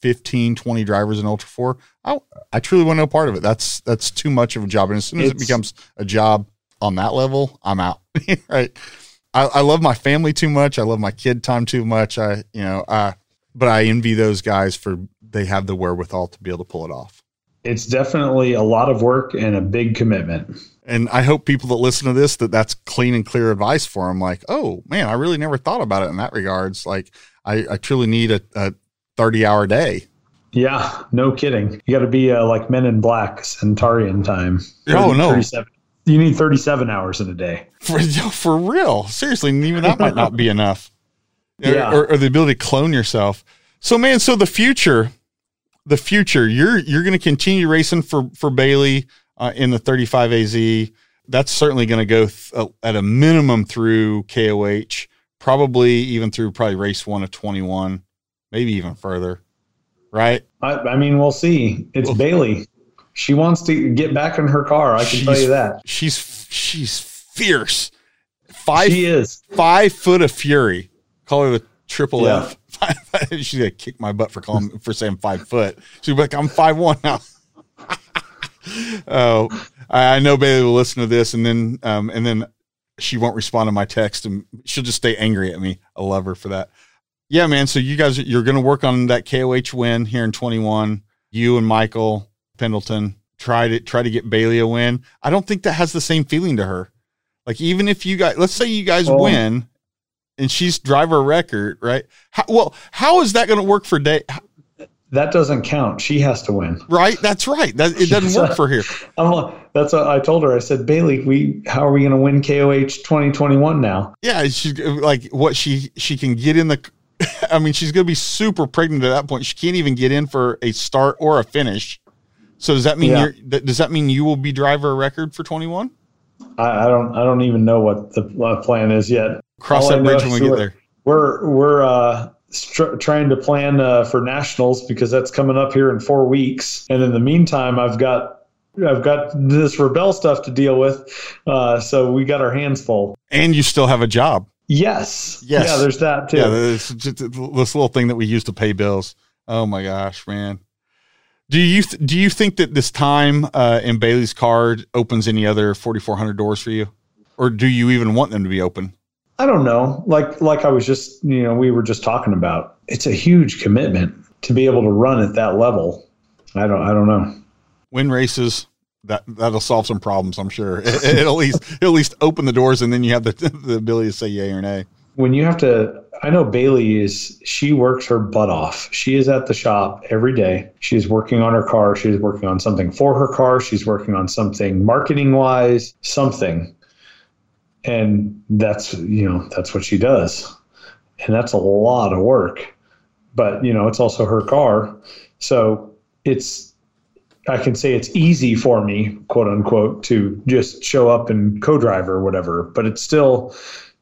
15 20 drivers in ultra 4 i, I truly want no part of it that's that's too much of a job and as soon as it's, it becomes a job on that level i'm out <laughs> right I, I love my family too much i love my kid time too much i you know i but i envy those guys for they have the wherewithal to be able to pull it off it's definitely a lot of work and a big commitment and I hope people that listen to this that that's clean and clear advice for them. Like, oh man, I really never thought about it in that regards. Like, I, I truly need a, a thirty hour day. Yeah, no kidding. You got to be uh, like Men in Black, Centaurian time. oh no, 37. You need thirty-seven hours in a day. For <laughs> for real, seriously, even that might not be enough. <laughs> Yeah, or, or the ability to clone yourself. So man, so the future, the future, you're you're going to continue racing for for Bailey uh, in the 35 AZ. That's certainly going to go th- uh, at a minimum through KOH, probably even through probably race one of 21, maybe even further. Right? I, I mean, we'll see. It's well, Bailey. She wants to get back in her car. I can tell you that. She's she's fierce. Five. She is five foot of fury. Call her the triple yeah. F. <laughs> She's gonna kick my butt for calling for saying five foot. She's like, I'm five one now <laughs> oh, I know Bailey will listen to this, and then um, and then she won't respond to my text, and she'll just stay angry at me. I love her for that. Yeah, man. So you guys, you're going to work on that KOH win here in 21. You and Michael Pendleton try to try to get Bailey a win. I don't think that has the same feeling to her. Like even if you guys, let's say you guys oh. win, and she's driver record, right? How, well, how is that going to work for Day? that doesn't count. She has to win. Right. That's right. That it doesn't work for here. <laughs> I'm that's what I told her. I said, Bailey, we how are we going to win KOH 2021 now? Yeah, she's like what she she can get in the. <laughs> I mean, she's going to be super pregnant at that point. She can't even get in for a start or a finish. So does that mean yeah. you're? Does that mean you will be driver record for 21? I, I don't. I don't even know what the plan is yet. Cross All that bridge when we get there. We're we're uh trying to plan uh, for nationals because that's coming up here in four weeks. And in the meantime, I've got I've got this Rebelle stuff to deal with, uh, so we got our hands full. And you still have a job. Yes. Yes. Yeah. There's that too. Yeah. just this little thing that we use to pay bills. Oh my gosh, man. Do you th- do you think that this time uh, in Bailey's card opens any other 4,400 doors for you, or do you even want them to be open? I don't know. Like like I was just you know we were just talking about. It's a huge commitment to be able to run at that level. I don't I don't know. Win races that that'll solve some problems. I'm sure <laughs> it, will at least it'll at least open the doors, and then you have the the ability to say yay or nay. When you have to, I know Bailey is. She works her butt off. She is at the shop every day. She's working on her car. She's working on something for her car. She's working on something marketing wise, something and that's you know that's what she does and that's a lot of work. But you know, it's also her car, so it's I can say it's easy for me, quote unquote, to just show up and co-drive or whatever. But it's still,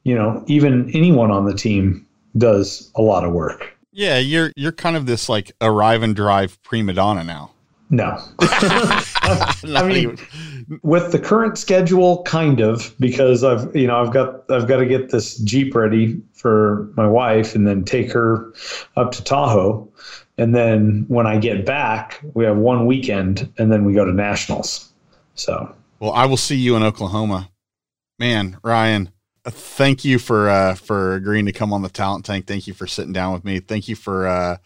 you know, even anyone on the team does a lot of work. Yeah, you're you're kind of this like arrive and drive prima donna now. No. <laughs> <laughs> I mean, with the current schedule, kind of, because I've you know I've got I've got to get this Jeep ready for my wife, and then take her up to Tahoe, and then when I get back, we have one weekend, and then we go to nationals. So, well, I will see you in Oklahoma, man, Ryan. Thank you for uh, for agreeing to come on the Talent Tank. Thank you for sitting down with me. Thank you for uh,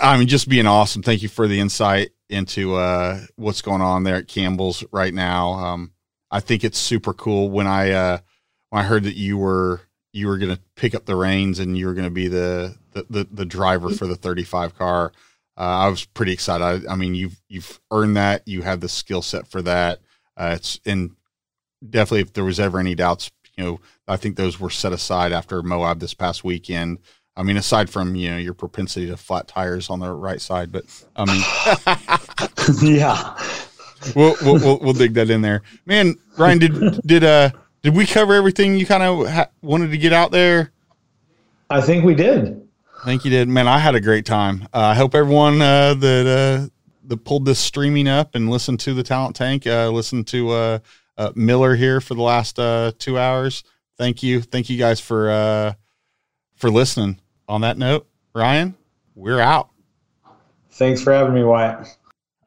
I mean, just being awesome. Thank you for the insight into uh, what's going on there at Campbell's right now. Um, I think it's super cool. When I uh, when I heard that you were you were going to pick up the reins and you were going to be the, the, the the driver for the 35 car, uh, I was pretty excited. I, I, mean, you've you've earned that. You have the skill set for that. Uh, it's and definitely, if there was ever any doubts, you know, I think those were set aside after Moab this past weekend. I mean, aside from you know your propensity to flat tires on the right side, but I mean, <laughs> yeah, we'll, we'll, we'll we'll dig that in there, man. Ryan, did did uh did we cover everything you kind of ha- wanted to get out there? I think we did. I think you did, man. I had a great time. Uh, I hope everyone uh, that uh, that pulled this streaming up and listened to the Talent Tank, uh, listened to uh, uh, Miller here for the last uh, two hours. Thank you, thank you guys for uh, for listening on that note, Ryan, we're out. Thanks for having me, Wyatt.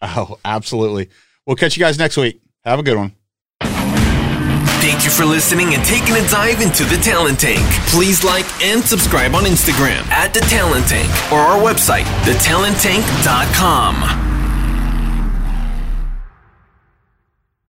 Oh, absolutely. We'll catch you guys next week. Have a good one. Thank you for listening and taking a dive into the Talent Tank. Please like and subscribe on Instagram at the Talent Tank or our website, thetalenttank.com.